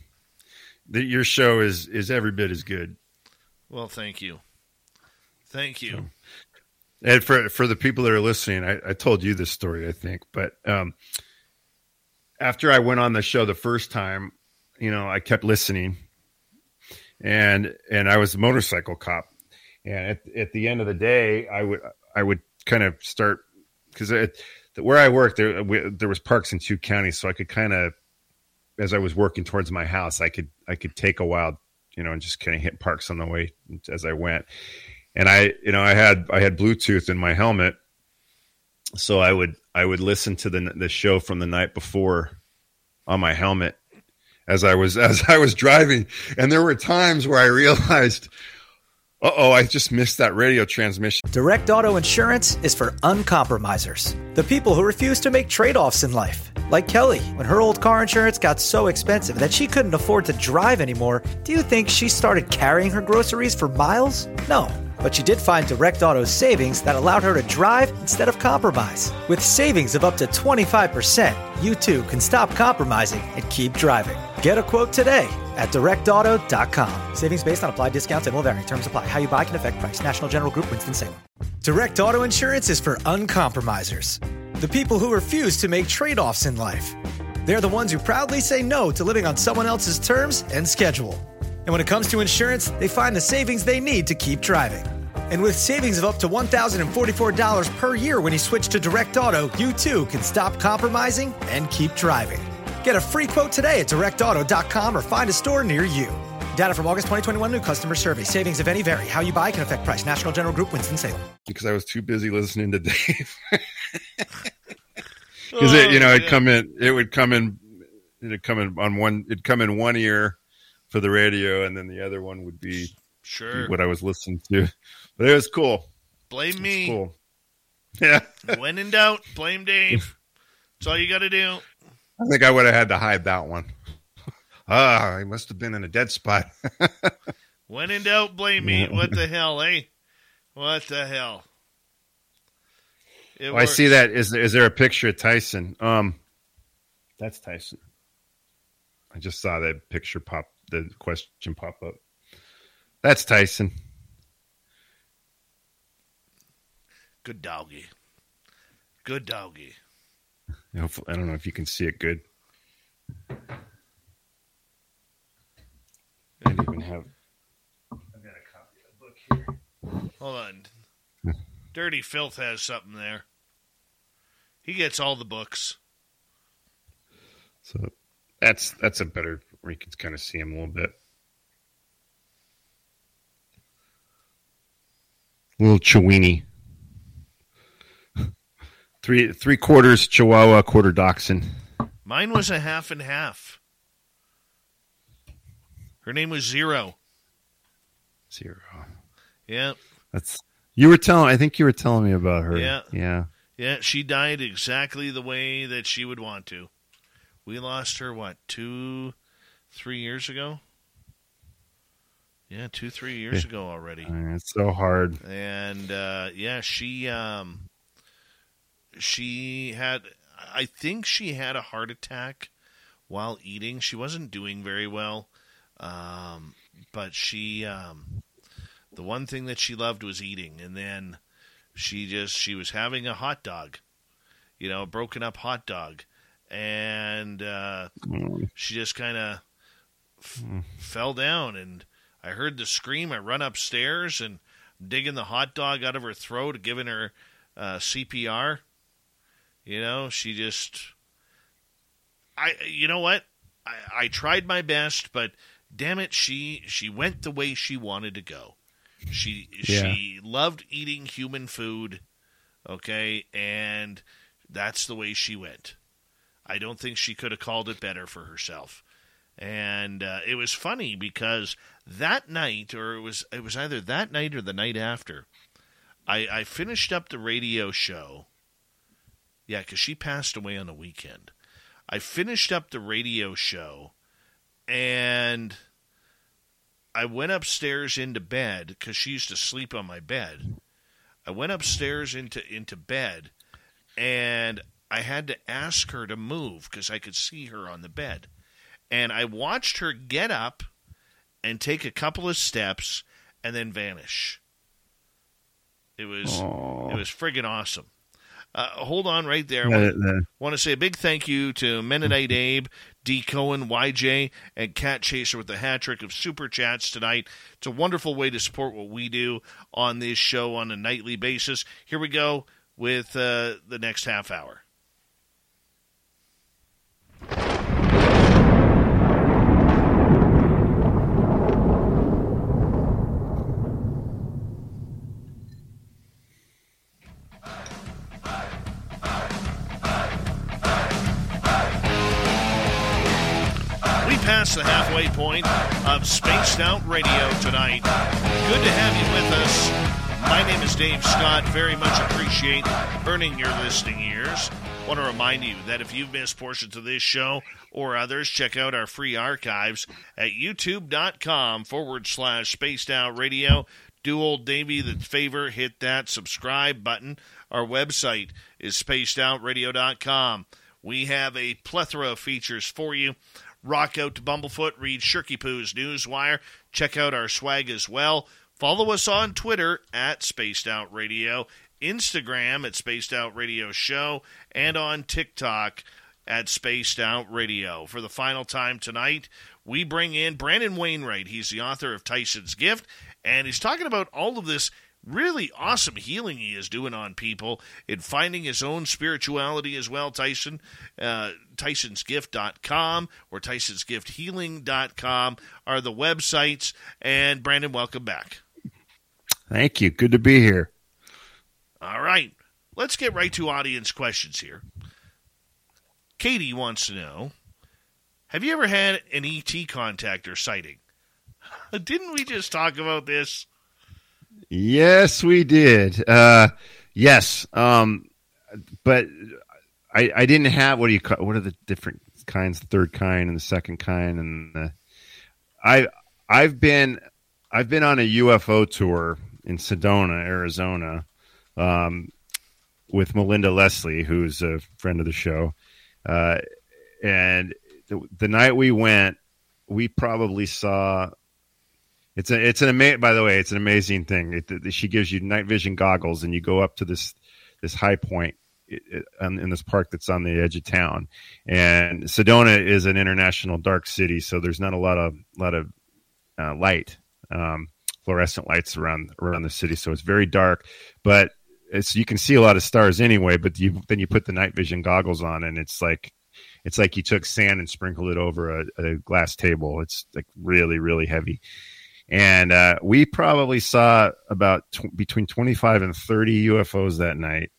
that your show is is every bit as good. Well, thank you. Thank you. and for for the people that are listening, I, I told you this story, I think, but um, after I went on the show the first time, you know, I kept listening, and and I was a motorcycle cop, and at at the end of the day, I would I would kind of start because where I worked there we, there was parks in two counties, so I could kind of as I was working towards my house, I could I could take a while, you know, and just kind of hit parks on the way as I went. And I, you know, I had I had Bluetooth in my helmet, so I would I would listen to the the show from the night before on my helmet as I was as I was driving, and there were times where I realized uh oh, I just missed that radio transmission. Direct Auto Insurance is for uncompromisers, the people who refuse to make trade offs in life. Like Kelly, when her old car insurance got so expensive that she couldn't afford to drive anymore, do you think she started carrying her groceries for miles? No. But she did find Direct Auto's savings that allowed her to drive instead of compromise. With savings of up to 25%, you too can stop compromising and keep driving. Get a quote today at directauto.com. Savings based on applied discounts and will vary. Terms apply. How you buy can affect price. National General Group, Winston-Salem. Direct Auto Insurance is for uncompromisers. The people who refuse to make trade offs in life. They're the ones who proudly say no to living on someone else's terms and schedule. And when it comes to insurance, they find the savings they need to keep driving. And with savings of up to $1,044 per year when you switch to Direct Auto, you too can stop compromising and keep driving. Get a free quote today at directauto.com or find a store near you. Data from August 2021 new customer survey. Savings, if any, vary. How you buy can affect price. National General Group, Winston-Salem. Because I was too busy listening to Dave. Because it, you oh, know, it come in, it would come in, it'd come in on one, it'd come in one ear for the radio, and then the other one would be sure what I was listening to. But it was cool. Blame me. Cool. Yeah. when in doubt, blame Dave. That's all you got to do. I think I would have had to hide that one. Ah, I must have been in a dead spot. when in doubt, blame me. What the hell, eh? What the hell? Oh, I see that. Is is there a picture of Tyson? Um, that's Tyson. I just saw that picture pop. The question pop up. That's Tyson. Good doggy. Good doggy. Hopefully, I don't know if you can see it good. I don't even have. I've got a copy of the book here. Hold on. Dirty Filth has something there. He gets all the books. So that's that's a better where you can kind of see him a little bit. A little Chiweenie. Three three quarters Chihuahua, quarter Dachshund. Mine was a half and half. Her name was Zero. Zero. Yeah. That's you were telling. I think you were telling me about her. Yeah. Yeah. Yeah. She died exactly the way that she would want to. We lost her what two, three years ago. Yeah, two, three years ago already. It's so hard. And uh, yeah, she um, she had I think she had a heart attack while eating. She wasn't doing very well. Um, but she um, the one thing that she loved was eating and then she just she was having a hot dog. You know, a broken up hot dog and uh, mm. she just kind of f- mm. fell down and I heard the scream. I run upstairs and digging the hot dog out of her throat, giving her uh, CPR. You know, she just. I. You know what? I, I tried my best, but damn it, she she went the way she wanted to go. She yeah. she loved eating human food, okay, and that's the way she went. I don't think she could have called it better for herself. And uh, it was funny because that night, or it was it was either that night or the night after, I, I finished up the radio show yeah, because she passed away on the weekend. I finished up the radio show and I went upstairs into bed because she used to sleep on my bed. I went upstairs into into bed and I had to ask her to move because I could see her on the bed. And I watched her get up and take a couple of steps and then vanish. It was Aw. it was friggin' awesome. Uh, hold on right there. I want, want to say a big thank you to Mennonite Abe, D. Cohen, YJ, and Cat Chaser with the hat trick of super chats tonight. It's a wonderful way to support what we do on this show on a nightly basis. Here we go with uh, the next half hour. Passed the halfway point of Spaced Out Radio tonight. Good to have you with us. My name is Dave Scott. Very much appreciate earning your listening ears. Want to remind you that if you've missed portions of this show or others, check out our free archives at youtube.com forward slash spaced out radio. Do old Davey the favor, hit that subscribe button. Our website is spacedoutradio.com. We have a plethora of features for you. Rock out to Bumblefoot, read Shirky Poo's Newswire, check out our swag as well. Follow us on Twitter at Spaced Out Radio, Instagram at Spaced Out Radio Show, and on TikTok at Spaced Out Radio. For the final time tonight, we bring in Brandon Wainwright. He's the author of Tyson's Gift, and he's talking about all of this really awesome healing he is doing on people and finding his own spirituality as well, Tyson. Uh, Tyson'sGift.com or Tyson'sGiftHealing.com are the websites. And Brandon, welcome back. thank you. Good to be here. All right, let's get right to audience questions here. Katie wants to know Have you ever had an ET contact or sighting? Didn't we just talk about this? Yes, we did. Uh, yes, um, but I, I didn't have what do you call what are the different kinds? The third kind and the second kind, and the, I I've been I've been on a UFO tour in Sedona, Arizona, um, with Melinda Leslie, who's a friend of the show, uh, and the, the night we went, we probably saw it's a, it's an ama- by the way, it's an amazing thing. It, it- she gives you night vision goggles, and you go up to this this high point in this park that's on the edge of town. And Sedona is an international dark city, so there's not a lot of lot of uh, light, um, fluorescent lights around around the city. So it's very dark, but it's you can see a lot of stars anyway. But you then you put the night vision goggles on, and it's like it's like you took sand and sprinkled it over a, a glass table. It's like really really heavy and uh, we probably saw about tw- between 25 and 30 UFOs that night.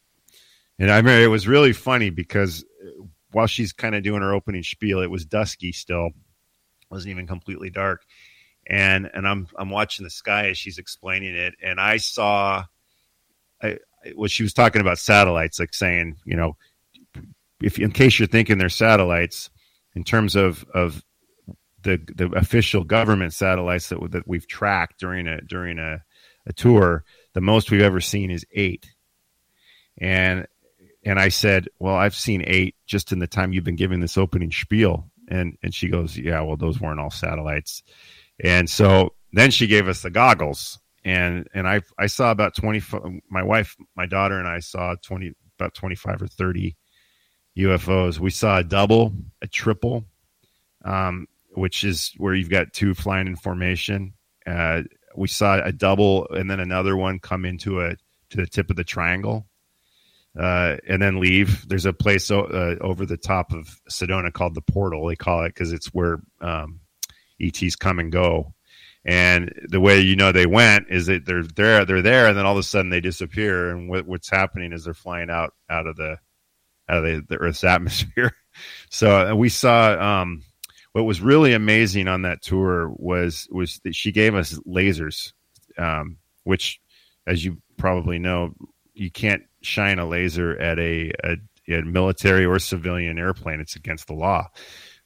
And I remember it was really funny because uh, while she's kind of doing her opening spiel, it was dusky still, it wasn't even completely dark, and and I'm I'm watching the sky as she's explaining it, and I saw, I well she was talking about satellites, like saying you know, if in case you're thinking they're satellites, in terms of of the the official government satellites that that we've tracked during a during a, a tour, the most we've ever seen is eight. And and I said, "Well, I've seen eight just in the time you've been giving this opening spiel." And and she goes, "Yeah, well, those weren't all satellites." And so then she gave us the goggles, and and I I saw about twenty. My wife, my daughter, and I saw twenty about twenty five or thirty UFOs. We saw a double, a triple, um, which is where you've got two flying in formation. Uh, we saw a double and then another one come into a to the tip of the triangle, uh, and then leave. There's a place o- uh, over the top of Sedona called the Portal. They call it because it's where um, ETs come and go. And the way you know they went is that they're there, they're there, and then all of a sudden they disappear. And what, what's happening is they're flying out out of the out of the, the Earth's atmosphere. So uh, we saw. Um, what was really amazing on that tour was was that she gave us lasers, um, which, as you probably know, you can't shine a laser at a, a, a military or civilian airplane. It's against the law.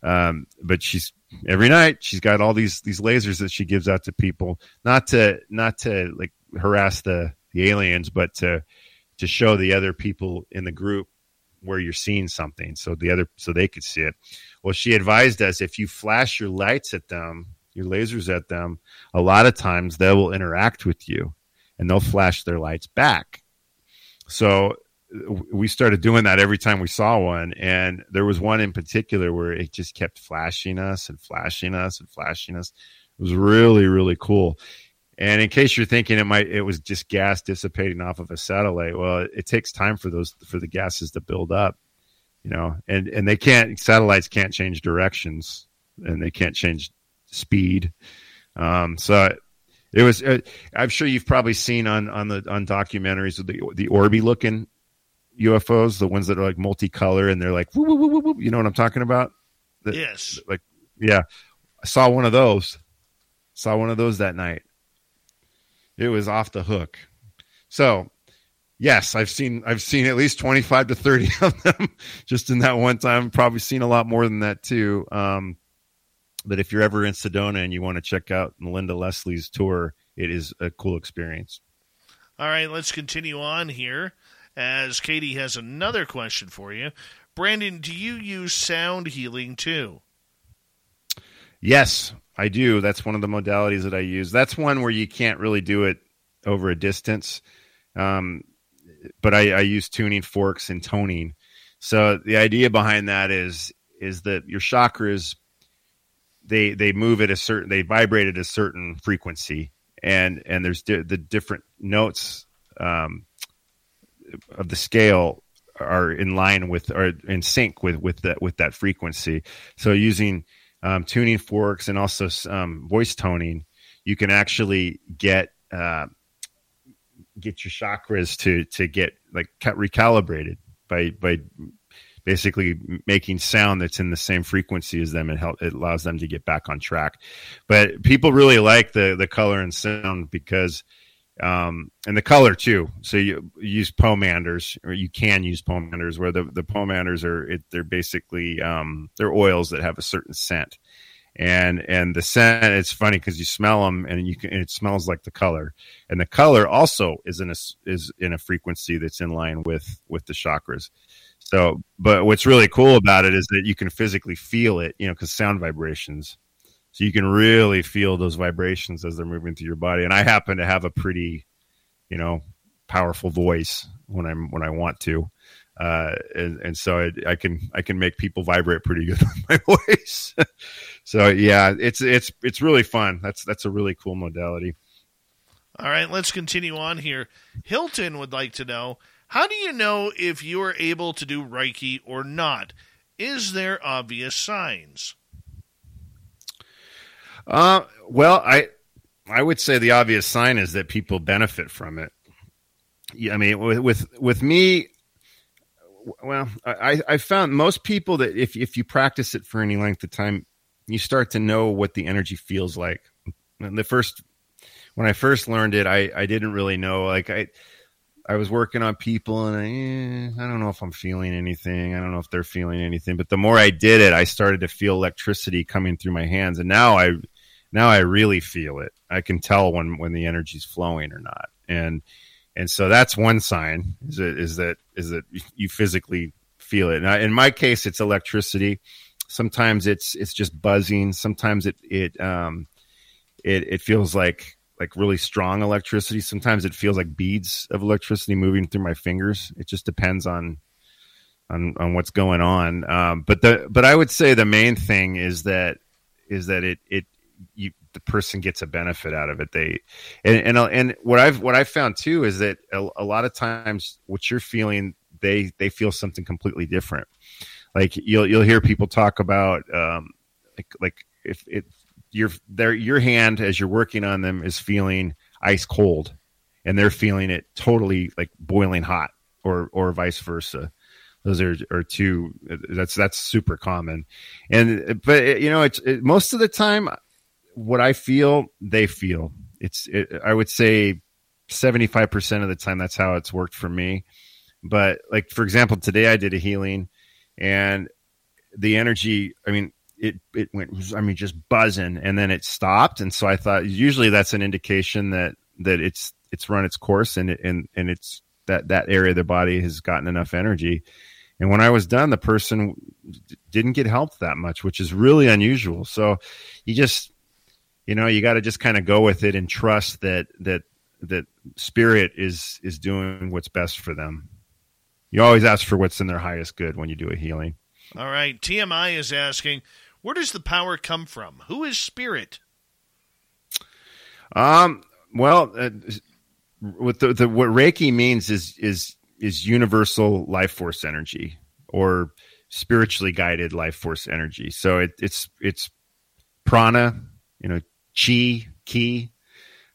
Um, but she's every night she's got all these these lasers that she gives out to people, not to not to like harass the the aliens, but to to show the other people in the group where you're seeing something so the other so they could see it well she advised us if you flash your lights at them your lasers at them a lot of times they will interact with you and they'll flash their lights back. So we started doing that every time we saw one. And there was one in particular where it just kept flashing us and flashing us and flashing us. It was really really cool. And in case you're thinking it might it was just gas dissipating off of a satellite well it, it takes time for those for the gases to build up you know and and they can't satellites can't change directions and they can't change speed um so it was uh, i'm sure you've probably seen on on the on documentaries of the the orby looking UFOs, the ones that are like multicolor and they're like, woo, woo, woo, you know what I'm talking about? The, yes. Like, yeah, I saw one of those. Saw one of those that night. It was off the hook. So, yes, I've seen I've seen at least 25 to 30 of them just in that one time. Probably seen a lot more than that too. Um, but if you're ever in Sedona and you want to check out Melinda Leslie's tour, it is a cool experience. All right, let's continue on here as Katie has another question for you. Brandon, do you use sound healing too? Yes, I do. That's one of the modalities that I use. That's one where you can't really do it over a distance. Um, but I, I use tuning forks and toning. So the idea behind that is is that your chakras they they move at a certain they vibrate at a certain frequency and and there's di- the different notes um, of the scale are in line with or in sync with with that with that frequency. So using um, tuning forks and also um, voice toning, you can actually get uh, get your chakras to to get like recalibrated by by basically making sound that's in the same frequency as them and help it allows them to get back on track but people really like the the color and sound because um, and the color too. So you, use pomanders, or you can use pomanders, where the the pomanders are it, they're basically um, they're oils that have a certain scent, and and the scent it's funny because you smell them and you can and it smells like the color, and the color also is in a is in a frequency that's in line with with the chakras. So, but what's really cool about it is that you can physically feel it, you know, because sound vibrations so you can really feel those vibrations as they're moving through your body. And I happen to have a pretty, you know, powerful voice when I'm when I want to, uh, and, and so I, I can I can make people vibrate pretty good with my voice. So yeah, it's it's it's really fun. That's that's a really cool modality. All right, let's continue on here. Hilton would like to know how do you know if you are able to do Reiki or not? Is there obvious signs? Uh, well, I I would say the obvious sign is that people benefit from it. Yeah, I mean, with with, with me, well, I, I found most people that if if you practice it for any length of time, you start to know what the energy feels like. And the first when I first learned it, I I didn't really know. Like I I was working on people, and I eh, I don't know if I'm feeling anything. I don't know if they're feeling anything. But the more I did it, I started to feel electricity coming through my hands, and now I now I really feel it. I can tell when when the energy's flowing or not, and and so that's one sign is that is that is that you physically feel it. Now, in my case, it's electricity. Sometimes it's it's just buzzing. Sometimes it it um it it feels like like really strong electricity. Sometimes it feels like beads of electricity moving through my fingers. It just depends on on on what's going on. Um, but the but I would say the main thing is that is that it it you the person gets a benefit out of it. They and and and what I've what I've found too is that a, a lot of times what you're feeling they they feel something completely different. Like you'll you'll hear people talk about um, like like if it your their your hand as you're working on them is feeling ice cold and they're feeling it totally like boiling hot or or vice versa those are, are two that's that's super common and but you know it's it, most of the time what I feel, they feel. It's it, I would say 75% of the time that's how it's worked for me. But like for example, today I did a healing and the energy, I mean, it it went I mean just buzzing and then it stopped and so I thought usually that's an indication that that it's it's run its course and it, and and it's that that area of the body has gotten enough energy. And when I was done, the person didn't get helped that much, which is really unusual. So you just you know you got to just kind of go with it and trust that that that spirit is is doing what's best for them. You always ask for what's in their highest good when you do a healing. All right. TMI is asking, where does the power come from? Who is spirit? Um. Well, uh, what the, the what Reiki means is is is universal life force energy or spiritually guided life force energy. So it, it's it's prana, you know, chi, ki.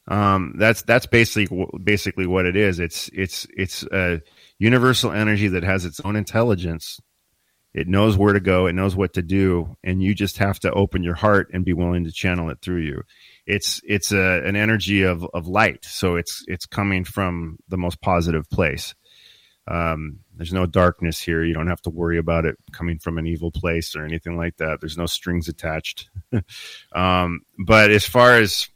Um, that's that's basically basically what it is. It's it's it's a universal energy that has its own intelligence it knows where to go. It knows what to do, and you just have to open your heart and be willing to channel it through you. It's it's a, an energy of of light, so it's it's coming from the most positive place. Um, there's no darkness here. You don't have to worry about it coming from an evil place or anything like that. There's no strings attached. um, but as far as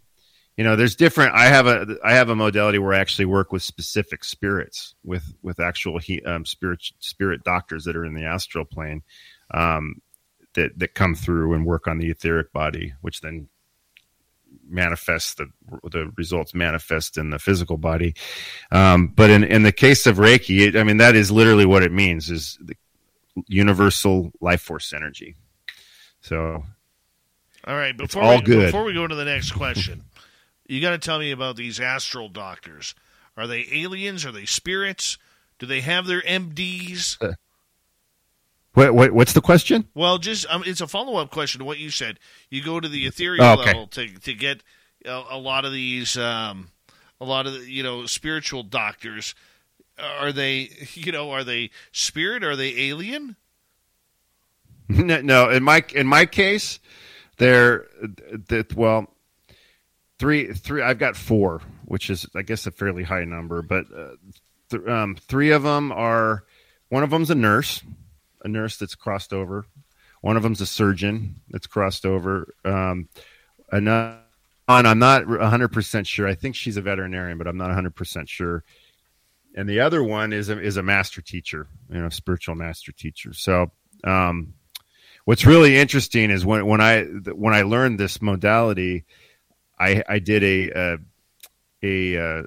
you know there's different i have a i have a modality where i actually work with specific spirits with with actual he, um, spirit spirit doctors that are in the astral plane um, that that come through and work on the etheric body which then manifests the the results manifest in the physical body um, but in in the case of reiki it, i mean that is literally what it means is the universal life force energy so all right before all we, good. before we go to the next question you got to tell me about these astral doctors. Are they aliens? Are they spirits? Do they have their MDs? Uh, what, what, what's the question? Well, just um, it's a follow up question to what you said. You go to the ethereal oh, okay. level to to get a, a lot of these, um, a lot of the, you know spiritual doctors. Are they you know are they spirit? Are they alien? No, no. In my in my case, they're that well three three i've got four which is i guess a fairly high number but uh, th- um, three of them are one of them's a nurse a nurse that's crossed over. One of them's a surgeon that's crossed over. Um, another i'm not 100% sure. I think she's a veterinarian but i'm not 100% sure. And the other one is a, is a master teacher you know spiritual master teacher. So um, what's really interesting is when when i when i learned this modality I I did a a, a uh,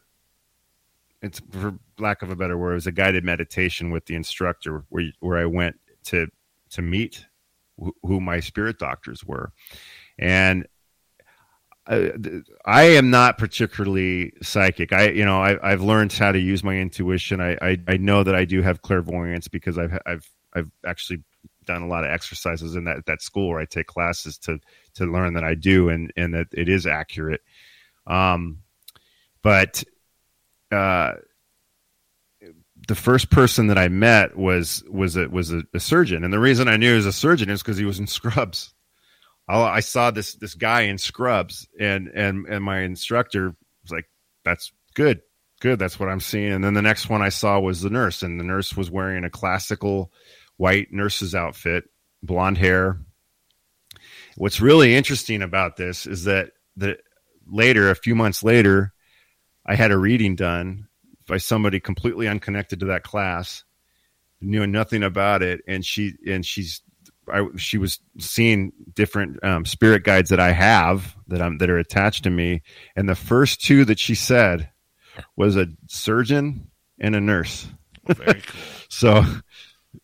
it's for lack of a better word, it was a guided meditation with the instructor where where I went to to meet who my spirit doctors were, and I, I am not particularly psychic. I, you know, I, have learned how to use my intuition. I, I, I, know that I do have clairvoyance because I've, I've, I've actually done a lot of exercises in that, that school where I take classes to to learn that I do and and that it is accurate. Um, but uh, the first person that I met was was a was a, a surgeon, and the reason I knew he was a surgeon is because he was in scrubs. I, I saw this this guy in scrubs, and and and my instructor was like, "That's good, good. That's what I'm seeing." And then the next one I saw was the nurse, and the nurse was wearing a classical white nurse's outfit, blonde hair, What's really interesting about this is that the later, a few months later, I had a reading done by somebody completely unconnected to that class, knew nothing about it, and she and she's I, she was seeing different um, spirit guides that I have that I'm that are attached to me, and the first two that she said was a surgeon and a nurse. Very cool. so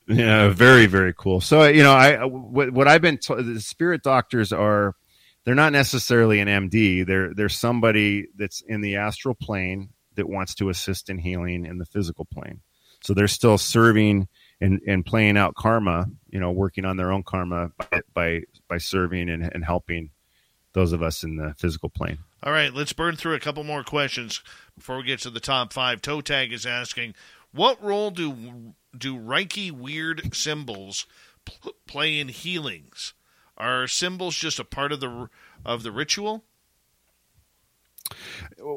yeah, very very cool. So uh, you know, I uh, what, what I've been told, the spirit doctors are they're not necessarily an MD. They're they're somebody that's in the astral plane that wants to assist in healing in the physical plane. So they're still serving and, and playing out karma, you know, working on their own karma by by, by serving and, and helping those of us in the physical plane. All right, let's burn through a couple more questions before we get to the top five. Toe Tag is asking, what role do do Reiki weird symbols pl- play in healings? Are symbols just a part of the of the ritual?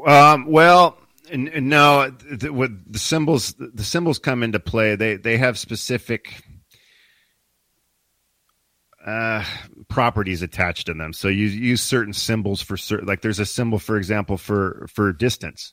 Um, well, no. The, what the symbols the symbols come into play. They they have specific uh, properties attached to them. So you use certain symbols for certain. Like there's a symbol, for example, for for distance.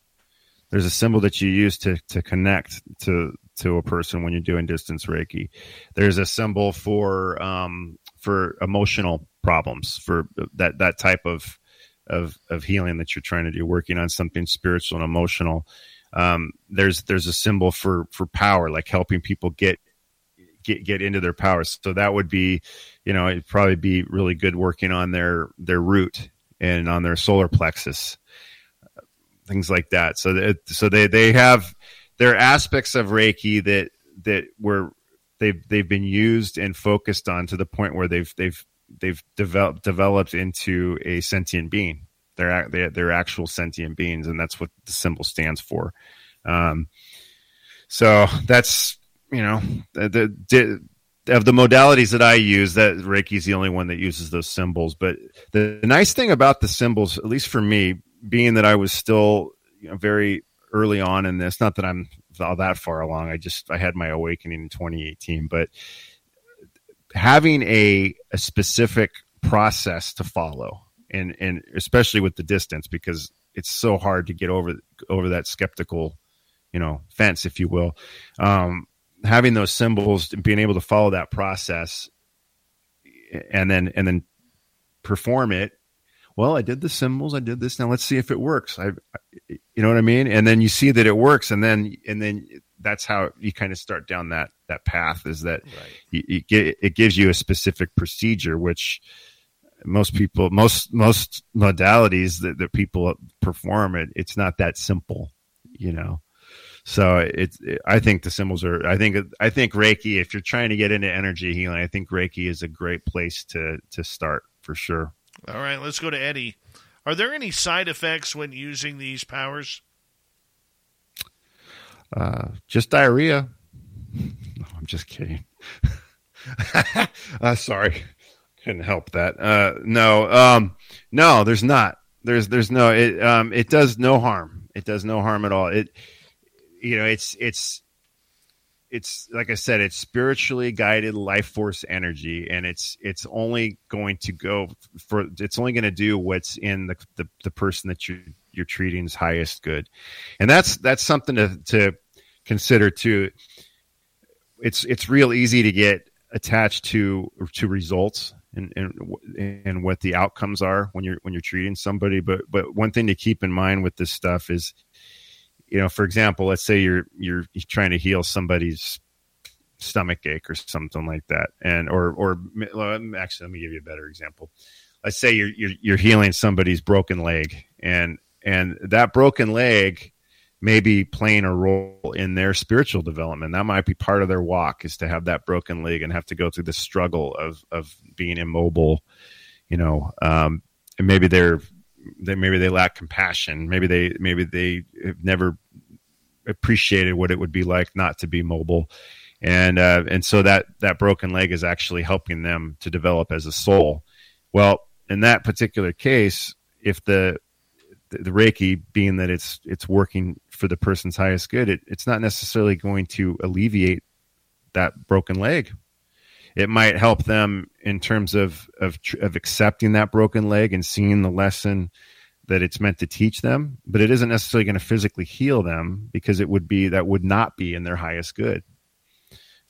There's a symbol that you use to to connect to to a person when you're doing distance Reiki. There's a symbol for um, for emotional problems for that that type of of of healing that you're trying to do, working on something spiritual and emotional. Um, there's there's a symbol for for power, like helping people get get get into their powers. So that would be, you know, it'd probably be really good working on their their root and on their solar plexus, things like that. So that so they they have there are aspects of Reiki that that were they've they've been used and focused on to the point where they've they've they've developed developed into a sentient being. They're they're, actual sentient beings, and that's what the symbol stands for. Um, so that's you know the, the, of the modalities that I use, that Reiki is the only one that uses those symbols. But the, the nice thing about the symbols, at least for me, being that I was still you know, very early on in this, not that I'm all that far along. I just I had my awakening in 2018, but having a a specific process to follow, and and especially with the distance, because it's so hard to get over over that skeptical, you know, fence, if you will. Um, having those symbols, being able to follow that process, and then and then perform it well, I did the symbols, I did this. Now let's see if it works. I, you know what I mean? And then you see that it works, and then and then that's how you kind of start down that that path. Is that right. you, you get, it gives you a specific procedure, which most people, most most modalities that, that people perform, it it's not that simple, you know. So it's, it, I think the symbols are, I think, I think Reiki, if you're trying to get into energy healing, I think Reiki is a great place to, to start for sure. All right, let's go to Eddie. Are there any side effects when using these powers? Uh, just diarrhea. No, I'm just kidding. uh, sorry, couldn't help that. Uh, no, um, no, there's not. There's, there's no. It, um, it does no harm. It does no harm at all. It, you know, it's, it's, it's like I said, it's spiritually guided life force energy, and it's it's only going to go for it's only going to do what's in the, the, the person that you you're treating's highest good, and that's that's something to to consider too. It's it's real easy to get attached to to results and, and and what the outcomes are when you're when you're treating somebody, but but one thing to keep in mind with this stuff is you know, for example, let's say you're you're trying to heal somebody's stomach ache or something like that, and or or actually, let me give you a better example. Let's say you're you're, you're healing somebody's broken leg, and and that broken leg may be playing a role in their spiritual development. That might be part of their walk is to have that broken leg and have to go through the struggle of of being immobile, you know. Um, and maybe they're they maybe they lack compassion. Maybe they maybe they have never appreciated what it would be like not to be mobile, and uh, and so that that broken leg is actually helping them to develop as a soul. Well, in that particular case, if the the, the Reiki, being that it's it's working for the person's highest good, it, it's not necessarily going to alleviate that broken leg it might help them in terms of of of accepting that broken leg and seeing the lesson that it's meant to teach them but it isn't necessarily going to physically heal them because it would be that would not be in their highest good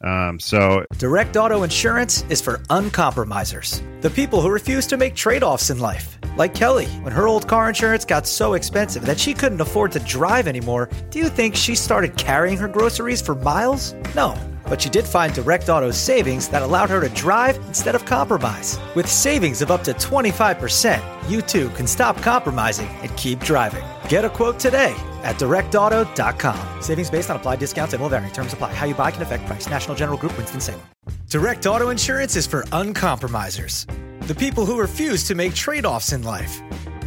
um, so direct auto insurance is for uncompromisers the people who refuse to make trade-offs in life like kelly when her old car insurance got so expensive that she couldn't afford to drive anymore do you think she started carrying her groceries for miles no but she did find Direct Auto's savings that allowed her to drive instead of compromise. With savings of up to 25%, you too can stop compromising and keep driving. Get a quote today at directauto.com. Savings based on applied discounts and will vary. Terms apply. How you buy can affect price. National General Group, Winston-Salem. Direct Auto Insurance is for uncompromisers. The people who refuse to make trade offs in life.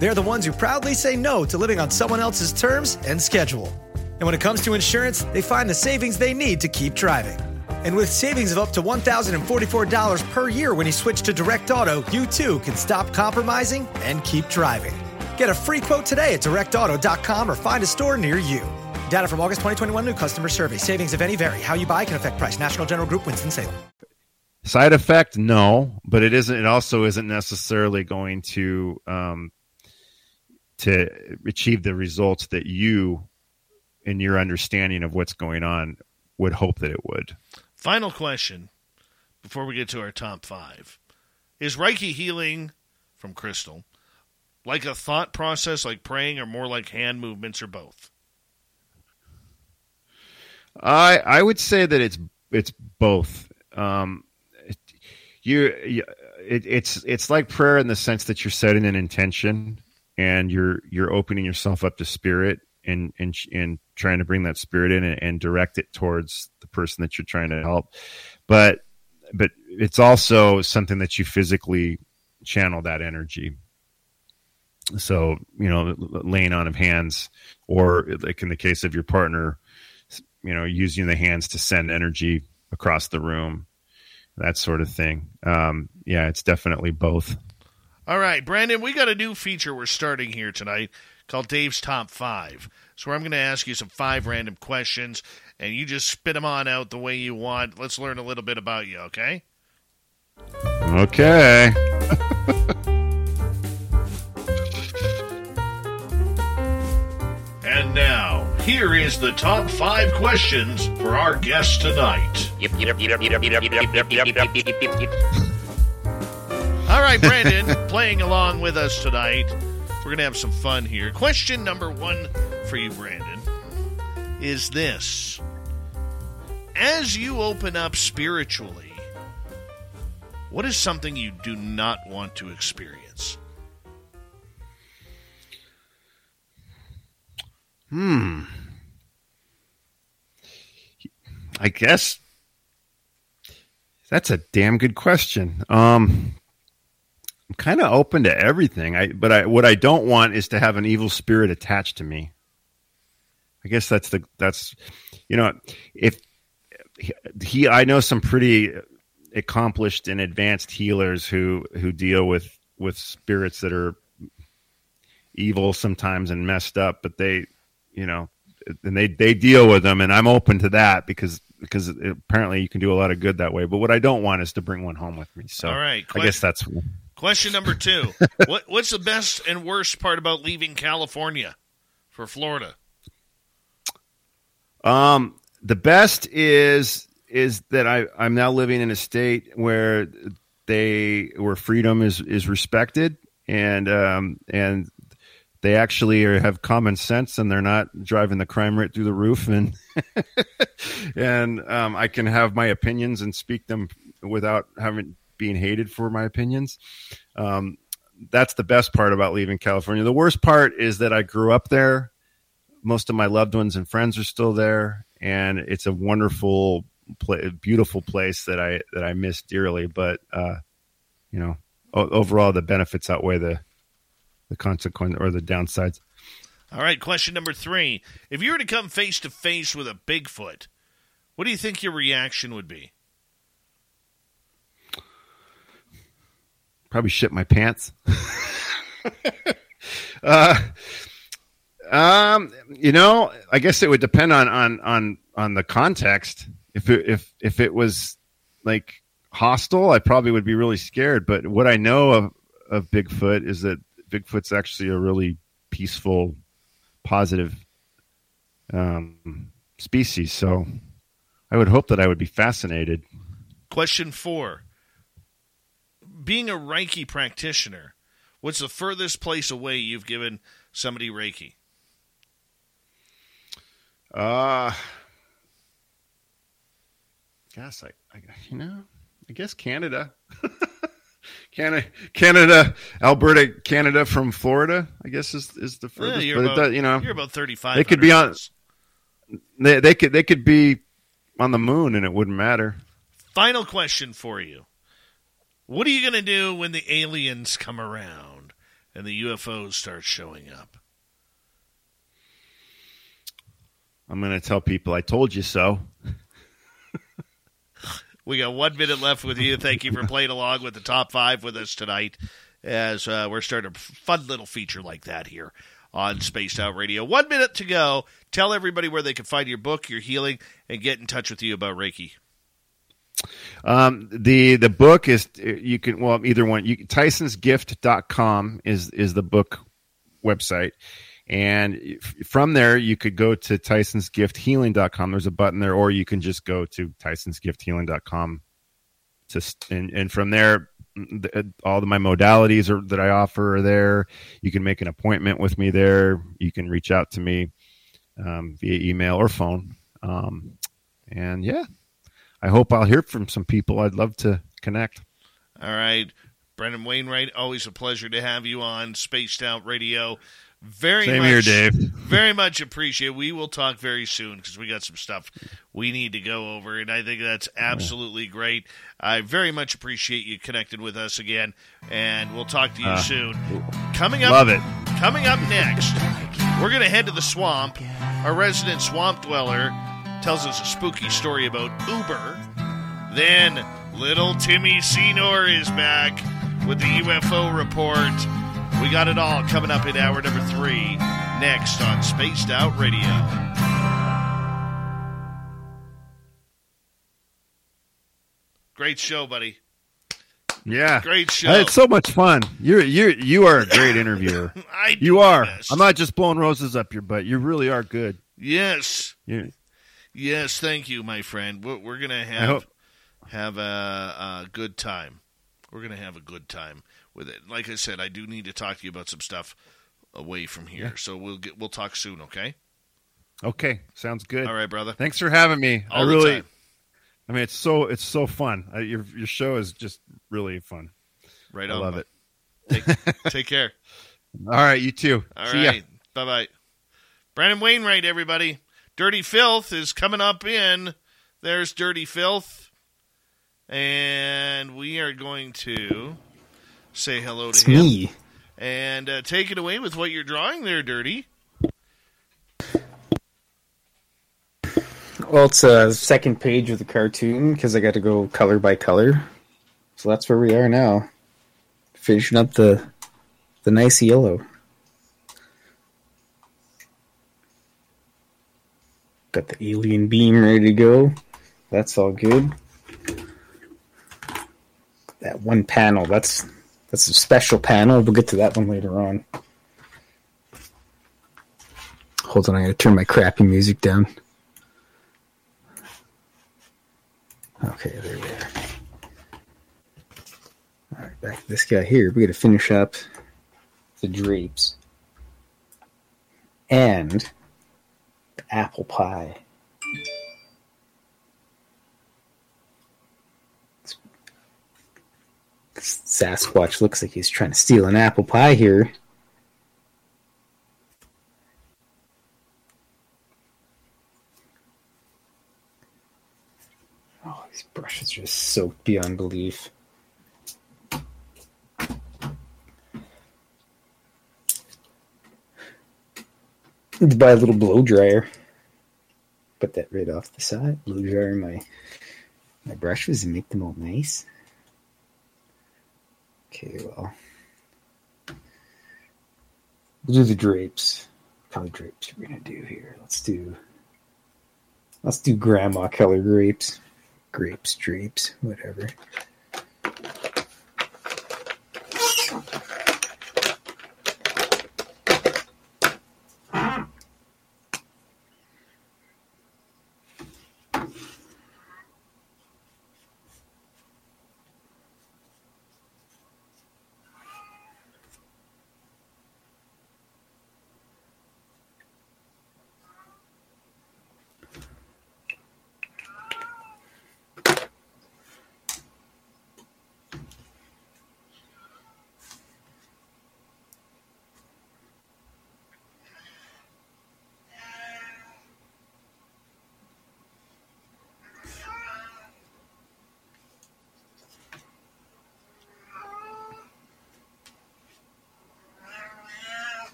They're the ones who proudly say no to living on someone else's terms and schedule. And when it comes to insurance, they find the savings they need to keep driving. And with savings of up to $1,044 per year when you switch to Direct Auto, you too can stop compromising and keep driving. Get a free quote today at directauto.com or find a store near you. Data from August 2021 new customer survey. Savings, if any, vary. How you buy can affect price. National General Group, Winston-Salem. Side effect, no, but it isn't. It also isn't necessarily going to um, to achieve the results that you, in your understanding of what's going on, would hope that it would. Final question before we get to our top five Is Reiki healing from Crystal like a thought process, like praying, or more like hand movements, or both? I I would say that it's it's both. Um, you, you it, it's it's like prayer in the sense that you're setting an intention and you're you're opening yourself up to spirit and and and trying to bring that spirit in and, and direct it towards the person that you're trying to help. But but it's also something that you physically channel that energy. So you know, laying on of hands, or like in the case of your partner, you know, using the hands to send energy across the room, that sort of thing. Um, yeah, it's definitely both. All right, Brandon, we got a new feature we're starting here tonight called Dave's Top Five. So I'm going to ask you some five random questions, and you just spit them on out the way you want. Let's learn a little bit about you, okay? Okay. here is the top five questions for our guest tonight. All right, Brandon, playing along with us tonight. We're going to have some fun here. Question number one for you, Brandon, is this As you open up spiritually, what is something you do not want to experience? Hmm. I guess that's a damn good question. Um, I'm kind of open to everything. I but I what I don't want is to have an evil spirit attached to me. I guess that's the that's you know if he I know some pretty accomplished and advanced healers who who deal with with spirits that are evil sometimes and messed up, but they you know and they they deal with them and I'm open to that because because apparently you can do a lot of good that way. But what I don't want is to bring one home with me. So All right, I guess that's Question number two: what, What's the best and worst part about leaving California for Florida? Um, the best is is that I I'm now living in a state where they where freedom is is respected and um and they actually are, have common sense and they're not driving the crime rate through the roof and and um, I can have my opinions and speak them without having being hated for my opinions. Um, that's the best part about leaving California. The worst part is that I grew up there. Most of my loved ones and friends are still there, and it's a wonderful, beautiful place that I that I miss dearly. But uh, you know, overall, the benefits outweigh the the consequence or the downsides. All right, question number three: If you were to come face to face with a Bigfoot, what do you think your reaction would be? probably shit my pants. uh, um, you know, I guess it would depend on on on on the context. If it, if if it was like hostile, I probably would be really scared. But what I know of of Bigfoot is that Bigfoot's actually a really peaceful, positive um, species. So I would hope that I would be fascinated. Question four being a Reiki practitioner, what's the furthest place away you've given somebody Reiki? Uh, guess I, I you know, I guess Canada. Canada, Canada, Alberta, Canada from Florida. I guess is is the furthest. Yeah, but about, you know, you're about thirty five. They could be on. They, they could they could be on the moon and it wouldn't matter. Final question for you: what are you going to do when the aliens come around and the UFOs start showing up? I'm going to tell people I told you so. We got one minute left with you. Thank you for playing along with the top five with us tonight as uh, we're starting a fun little feature like that here on Spaced Out Radio. One minute to go. Tell everybody where they can find your book, your healing, and get in touch with you about Reiki. Um, the the book is you can well either one you tysonsgift.com is is the book website and from there you could go to tysonsgifthealing.com there's a button there or you can just go to tysonsgifthealing.com to and, and from there the, all of my modalities are, that I offer are there. You can make an appointment with me there. You can reach out to me um, via email or phone. Um, and yeah, I hope I'll hear from some people. I'd love to connect. All right. Brandon Wainwright, always a pleasure to have you on Spaced Out Radio. Very Same much, here, Dave. Very much appreciate. We will talk very soon because we got some stuff we need to go over, and I think that's absolutely great. I very much appreciate you connecting with us again, and we'll talk to you Uh, soon. Coming up, Love it. Coming up next, we're going to head to the swamp. Our resident swamp dweller tells us a spooky story about Uber. Then, little Timmy Senor is back with the UFO report. We got it all coming up in hour number three, next on Spaced Out Radio. Great show, buddy. Yeah, Great show. It's so much fun. You're you you are a great interviewer. I do you are. best. I'm not just blowing roses up your butt. You really are good. Yes. Yes, thank you, my friend. We're, we're gonna have have a, a good time. We're gonna have a good time with it. Like I said, I do need to talk to you about some stuff away from here. So we'll get we'll talk soon. Okay. Okay, sounds good. All right, brother. Thanks for having me. All I really, time. I mean, it's so it's so fun. Uh, your your show is just really fun. Right I on. love bud. it. Take, take care. All right, you too. All See right. Bye bye. Brandon Wainwright, everybody. Dirty Filth is coming up in. There's Dirty Filth. And we are going to say hello to It's him. me. And uh, take it away with what you're drawing there, Dirty. Well, it's a second page of the cartoon because I got to go color by color. So that's where we are now, finishing up the the nice yellow. Got the alien beam ready to go. That's all good. That one panel, that's that's a special panel. We'll get to that one later on. Hold on, I gotta turn my crappy music down. Okay, there we are. Alright, back to this guy here. We gotta finish up the drapes. And the apple pie. Sasquatch looks like he's trying to steal an apple pie here. Oh, these brushes are just soaked beyond belief. Need to buy a little blow dryer. Put that right off the side. Blow dryer my my brushes and make them all nice. Okay, well. We'll do the drapes. Color drapes we're gonna do here. Let's do let's do grandma color grapes. Grapes, drapes, whatever.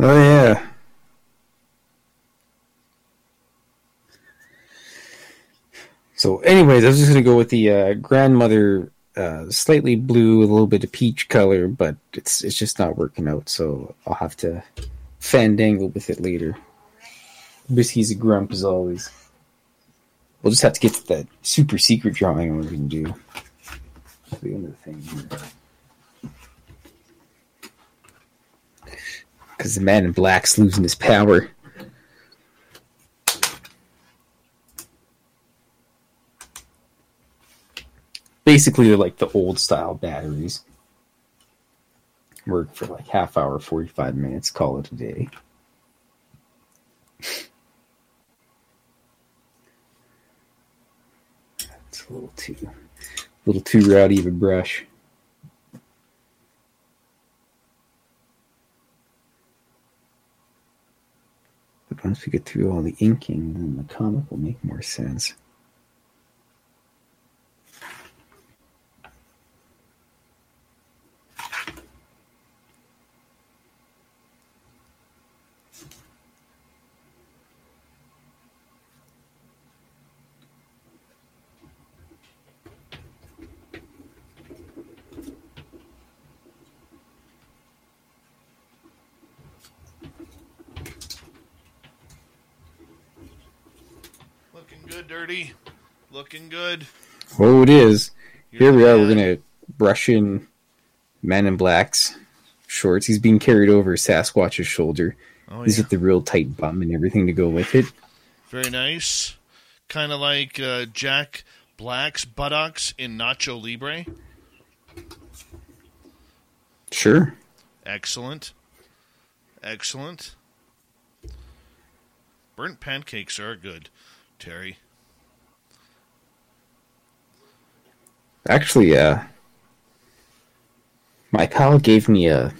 Oh yeah. So, anyways, I was just gonna go with the uh, grandmother, uh, slightly blue, a little bit of peach color, but it's it's just not working out. So I'll have to fandangle with it later. Whiskey's a grump as always. We'll just have to get to that super secret drawing we can do. The other thing here. Because the man in black's losing his power. Basically, they're like the old style batteries. Work for like half hour, 45 minutes, call it a day. It's a little too, a little too rowdy of a brush. But once we get through all the inking, then the comic will make more sense. Looking good, Dirty. Looking good. Oh, it is. Here we are. We're gonna brush in Man in Black's shorts. He's being carried over Sasquatch's shoulder. Oh, He's yeah. with the real tight bum and everything to go with it. Very nice. Kind of like uh, Jack Black's buttocks in Nacho Libre. Sure. Excellent. Excellent. Burnt pancakes are good, Terry. Actually, uh, my pal gave me a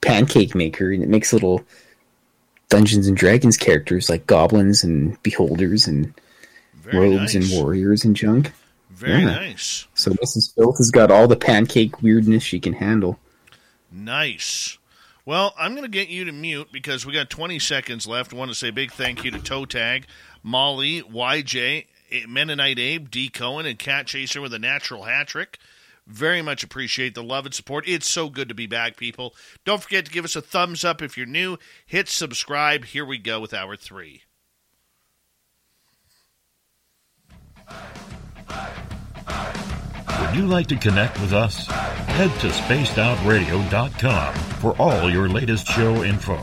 pancake maker, and it makes little Dungeons and Dragons characters like goblins and beholders and Very rogues nice. and warriors and junk. Very Yeah. nice. So Mrs. Filth has got all the pancake weirdness she can handle. Nice. Well, I'm going to get you to mute because we got 20 seconds left. I want to say a big thank you to Toe Tag, Molly, YJ, Mennonite Abe, D. Cohen, and Cat Chaser with a natural hat trick. Very much appreciate the love and support. It's so good to be back, people. Don't forget to give us a thumbs up if you're new. Hit subscribe. Here we go with hour three. Would you like to connect with us? Head to spacedoutradio.com for all your latest show info.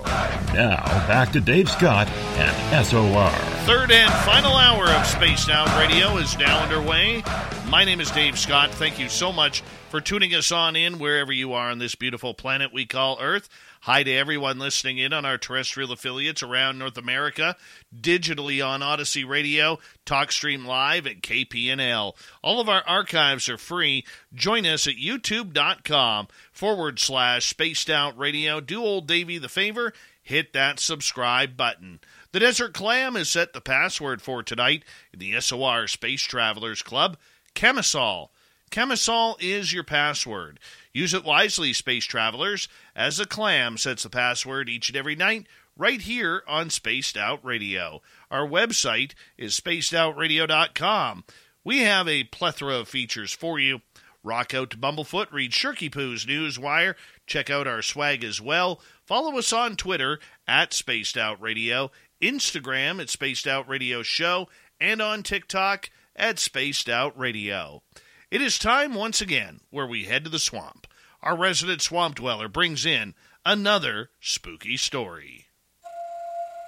Now, back to Dave Scott and SOR. Third and final hour of Spaced Out Radio is now underway. My name is Dave Scott. Thank you so much for tuning us on in wherever you are on this beautiful planet we call Earth. Hi to everyone listening in on our terrestrial affiliates around North America, digitally on Audacy Radio, TalkStream Live, at KPNL. All of our archives are free. Join us at youtube.com forward slash spaced out radio. Do old Davey the favor, hit that subscribe button. The Desert Clam has set the password for tonight in the SOR Space Travelers Club. Chemisol. Chemisol is your password. Use it wisely, space travelers, as the clam sets the password each and every night right here on Spaced Out Radio. Our website is spacedoutradio.com. We have a plethora of features for you. Rock out to Bumblefoot, read Shirky Poo's Newswire, check out our swag as well. Follow us on Twitter at Spaced Out Radio, Instagram at Spaced Out Radio Show, and on TikTok at Spaced Out Radio. It is time once again where we head to the swamp. Our resident swamp dweller brings in another spooky story.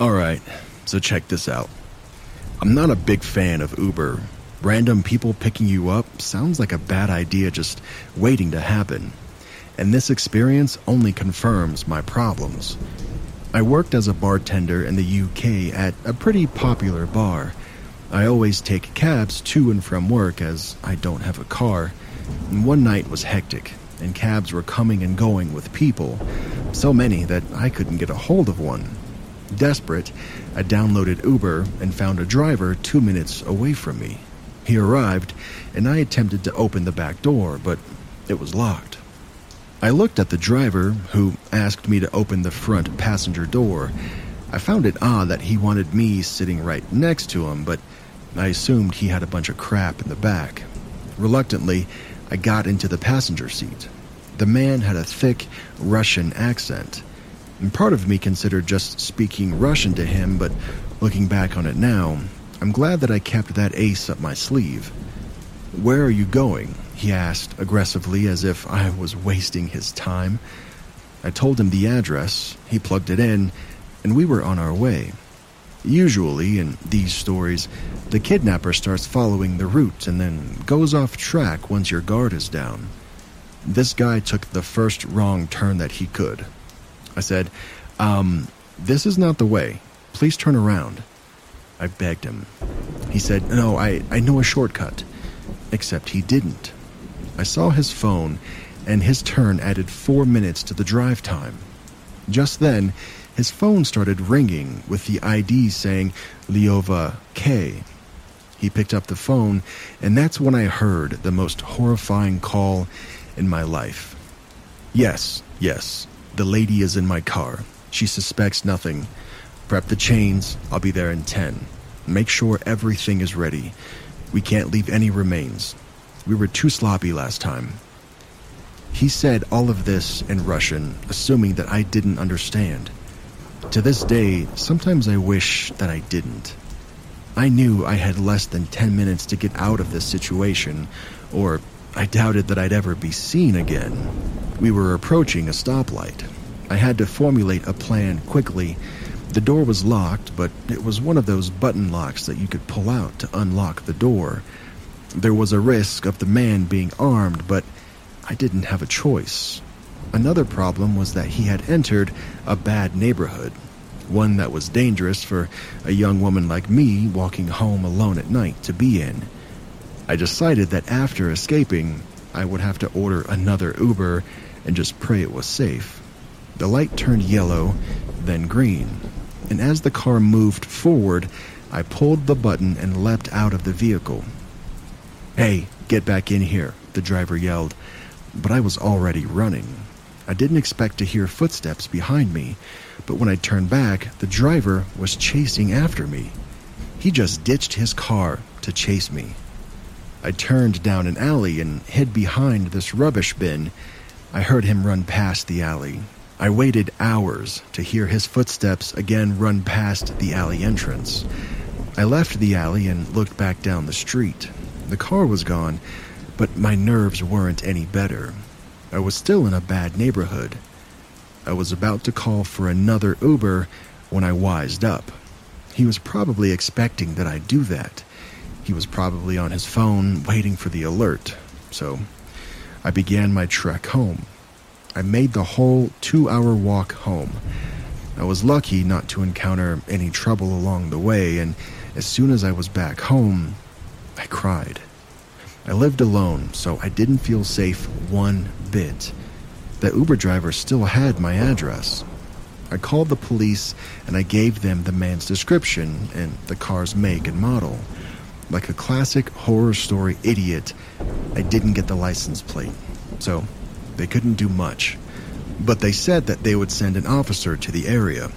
Alright, so check this out. I'm not a big fan of Uber. Random people picking you up sounds like a bad idea just waiting to happen. And this experience only confirms my problems. I worked as a bartender in the UK at a pretty popular bar. I always take cabs to and from work as I don't have a car. And one night was hectic, and cabs were coming and going with people. So many that I couldn't get a hold of one. Desperate, I downloaded Uber and found a driver two minutes away from me. He arrived, and I attempted to open the back door, but it was locked. I looked at the driver, who asked me to open the front passenger door. I found it odd that he wanted me sitting right next to him, but I assumed he had a bunch of crap in the back. Reluctantly, I got into the passenger seat. The man had a thick Russian accent. And part of me considered just speaking Russian to him, but looking back on it now, I'm glad that I kept that ace up my sleeve. Where are you going? he asked aggressively as if I was wasting his time. I told him the address, he plugged it in, and we were on our way. Usually, in these stories, the kidnapper starts following the route and then goes off track once your guard is down. This guy took the first wrong turn that he could. I said, Um, this is not the way. Please turn around. I begged him. He said, No, I, I know a shortcut. Except he didn't. I saw his phone, and his turn added four minutes to the drive time. Just then, his phone started ringing with the ID saying Leova K. He picked up the phone, and that's when I heard the most horrifying call in my life. Yes, yes, the lady is in my car. She suspects nothing. Prep the chains. I'll be there in 10. Make sure everything is ready. We can't leave any remains. We were too sloppy last time. He said all of this in Russian, assuming that I didn't understand. To this day, sometimes I wish that I didn't. I knew I had less than 10 minutes to get out of this situation, or I doubted that I'd ever be seen again. We were approaching a stoplight. I had to formulate a plan quickly. The door was locked, but it was one of those button locks that you could pull out to unlock the door. There was a risk of the man being armed, but I didn't have a choice. Another problem was that he had entered a bad neighborhood, one that was dangerous for a young woman like me walking home alone at night to be in. I decided that after escaping, I would have to order another Uber and just pray it was safe. The light turned yellow, then green, and as the car moved forward, I pulled the button and leapt out of the vehicle. Hey, get back in here, the driver yelled, but I was already running. I didn't expect to hear footsteps behind me, but when I turned back, the driver was chasing after me. He just ditched his car to chase me. I turned down an alley and hid behind this rubbish bin. I heard him run past the alley. I waited hours to hear his footsteps again run past the alley entrance. I left the alley and looked back down the street. The car was gone, but my nerves weren't any better. I was still in a bad neighborhood. I was about to call for another Uber when I wised up. He was probably expecting that I'd do that. He was probably on his phone waiting for the alert, so I began my trek home. I made the whole two hour walk home. I was lucky not to encounter any trouble along the way, and as soon as I was back home, I cried. I lived alone, so I didn't feel safe one bit. The Uber driver still had my address. I called the police and I gave them the man's description and the car's make and model. Like a classic horror story idiot, I didn't get the license plate, so they couldn't do much. But they said that they would send an officer to the area.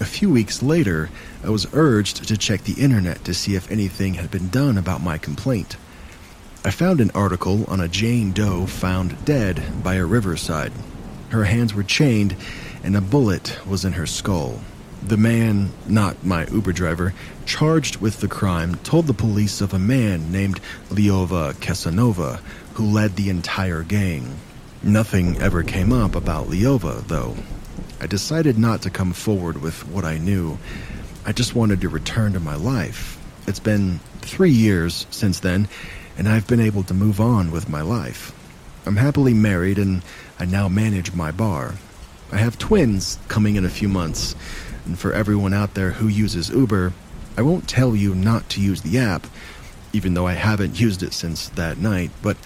A few weeks later, I was urged to check the internet to see if anything had been done about my complaint. I found an article on a Jane Doe found dead by a riverside. Her hands were chained, and a bullet was in her skull. The man, not my Uber driver, charged with the crime told the police of a man named Leova Casanova who led the entire gang. Nothing ever came up about Leova, though. I decided not to come forward with what I knew. I just wanted to return to my life. It's been three years since then, and I've been able to move on with my life. I'm happily married, and I now manage my bar. I have twins coming in a few months, and for everyone out there who uses Uber, I won't tell you not to use the app, even though I haven't used it since that night, but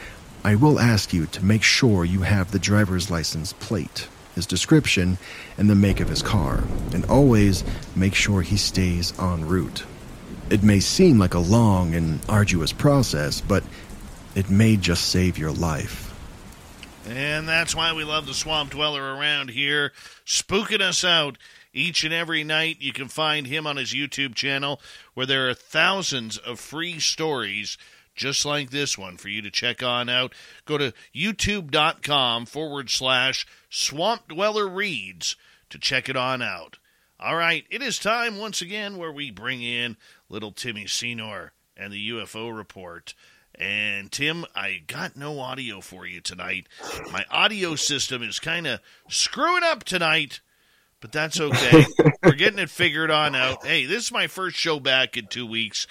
I will ask you to make sure you have the driver's license plate. his description, and the make of his car, and always make sure he stays en route. It may seem like a long and arduous process, but it may just save your life. And that's why we love the Swamp Dweller around here, spooking us out each and every night. You can find him on his YouTube channel where there are thousands of free stories just like this one for you to check on out. Go to youtube.com forward slash swamp dweller reads to check it on out. All right, it is time once again where we bring in little Timmy Senor and the UFO report. And Tim, I got no audio for you tonight. My audio system is kind of screwing up tonight, but that's okay. We're getting it figured on out. Hey, this is my first show back in two weeks,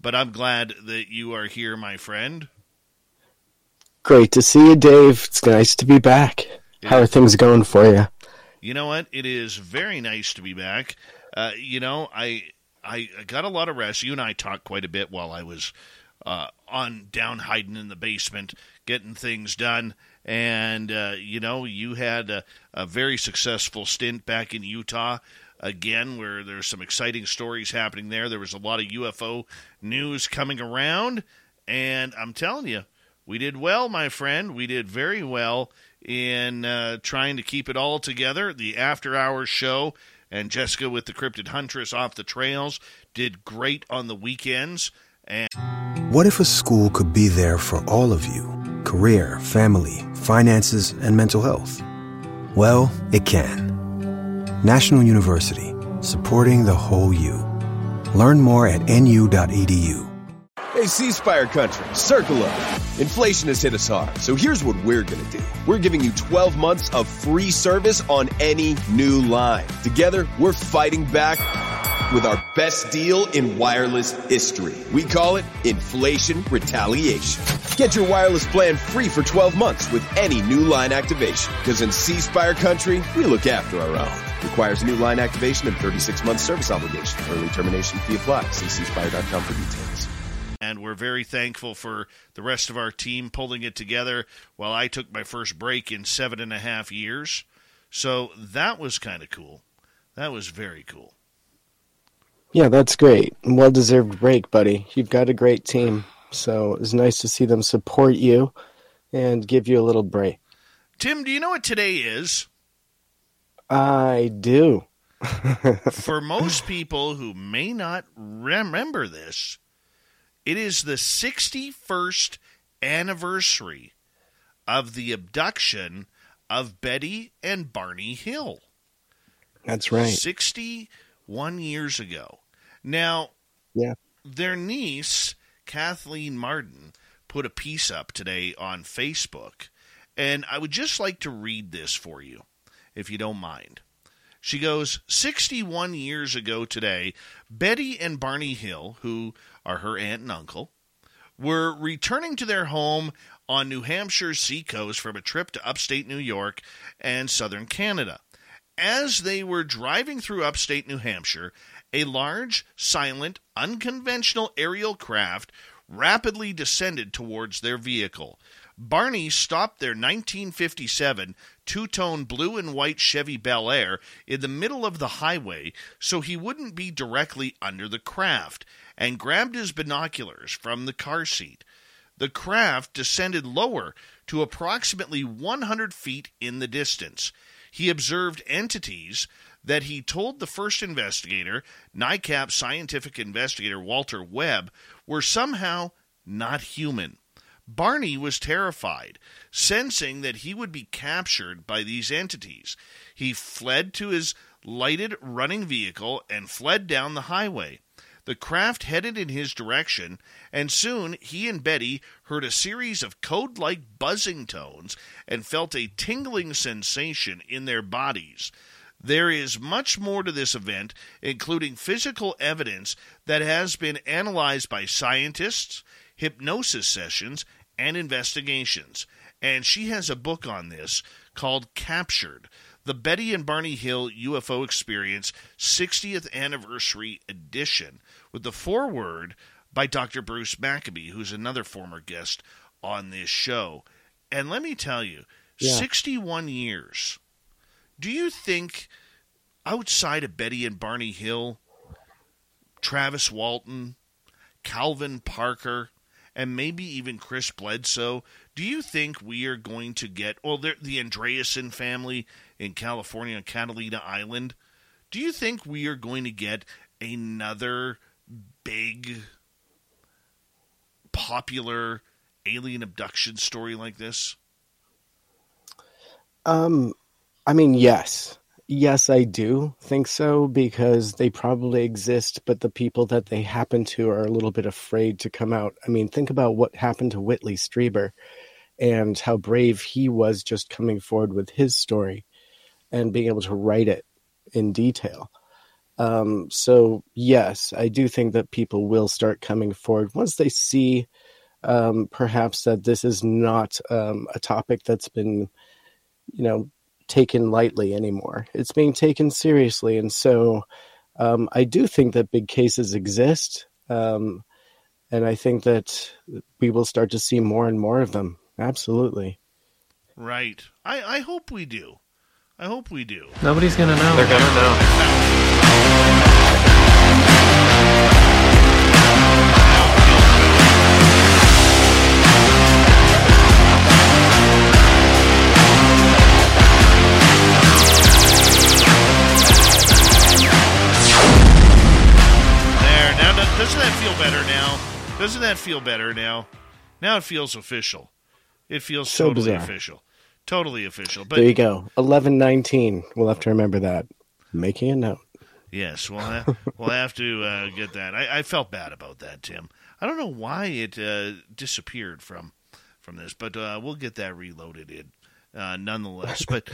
but I'm glad that you are here, my friend. Great to see you, Dave. It's nice to be back. Yeah. How are things going for you? You know what? It is very nice to be back. Uh, you know, I I got a lot of rest. You and I talked quite a bit while I was uh, on down hiding in the basement, getting things done. And uh, you know, you had a, a very successful stint back in Utah again, where there's some exciting stories happening there. There was a lot of UFO news coming around, and I'm telling you, we did well, my friend. We did very well in uh, trying to keep it all together. The after hours show and Jessica with the Cryptid Huntress off the trails did great on the weekends. And What if a school could be there for all of you? Career, family, finances, and mental health? Well, it can. National University, supporting the whole you. Learn more at nu.edu. Hey, C Spire Country, circle up. Inflation has hit us hard, so here's what we're gonna do. We're giving you 12 months of free service on any new line. Together, we're fighting back with our best deal in wireless history. We call it Inflation Retaliation. Get your wireless plan free for 12 months with any new line activation. Because in C Spire Country, we look after our own. Requires new line activation and 36 month service obligation. Early termination fee applies. See cspire.com for details. And we're very thankful for the rest of our team pulling it together while I took my first break in seven and a half years. So that was kind of cool. That was very cool. Yeah, that's great. Well deserved break, buddy. You've got a great team. So it's nice to see them support you and give you a little break. Tim, do you know what today is? I do. For most people who may not remember this, it is the 61st anniversary of the abduction of Betty and Barney Hill. That's right. 61 years ago. Now, Yeah. their niece, Kathleen Marden, put a piece up today on Facebook, and I would just like to read this for you, if you don't mind. She goes, 61 years ago today, Betty and Barney Hill, who are her aunt and uncle, were returning to their home on New Hampshire's seacoast from a trip to upstate New York and southern Canada. As they were driving through upstate New Hampshire, a large, silent, unconventional aerial craft rapidly descended towards their vehicle. Barney stopped their 1957 two tone blue and white Chevy Bel Air in the middle of the highway so he wouldn't be directly under the craft and grabbed his binoculars from the car seat. The craft descended lower to approximately 100 feet in the distance. He observed entities that he told the first investigator, NICAP scientific investigator Walter Webb, were somehow not human. Barney was terrified, sensing that he would be captured by these entities. He fled to his lighted running vehicle and fled down the highway. The craft headed in his direction, and soon he and Betty heard a series of code like buzzing tones and felt a tingling sensation in their bodies. There is much more to this event, including physical evidence that has been analyzed by scientists, hypnosis sessions, and investigations. And she has a book on this called Captured The Betty and Barney Hill UFO Experience 60th Anniversary Edition, with the foreword by Dr. Bruce Maccabee, who's another former guest on this show. And let me tell you, Yeah. 61 years Do you think outside of Betty and Barney Hill, Travis Walton, Calvin Parker, and maybe even Chris Bledsoe, do you think we are going to get, well, the Andreasen family in California, on Catalina Island, do you think we are going to get another big, popular alien abduction story like this? Um, I mean, yes. Yes, I do think so because they probably exist, but the people that they happen to are a little bit afraid to come out. I mean, think about what happened to Whitley Strieber and how brave he was just coming forward with his story and being able to write it in detail. Um, so, yes, I do think that people will start coming forward once they see um, perhaps that this is not um, a topic that's been, you know, taken lightly anymore. It's being taken seriously. And so um, I do think that big cases exist. Um, and I think that we will start to see more and more of them. Absolutely. Right. I, I hope we do. I hope we do. Nobody's going to know. They're going to know. There. Now, doesn't that feel better now? Doesn't that feel better now? Now it feels official. It feels So totally bizarre. official. Totally official. But there you go. Eleven nineteen. We'll have to remember that. Making a note. Yes, we'll have, we'll have to uh, get that. I, I felt bad about that, Tim. I don't know why it uh, disappeared from from this, but uh, we'll get that reloaded in uh, nonetheless. But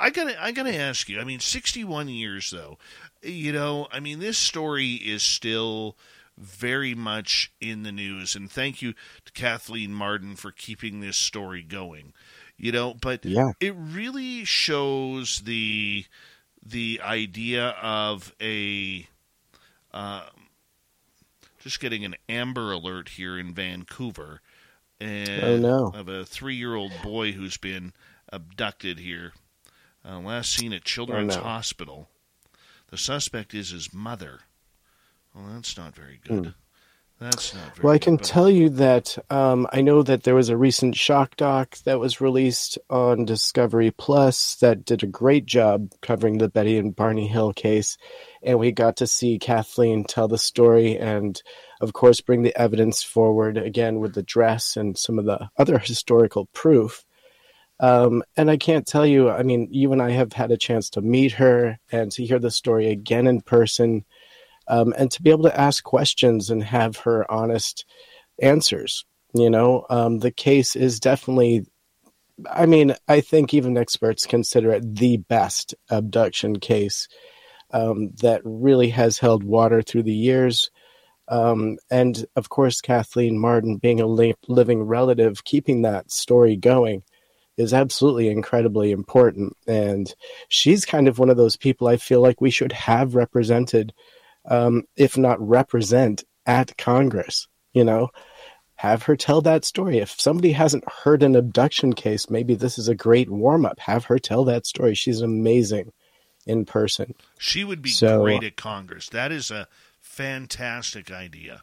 I gotta I gotta ask you. I mean, sixty one years though. You know, I mean, this story is still very much in the news, and thank you to Kathleen Marden for keeping this story going. You know, but Yeah. it really shows the the idea of a uh, just getting an amber alert here in Vancouver and Oh, no. of a three year old boy who's been abducted here. Uh, last seen at Children's Oh, no. Hospital. The suspect is his mother. Well, that's not very good. Hmm. That's not Well, I can but- tell you that um, I know that there was a recent shock doc that was released on Discovery Plus that did a great job covering the Betty and Barney Hill case, and we got to see Kathleen tell the story and, of course, bring the evidence forward again with the dress and some of the other historical proof. Um, and I can't tell you, I mean, you and I have had a chance to meet her and to hear the story again in person um, and to be able to ask questions and have her honest answers. You know, um, the case is definitely, I mean, I think even experts consider it the best abduction case um, that really has held water through the years. Um, and of course, Kathleen Marden, being a li- living relative, keeping that story going is absolutely incredibly important. And she's kind of one of those people I feel like we should have represented um, if not represent at Congress. You know, have her tell that story. If somebody hasn't heard an abduction case, maybe this is a great warm up. Have her tell that story. She's amazing in person. She would be So- great at Congress. That is a fantastic idea.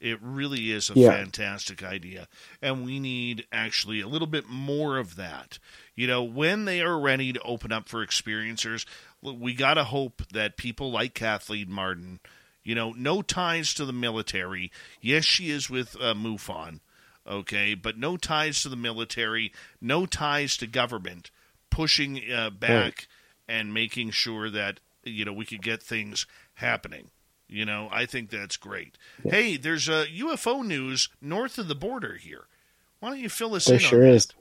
It really is a Yeah. fantastic idea. And we need actually a little bit more of that. You know, when they are ready to open up for experiencers, we got to hope that people like Kathleen Marden, you know, no ties to the military. Yes, she is with uh, MUFON, okay, but no ties to the military, no ties to government, pushing uh, back and making sure that you know we could get things happening. You know, I think that's great. Hey, there's a UFO news north of the border here. Why don't you fill us There in sure on that?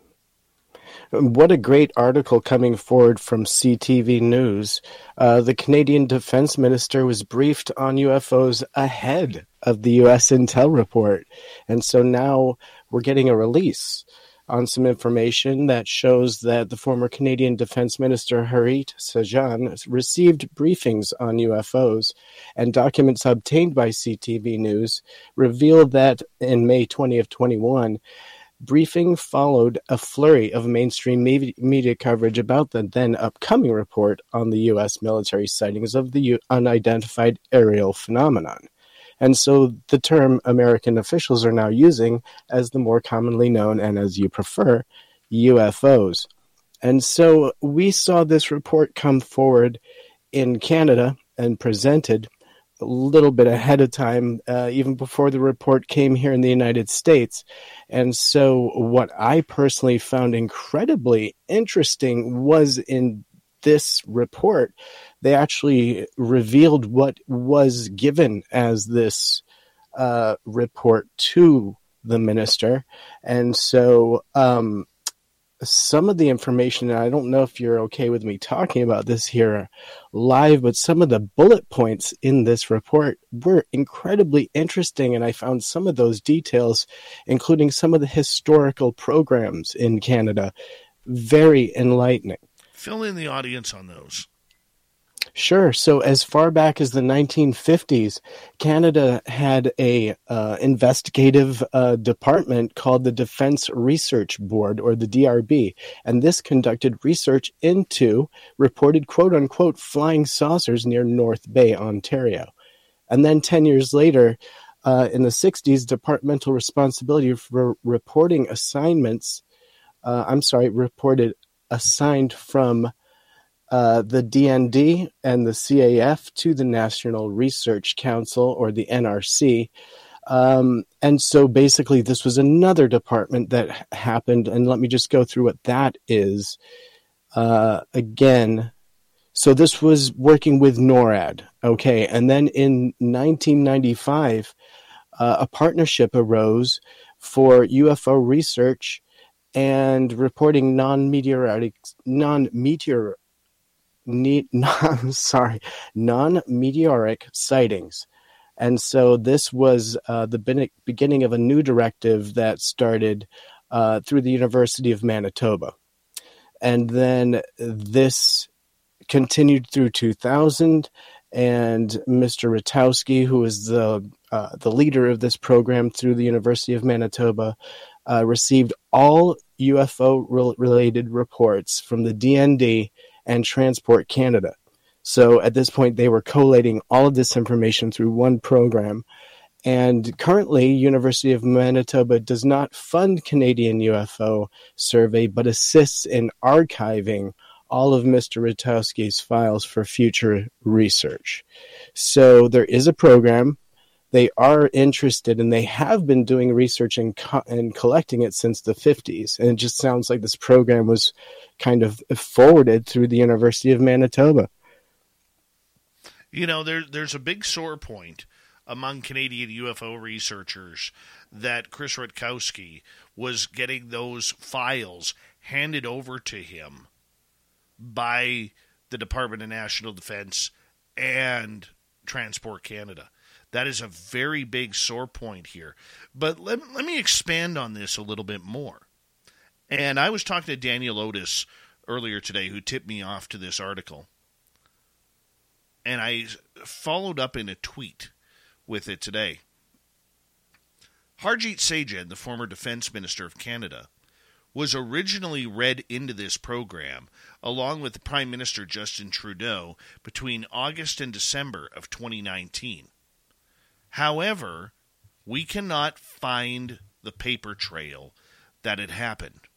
What a great article coming forward from CTV News. Uh, the Canadian Defense Minister was briefed on UFOs ahead of the U.S. Intel report. And so now we're getting a release on some information that shows that the former Canadian Defense Minister Harjit Sajjan received briefings on UFOs, and documents obtained by CTV News revealed that in May 20 of 21, briefing followed a flurry of mainstream media coverage about the then upcoming report on the U.S. military sightings of the unidentified aerial phenomenon. And so the term American officials are now using as the more commonly known, and as you prefer, UFOs. And so we saw this report come forward in Canada and presented a little bit ahead of time, uh, even before the report came here in the United States. And so, what I personally found incredibly interesting was in this report, they actually revealed what was given as this uh, report to the minister. And so, um, some of the information, and I don't know if you're okay with me talking about this here live, but some of the bullet points in this report were incredibly interesting. And I found some of those details, including some of the historical programs in Canada, very enlightening. Fill in the audience on those. Sure. So as far back as the 1950s, Canada had a uh, investigative uh, department called the Defense Research Board, or the DRB, and this conducted research into reported "quote unquote" flying saucers near North Bay, Ontario. And then 10 years later, uh, in the 60s, departmental responsibility for reporting assignments, uh, I'm sorry, reported assigned from the DND and the CAF to the National Research Council or the NRC. Um, and so basically, this was another department that happened. And let me just go through what that is. Uh, again, so this was working with NORAD. Okay. And then in 1995, uh, a partnership arose for UFO research and reporting non-meteoric non-meteor ne- non, sorry, non-meteoric sightings. And so this was uh, the beginning of a new directive that started uh, through the University of Manitoba. And then this continued through 2000, and Mr. Rutkowski, who is the uh, the leader of this program through the University of Manitoba, uh, received all UFO related reports from the DND and Transport Canada. So at this point, they were collating all of this information through one program. And currently, University of Manitoba does not fund Canadian UFO survey, but assists in archiving all of Mr. Rutkowski's files for future research. So there is a program. They are interested and they have been doing research and, co- and collecting it since the 50s. And it just sounds like this program was kind of forwarded through the University of Manitoba. You know, there, there's a big sore point among Canadian UFO researchers that Chris Rutkowski was getting those files handed over to him by the Department of National Defense and Transport Canada. That is a very big sore point here. But let, let me expand on this a little bit more. And I was talking to Daniel Otis earlier today who tipped me off to this article. And I followed up in a tweet with it today. Harjit Sajjan, the former defense minister of Canada, was originally read into this program along with Prime Minister Justin Trudeau between August and December of 2019. However, we cannot find the paper trail that it happened.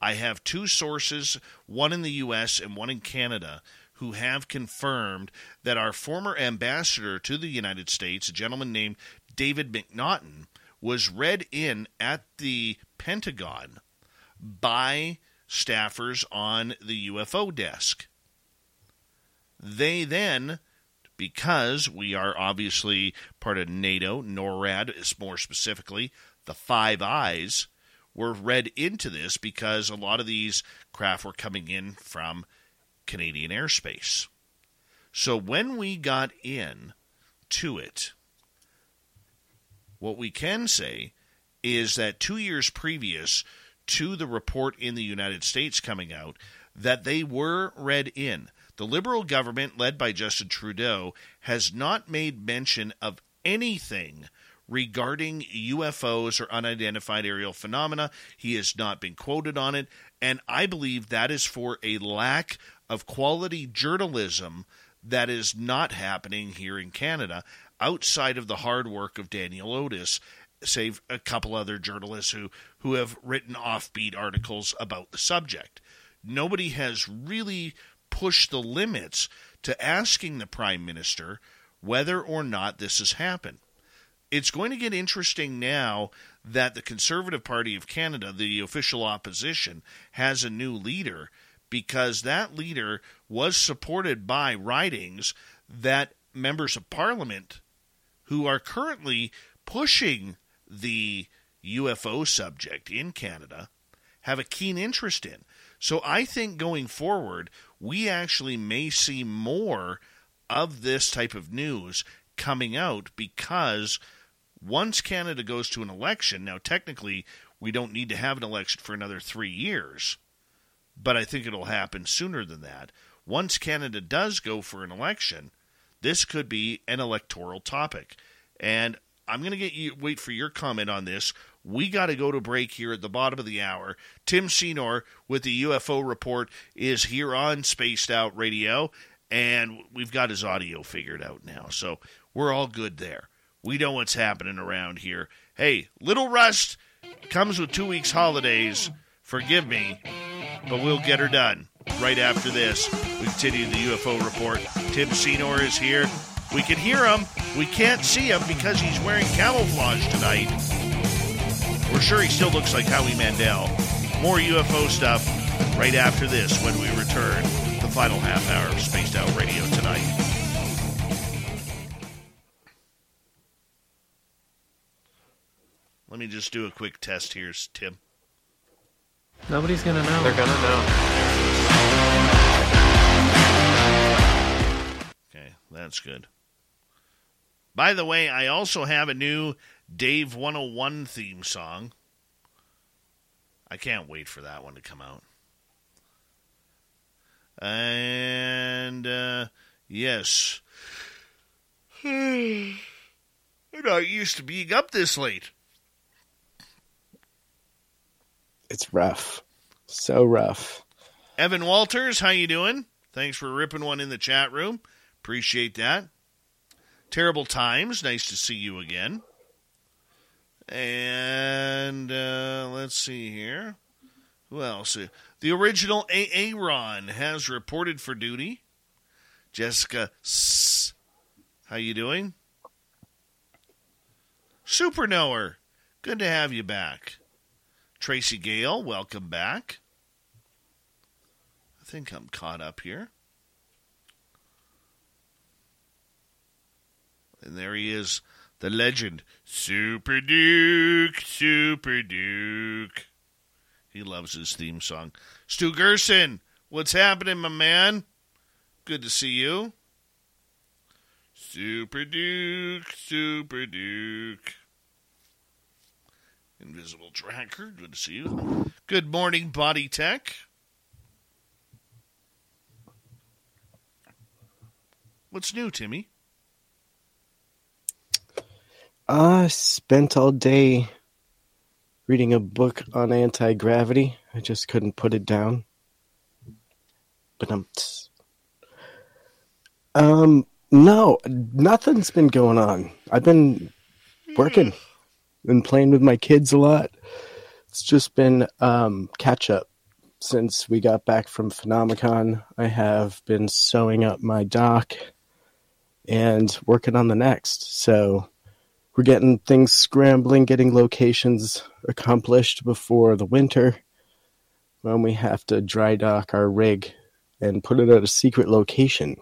I have two sources, one in the U.S. and one in Canada, who have confirmed that our former ambassador to the United States, a gentleman named David McNaughton, was read in at the Pentagon by staffers on the UFO desk. They then, because we are obviously part of NATO, NORAD is more specifically, the Five Eyes, were read into this because a lot of these craft were coming in from Canadian airspace. So when we got in to it, what we can say is that two years previous to the report in the United States coming out, that they were read in. The Liberal government, led by Justin Trudeau, has not made mention of anything regarding UFOs or unidentified aerial phenomena. He has not been quoted on it, and I believe that is for a lack of quality journalism that is not happening here in Canada outside of the hard work of Daniel Otis, save a couple other journalists who, who have written offbeat articles about the subject. Nobody has really pushed the limits to asking the Prime Minister whether or not this has happened. It's going to get interesting now that the Conservative Party of Canada, the official opposition, has a new leader because that leader was supported by writings that members of parliament who are currently pushing the UFO subject in Canada have a keen interest in. So I think going forward, we actually may see more of this type of news coming out because once Canada goes to an election, now technically we don't need to have an election for another three years, but I think it'll happen sooner than that. Once Canada does go for an election, this could be an electoral topic. And I'm going to get you wait for your comment on this. We got to go to break here at the bottom of the hour. Tim Senor with the UFO report is here on Spaced Out Radio, and we've got his audio figured out now. So we're all good there. We know what's happening around here. Hey, Little Rust comes with two weeks' holidays. Forgive me, but we'll get her done. Right after this, we continue the UFO report. Tim Senor is here. We can hear him. We can't see him because he's wearing camouflage tonight. We're sure he still looks like Howie Mandel. More UFO stuff right after this when we return. The final half hour of Spaced Out Radio tonight. Let me just do a quick test here, Tim. Nobody's gonna know. They're gonna know. Okay, that's good. By the way, I also have a new Dave 101 theme song. I can't wait for that one to come out. And, uh, yes. I'm not used to being up this late. It's rough. So rough. Evan Walters, how you doing? Thanks for ripping one in the chat room. Appreciate that. Terrible Times, nice to see you again. And uh, let's see here. Who else? The original Aaron has reported for duty. Jessica, S- how you doing? Super Knower, good to have you back. Tracy Gale, welcome back. I think I'm caught up here. And there he is, the legend, Super Duke, Super Duke. He loves his theme song. Stu Gerson, what's happening, my man? Good to see you. Super Duke, Super Duke. Invisible Tracker, good to see you. Good morning, Body Tech. What's new, Timmy? I spent all day reading a book on anti gravity. I just couldn't put it down. But I'm. Um, no, nothing's been going on. I've been working, been playing with my kids a lot. It's just been um, catch up since we got back from Phenomicon. I have been sewing up my dock and working on the next. So we're getting things scrambling, getting locations accomplished before the winter when we have to dry dock our rig and put it at a secret location.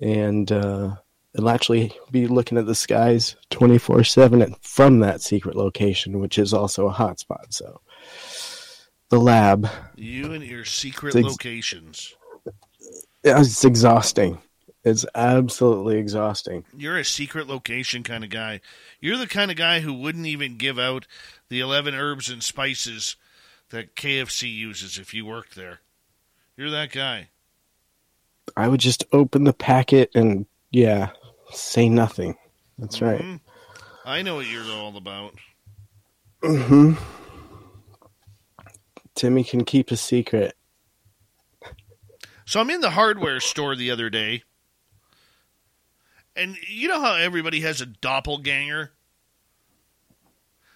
And uh, it'll actually be looking at the skies 24 7 from that secret location, which is also a hotspot. So the lab. You and your secret ex- locations. It's exhausting. It's absolutely exhausting. You're a secret location kind of guy. You're the kind of guy who wouldn't even give out the 11 herbs and spices that KFC uses if you worked there. You're that guy. I would just open the packet and, yeah, say nothing. That's right. Mhm. I know what you're all about. hmm Timmy can keep a secret. So I'm in the hardware store the other day, and you know how everybody has a doppelganger?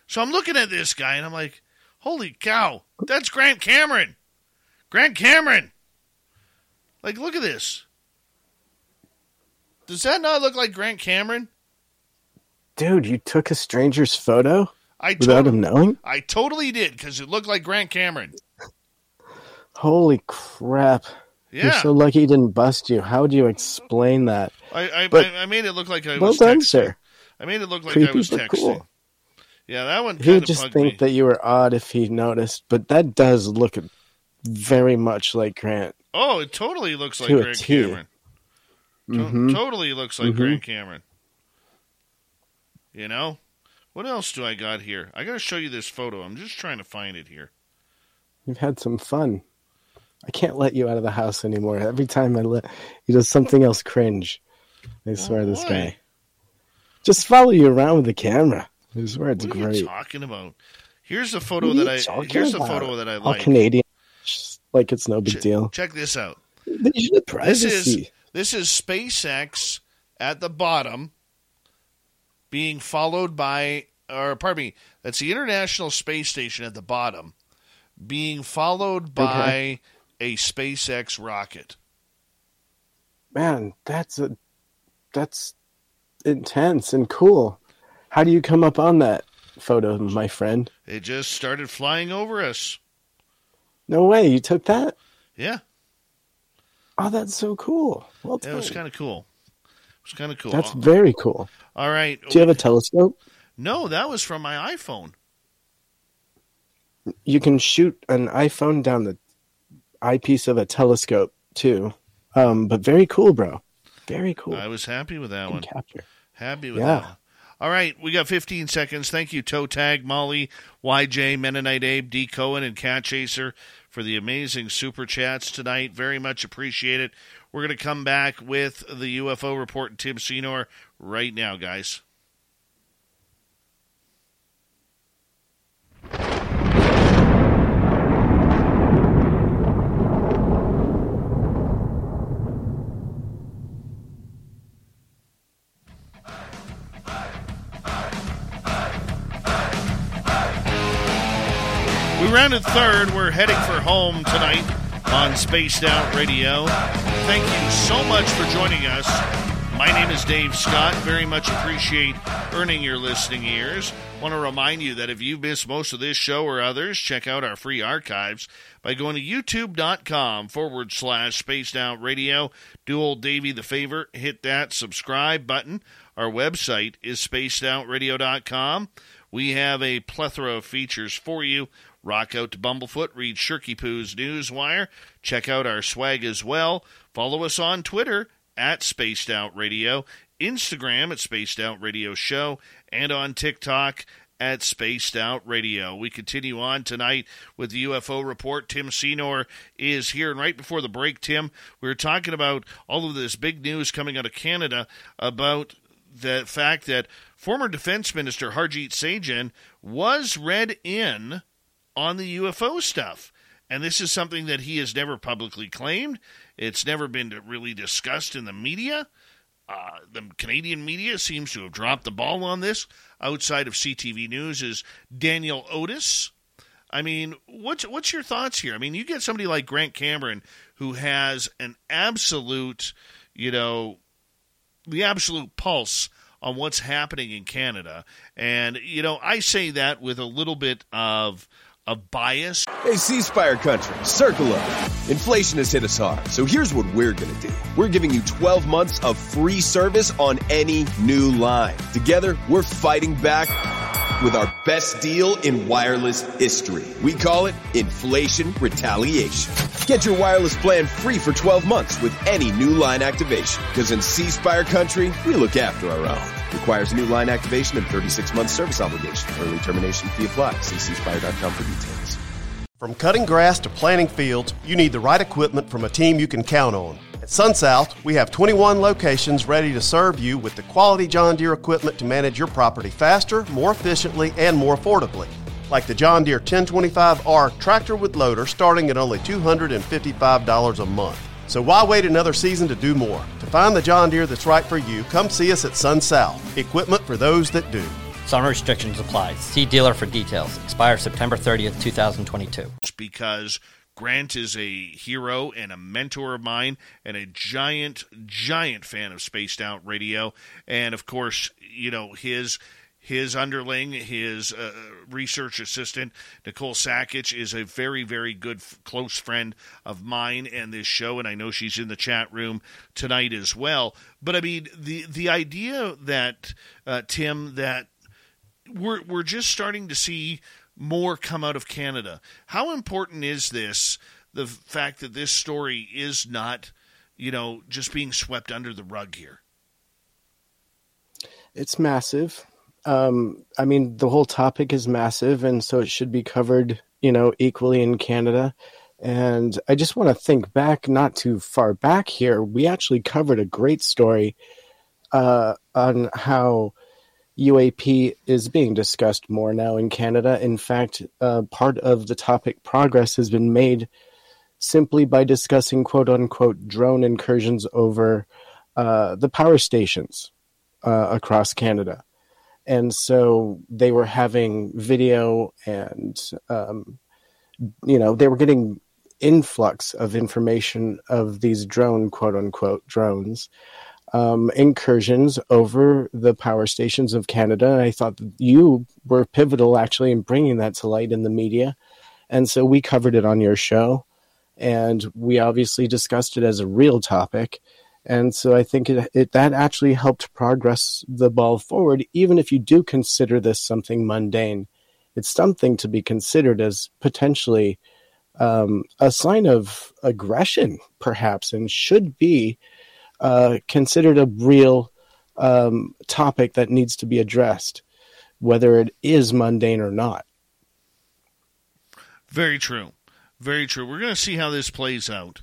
So I'm looking at this guy, and I'm like, holy cow, that's Grant Cameron. Grant Cameron. Like, look at this. Does that not look like Grant Cameron? Dude, you took a stranger's photo I without totally, him knowing? I totally did because it looked like Grant Cameron. Holy crap. You're so lucky he didn't bust you. How do you explain that? I I, But- I, I made it look like I well was done, texting. sir. I made it look like I was texting. cool. Yeah, that one He would just think me. that you were odd if he noticed, but that does look very much like Grant. Oh, it totally looks like To Grant Cameron. To- Mhm. Totally looks like Mhm. Grant Cameron. You know? What else do I got here? I got to show you this photo. I'm just trying to find it here. You've had some fun. I can't let you out of the house anymore. Every time I let he does something else cringe. I swear oh, this guy. Just follow you around with the camera. I swear it's What are you talking about? Here's a photo that I here's about? photo that I All like. Canadian. Just Like it's no big deal. Check this out. This is this is SpaceX at the bottom being followed by or pardon me, that's the International Space Station at the bottom being followed by Okay. A SpaceX rocket. Man, that's a that's intense and cool. How do you come up on that photo, my friend? It just started flying over us. No way, you took that? Yeah. Oh, that's so cool. Well It was kind of cool. It was kind of cool. That's very cool. All right. Do you have a telescope? No, that was from my iPhone. You can shoot an iPhone down the eyepiece of a telescope too. Um, but very cool, bro. Very cool. I was happy with that Good one. capture. Happy with Yeah. that. one. All right, we got 15 seconds. Thank you, Toe Tag, Molly, YJ, Mennonite Abe, D. Cohen, and Cat Chaser for the amazing super chats tonight. Very much appreciate it. We're going to come back with the UFO report and Tim Senor right now, guys. Rounded third. We're heading for home tonight on Spaced Out Radio. Thank you so much for joining us. My name is Dave Scott. Very much appreciate earning your listening ears. Want to remind you that if you've missed most of this show or others, check out our free archives by going to youtube.com forward slash spaced out radio. Do old Davey the favor, hit that subscribe button. Our website is spacedoutradio.com. We have a plethora of features for you. Rock out to Bumblefoot, read Shirky Poo's Newswire, check out our swag as well. Follow us on Twitter at Spaced Out Radio, Instagram at Spaced Out Radio Show, and on TikTok at Spaced Out Radio. We continue on tonight with the UFO report. Tim Senor is here, and right before the break, Tim, we were talking about all of this big news coming out of Canada about the fact that former Defense Minister Harjit Sajjan was read in on the UFO stuff. And this is something that he has never publicly claimed. It's never been really discussed in the media. Uh, the Canadian media seems to have dropped the ball on this. Outside of CTV News is Daniel Otis. I mean, what's what's your thoughts here? I mean, you get somebody like Grant Cameron who has an absolute, you know, the absolute pulse on what's happening in Canada. And, you know, I say that with a little bit of of bias. Hey, C Spire Country, circle up. Inflation has hit us hard, so here's what we're gonna do. We're giving you 12 months of free service on any new line. Together, we're fighting back with our best deal in wireless history. We call it Inflation Retaliation. Get your wireless plan free for 12 months with any new line activation. Because in C Spire Country, we look after our own. Requires new line activation and 36 month service obligation. Early termination fee applies. See for details. From cutting grass to planting fields, you need the right equipment from a team you can count on. At SunSouth, we have 21 locations ready to serve you with the quality John Deere equipment to manage your property faster, more efficiently, and more affordably. Like the John Deere 1025R tractor with loader starting at only $255 a month. So why wait another season to do more? To find the John Deere that's right for you, come see us at Sun South. Equipment for those that do. Some restrictions apply. See dealer for details. Expire September 30th, 2022. Because Grant is a hero and a mentor of mine and a giant, giant fan of Spaced Out Radio. And of course, you know, his his underling, his uh, research assistant, Nicole Sakic, is a very, very good, f- close friend of mine and this show, and I know she's in the chat room tonight as well. But I mean, the the idea that uh, Tim that we're we're just starting to see more come out of Canada. How important is this? The fact that this story is not, you know, just being swept under the rug here. It's massive. Um, I mean, the whole topic is massive, and so it should be covered, you know, equally in Canada. And I just want to think back, not too far back here. We actually covered a great story uh, on how UAP is being discussed more now in Canada. In fact, uh, part of the topic progress has been made simply by discussing quote unquote drone incursions over uh, the power stations uh, across Canada. And so they were having video and, um, you know, they were getting influx of information of these drone quote unquote drones um, incursions over the power stations of Canada. And I thought you were pivotal actually in bringing that to light in the media. And so we covered it on your show. And we obviously discussed it as a real topic. And so I think it, it, that actually helped progress the ball forward, even if you do consider this something mundane. It's something to be considered as potentially um, a sign of aggression, perhaps, and should be uh, considered a real um, topic that needs to be addressed, whether it is mundane or not. Very true. Very true. We're going to see how this plays out.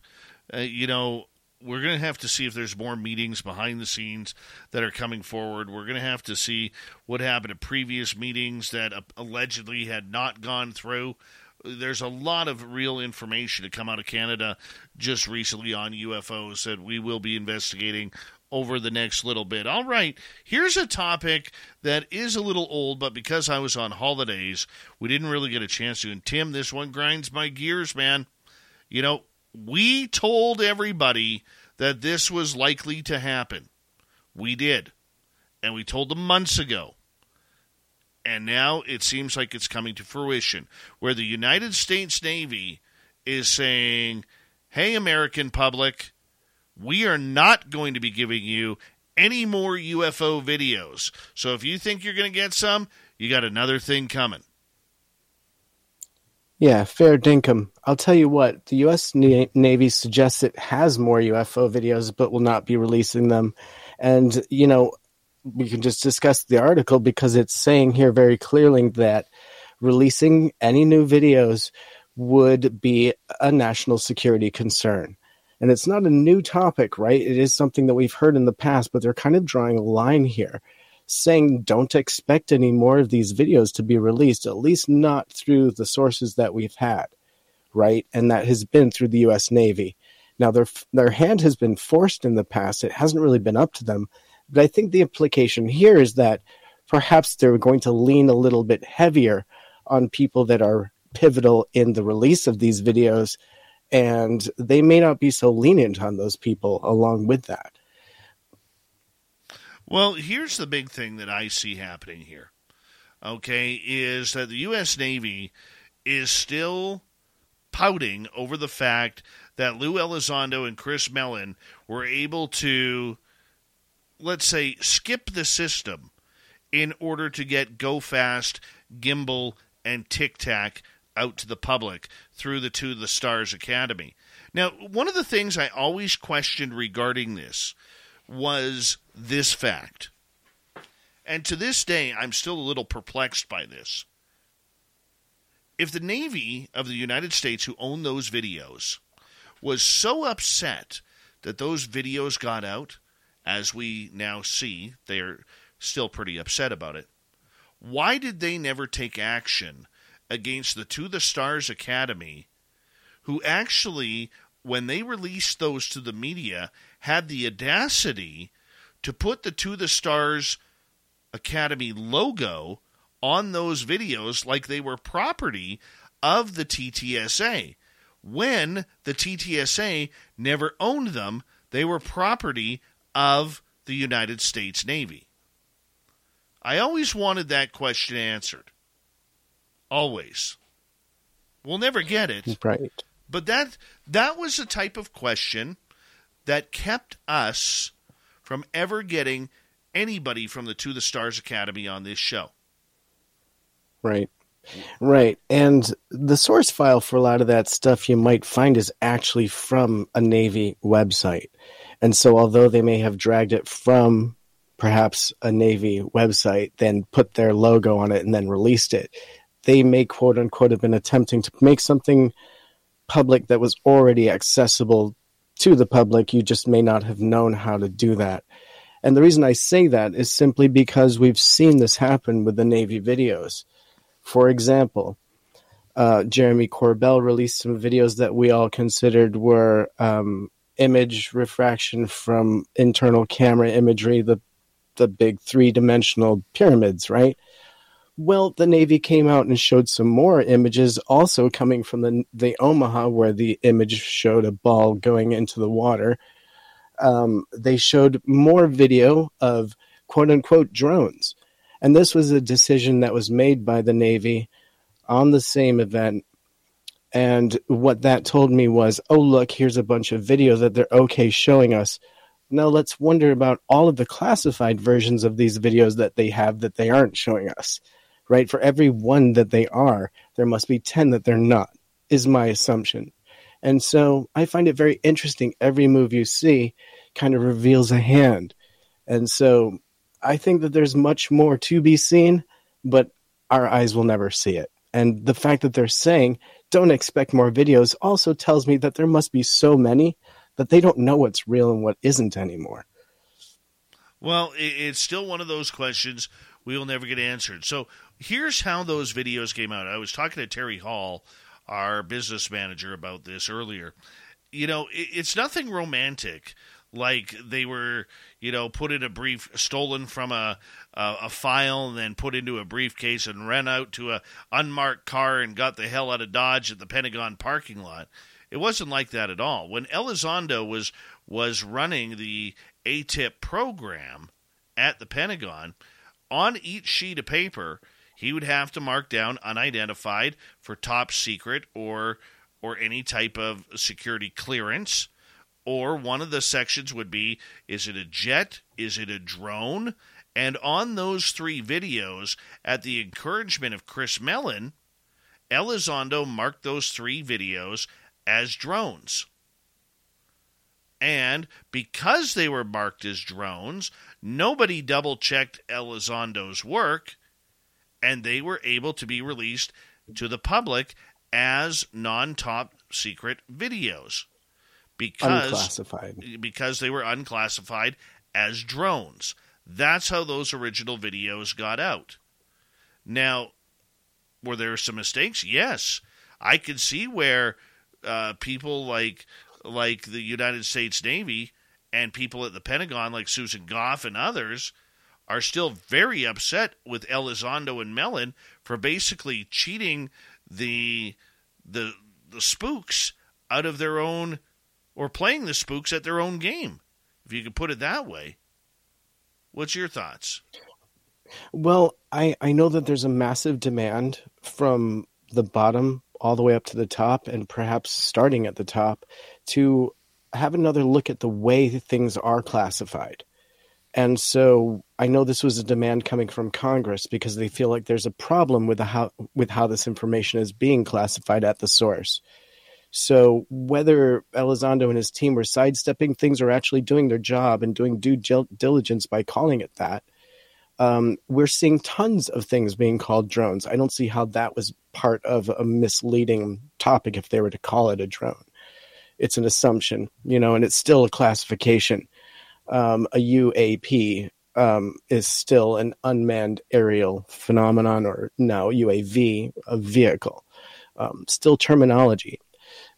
Uh, you know, we're going to have to see if there's more meetings behind the scenes that are coming forward. We're going to have to see what happened at previous meetings that allegedly had not gone through. There's a lot of real information to come out of Canada just recently on UFOs that we will be investigating over the next little bit. All right, here's a topic that is a little old, but because I was on holidays, we didn't really get a chance to. And Tim, this one grinds my gears, man. You know, we told everybody that this was likely to happen. We did. And we told them months ago. And now it seems like it's coming to fruition, where the United States Navy is saying, hey, American public, we are not going to be giving you any more UFO videos. So if you think you're going to get some, you got another thing coming. Yeah, fair dinkum. I'll tell you what, the U.S. Navy suggests it has more UFO videos, but will not be releasing them. And, you know, we can just discuss the article because it's saying here very clearly that releasing any new videos would be a national security concern. And it's not a new topic, right? It is something that we've heard in the past, but they're kind of drawing a line here saying don't expect any more of these videos to be released, at least not through the sources that we've had, right? And that has been through the US Navy. Now their their hand has been forced in the past. It hasn't really been up to them. But I think the implication here is that perhaps they're going to lean a little bit heavier on people that are pivotal in the release of these videos and they may not be so lenient on those people along with that. Well, here's the big thing that I see happening here. Okay, is that the U.S. Navy is still pouting over the fact that Lou Elizondo and Chris Mellon were able to, let's say, skip the system in order to get Go Fast, Gimbal, and Tic Tac out to the public through the To the Stars Academy. Now, one of the things I always questioned regarding this was this fact. And to this day, I'm still a little perplexed by this. If the Navy of the United States, who owned those videos, was so upset that those videos got out, as we now see, they're still pretty upset about it. Why did they never take action against the To the Stars Academy, who actually, when they released those to the media, had the audacity to put the To the Stars Academy logo on those videos like they were property of the TTSA. When the TTSA never owned them, they were property of the United States Navy. I always wanted that question answered. Always. We'll never get it. Right. But that that was the type of question that kept us from ever getting anybody from the To the Stars Academy on this show. Right. Right. And the source file for a lot of that stuff you might find is actually from a Navy website. And so, although they may have dragged it from perhaps a Navy website, then put their logo on it and then released it, they may quote unquote have been attempting to make something public that was already accessible to the public. You just may not have known how to do that. And the reason I say that is simply because we've seen this happen with the Navy videos. For example, uh, Jeremy Corbell released some videos that we all considered were um, image refraction from internal camera imagery, the the big three dimensional pyramids, right? Well, the Navy came out and showed some more images, also coming from the the Omaha, where the image showed a ball going into the water. Um, they showed more video of quote unquote drones and this was a decision that was made by the Navy on the same event. And what that told me was, oh, look, here's a bunch of video that they're okay showing us. Now let's wonder about all of the classified versions of these videos that they have that they aren't showing us, right? For every one that they are, there must be 10 that they're not, is my assumption. And so I find it very interesting. Every move you see kind of reveals a hand. And so I think that there's much more to be seen, but our eyes will never see it. And the fact that they're saying don't expect more videos also tells me that there must be so many that they don't know what's real and what isn't anymore. Well, it's still one of those questions we will never get answered. So here's how those videos came out. I was talking to Terry Hall, our business manager, about this earlier. You know, it's nothing romantic like they were, you know, put in a brief, stolen from a, a, a file and then put into a briefcase and ran out to a unmarked car and got the hell out of Dodge at the Pentagon parking lot. It wasn't like that at all. When Elizondo was was running the AATIP program at the Pentagon, on each sheet of paper, he would have to mark down unidentified for top secret or or any type of security clearance or one of the sections would be is it a jet? Is it a drone? And on those three videos, at the encouragement of Chris Mellon, Elizondo marked those three videos as drones. And because they were marked as drones, nobody double checked Elizondo's work, and they were able to be released to the public as non top secret videos because because they were unclassified as drones. That's how those original videos got out. Now, were there some mistakes? Yes, I can see where uh, people like like the United States Navy and people at the Pentagon, like Susan Gough and others, are still very upset with Elizondo and Mellon for basically cheating the the the spooks out of their own or playing the spooks at their own game, if you could put it that way. What's your thoughts? Well, I, I know that there's a massive demand from the bottom all the way up to the top, and perhaps starting at the top, to have another look at the way things are classified. And so I know this was a demand coming from Congress because they feel like there's a problem with the how with how this information is being classified at the source. So whether Elizondo and his team were sidestepping things or actually doing their job and doing due diligence by calling it that, um, we're seeing tons of things being called drones. I don't see how that was part of a misleading topic if they were to call it a drone. it's an assumption, you know, and it's still a classification. Um, a UAP um, is still an unmanned aerial phenomenon, or now UAV, a vehicle. Um, still terminology.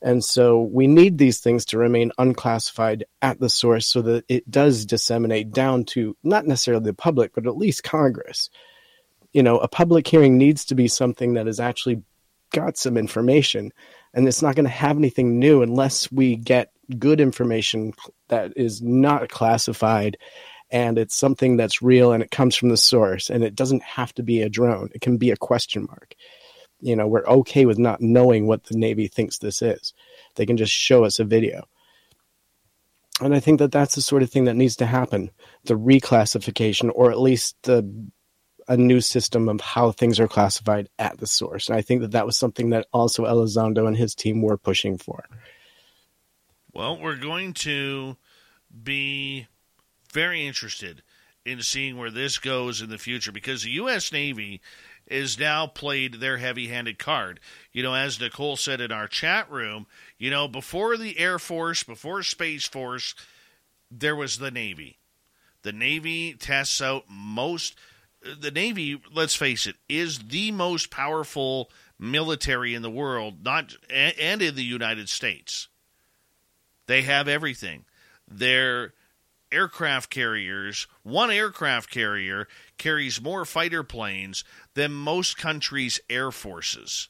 And so we need these things to remain unclassified at the source so that it does disseminate down to not necessarily the public, but at least Congress. You know, a public hearing needs to be something that has actually got some information, and it's not going to have anything new unless we get good information that is not classified and it's something that's real and it comes from the source and it doesn't have to be a drone. It can be a question mark. You know we're okay with not knowing what the navy thinks this is. They can just show us a video. And i think that that's the sort of thing that needs to happen the reclassification or at least the a new system of how things are classified at the source. And i think that that was something that also elizondo and his team were pushing for well we're going to be very interested in seeing where this goes in the future because the U.S. Navy is now played their heavy handed card. You know, as Nicole said in our chat room, you know, before the Air Force, before Space Force, there was the Navy. The Navy tests out most. The Navy, let's face it, is the most powerful military in the world, not and in the United States. They have everything. They're aircraft carriers, one aircraft carrier carries more fighter planes than most countries' air forces.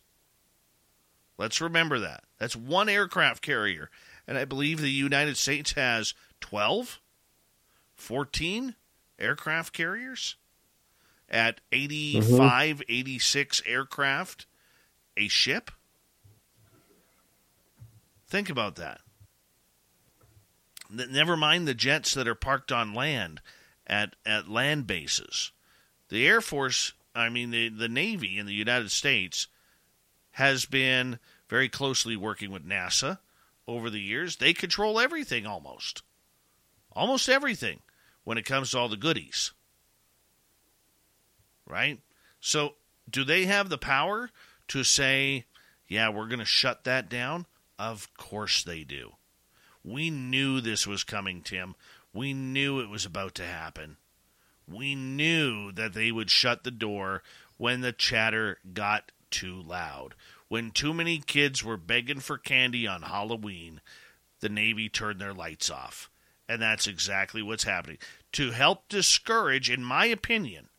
Let's remember that. That's one aircraft carrier. And I believe the United States has 12, 14 aircraft carriers at 85, mm-hmm. 86 aircraft a ship. Think about that. Never mind the jets that are parked on land at, at land bases. The Air Force, I mean, the, the Navy in the United States has been very closely working with NASA over the years. They control everything almost. Almost everything when it comes to all the goodies. Right? So, do they have the power to say, yeah, we're going to shut that down? Of course they do. We knew this was coming, Tim. We knew it was about to happen. We knew that they would shut the door when the chatter got too loud. When too many kids were begging for candy on Halloween, the Navy turned their lights off. And that's exactly what's happening. To help discourage, in my opinion,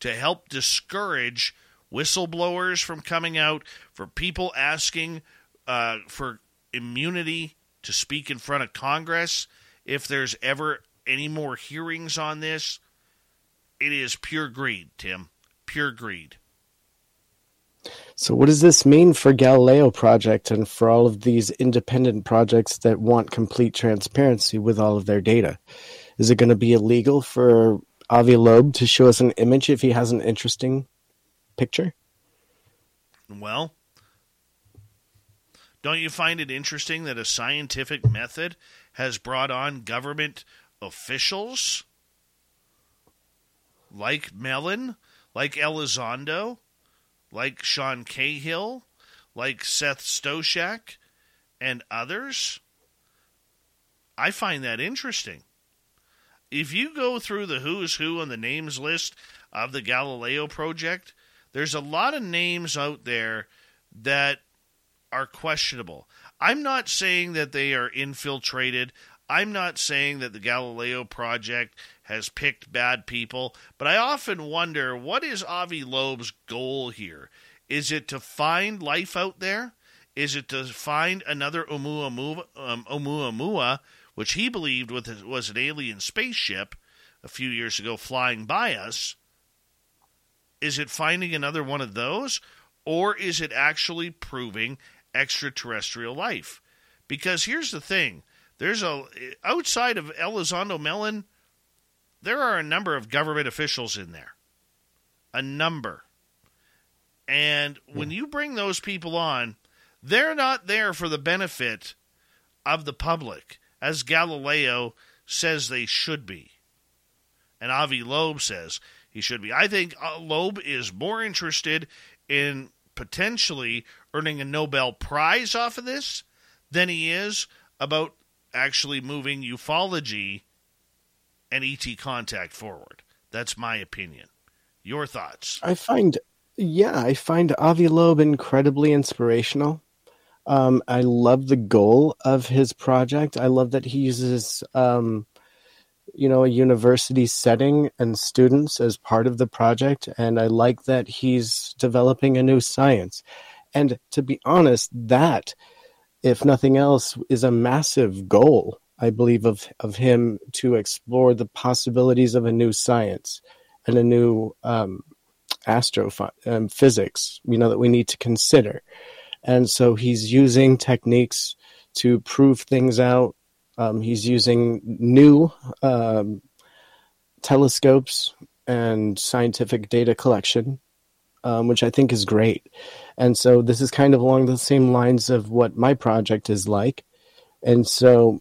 to help discourage whistleblowers from coming out, for people asking uh, for immunity to speak in front of Congress if there's ever any more hearings on this. It is pure greed, Tim. Pure greed. So, what does this mean for Galileo Project and for all of these independent projects that want complete transparency with all of their data? Is it going to be illegal for Avi Loeb to show us an image if he has an interesting picture? Well, don't you find it interesting that a scientific method has brought on government officials like Mellon, like Elizondo, like Sean Cahill, like Seth Stoshak, and others? I find that interesting. If you go through the who's who on the names list of the Galileo project, there's a lot of names out there that are questionable. I'm not saying that they are infiltrated. I'm not saying that the Galileo Project has picked bad people, but I often wonder what is Avi Loeb's goal here? Is it to find life out there? Is it to find another Oumuamua, um, Oumuamua which he believed was an alien spaceship a few years ago flying by us? Is it finding another one of those? Or is it actually proving extraterrestrial life. Because here's the thing there's a outside of Elizondo Mellon, there are a number of government officials in there. A number. And when you bring those people on, they're not there for the benefit of the public, as Galileo says they should be. And Avi Loeb says he should be. I think uh, Loeb is more interested in potentially earning a Nobel Prize off of this than he is about actually moving ufology and ET contact forward. That's my opinion. Your thoughts? I find, yeah, I find Avi Loeb incredibly inspirational. Um, I love the goal of his project. I love that he uses, um, you know, a university setting and students as part of the project. And I like that he's developing a new science. And to be honest, that, if nothing else, is a massive goal, I believe, of, of him to explore the possibilities of a new science and a new um, astrophysics, um, you know, that we need to consider. And so he's using techniques to prove things out. Um, he's using new um, telescopes and scientific data collection, um, which I think is great. And so this is kind of along the same lines of what my project is like. And so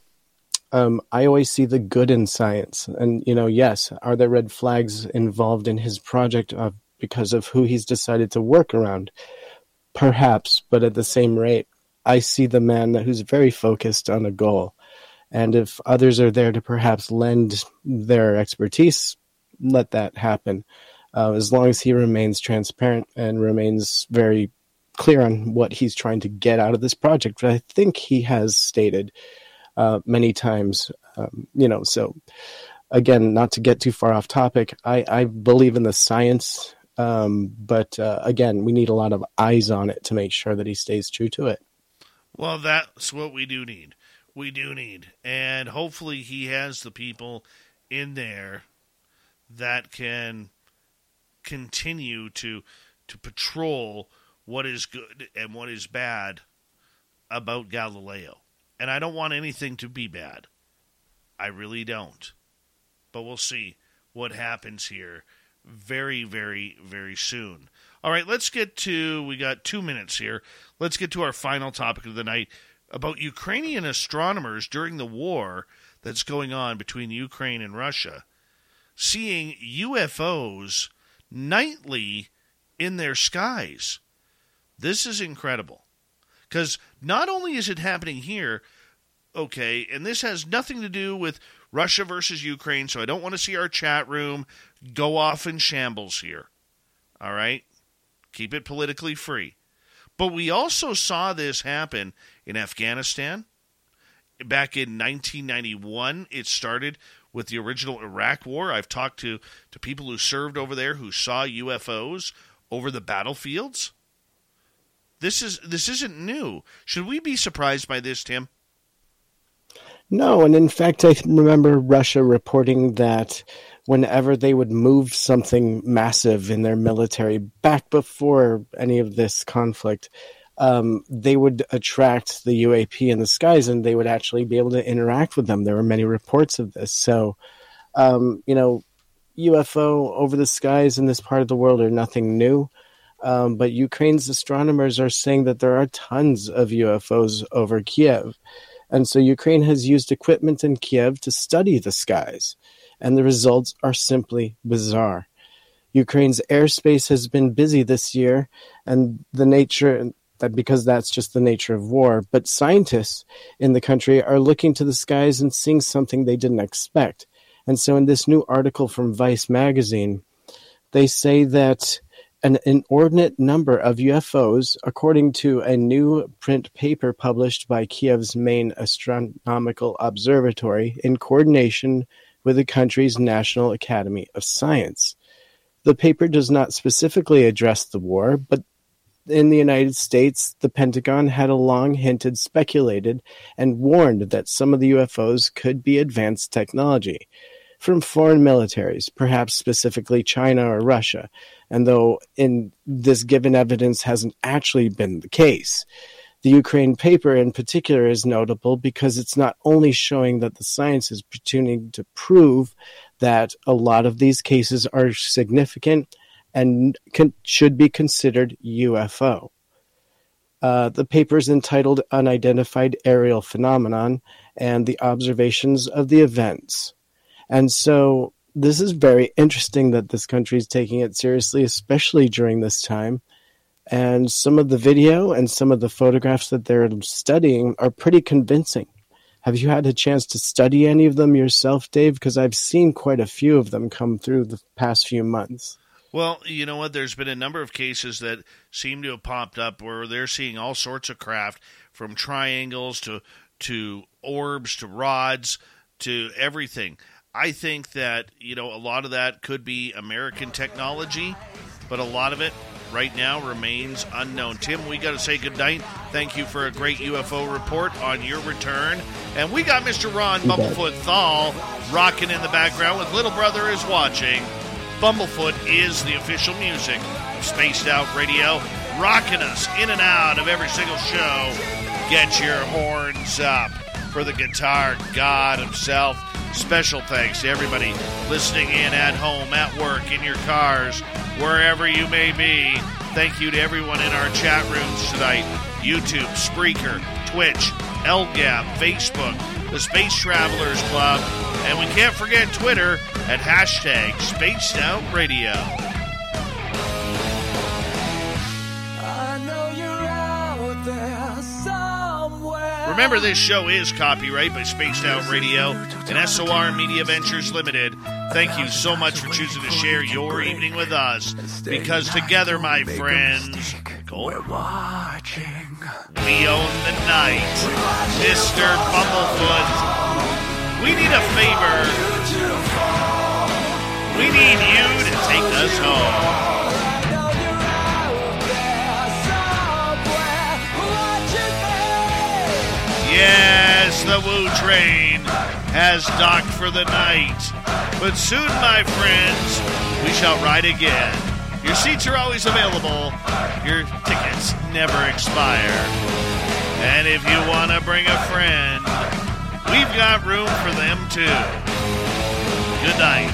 um, I always see the good in science. And, you know, yes, are there red flags involved in his project uh, because of who he's decided to work around? Perhaps, but at the same rate, I see the man who's very focused on a goal. And if others are there to perhaps lend their expertise, let that happen. Uh, as long as he remains transparent and remains very clear on what he's trying to get out of this project, but I think he has stated uh, many times. Um, you know, so again, not to get too far off topic, I, I believe in the science um, but uh, again, we need a lot of eyes on it to make sure that he stays true to it. Well, that's what we do need. We do need. And hopefully he has the people in there that can continue to to patrol what is good and what is bad about Galileo. And I don't want anything to be bad. I really don't. But we'll see what happens here very, very, very soon. All right, let's get to. We got two minutes here. Let's get to our final topic of the night about Ukrainian astronomers during the war that's going on between Ukraine and Russia, seeing UFOs nightly in their skies. This is incredible. Because not only is it happening here, okay, and this has nothing to do with Russia versus Ukraine, so I don't want to see our chat room go off in shambles here. All right? Keep it politically free. But we also saw this happen in Afghanistan. Back in 1991, it started with the original Iraq War. I've talked to, to people who served over there who saw UFOs over the battlefields. This is this isn't new. Should we be surprised by this, Tim? No, and in fact, I remember Russia reporting that whenever they would move something massive in their military back before any of this conflict, um, they would attract the UAP in the skies and they would actually be able to interact with them. There were many reports of this. So, um, you know, UFO over the skies in this part of the world are nothing new. Um, but Ukraine's astronomers are saying that there are tons of UFOs over Kiev. And so Ukraine has used equipment in Kiev to study the skies, and the results are simply bizarre. Ukraine's airspace has been busy this year, and the nature that because that's just the nature of war. But scientists in the country are looking to the skies and seeing something they didn't expect. And so, in this new article from Vice magazine, they say that an inordinate number of UFOs, according to a new print paper published by Kiev's main astronomical observatory in coordination with the country's National Academy of Science. The paper does not specifically address the war, but in the United States, the Pentagon had long hinted, speculated, and warned that some of the UFOs could be advanced technology from foreign militaries, perhaps specifically China or Russia, and though in this given evidence hasn't actually been the case. The Ukraine paper in particular is notable because it's not only showing that the science is beginning to prove that a lot of these cases are significant and can, should be considered UFO. Uh, the paper is entitled Unidentified Aerial Phenomenon and the Observations of the Events. And so this is very interesting that this country is taking it seriously, especially during this time. And some of the video and some of the photographs that they're studying are pretty convincing. Have you had a chance to study any of them yourself, Dave? Because I've seen quite a few of them come through the past few months. Well, you know what? There's been a number of cases that seem to have popped up where they're seeing all sorts of craft from triangles to to orbs to rods to everything. I think that, you know, a lot of that could be American technology, but a lot of it right now remains unknown. Tim, we got to say goodnight. Thank you for a great UFO report on your return. And we got Mr. Ron Bumblefoot Thal rocking in the background with Little Brother is watching. Bumblefoot is the official music of Spaced Out Radio, rocking us in and out of every single show. Get your horns up for the guitar god himself. Special thanks to everybody listening in at home, at work, in your cars, wherever you may be. Thank you to everyone in our chat rooms tonight YouTube, Spreaker, Twitch, LGAP, Facebook, the Space Travelers Club, and we can't forget Twitter at hashtag Spaced Out Radio. Remember, this show is copyright by Spaced Out Radio and SOR Media Ventures Limited. Thank you so much for choosing to share your evening with us. Because together, my friends, we're watching. We own the night. Mr. Bumblefoot. We need a favor. We need you to take us home. Yes, the Woo Train has docked for the night. But soon, my friends, we shall ride again. Your seats are always available. Your tickets never expire. And if you want to bring a friend, we've got room for them too. Good night.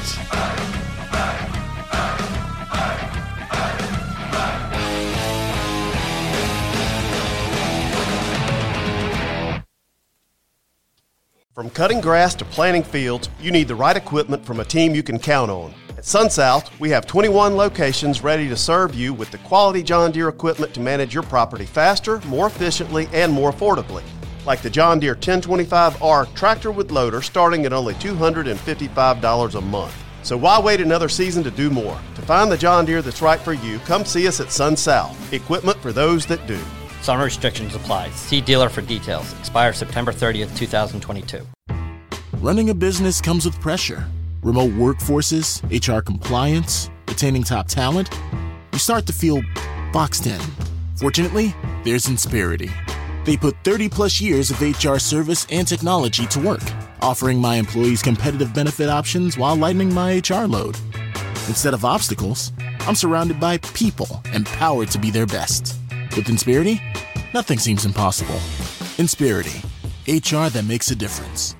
From cutting grass to planting fields, you need the right equipment from a team you can count on. At SunSouth, we have 21 locations ready to serve you with the quality John Deere equipment to manage your property faster, more efficiently, and more affordably. Like the John Deere 1025R tractor with loader starting at only $255 a month. So why wait another season to do more? To find the John Deere that's right for you, come see us at SunSouth. Equipment for those that do. Some restrictions apply. See dealer for details. Expire September 30th, 2022. Running a business comes with pressure remote workforces, HR compliance, retaining top talent. You start to feel boxed in. Fortunately, there's Insperity. They put 30 plus years of HR service and technology to work, offering my employees competitive benefit options while lightening my HR load. Instead of obstacles, I'm surrounded by people empowered to be their best. With Insperity, nothing seems impossible. Insperity, HR that makes a difference.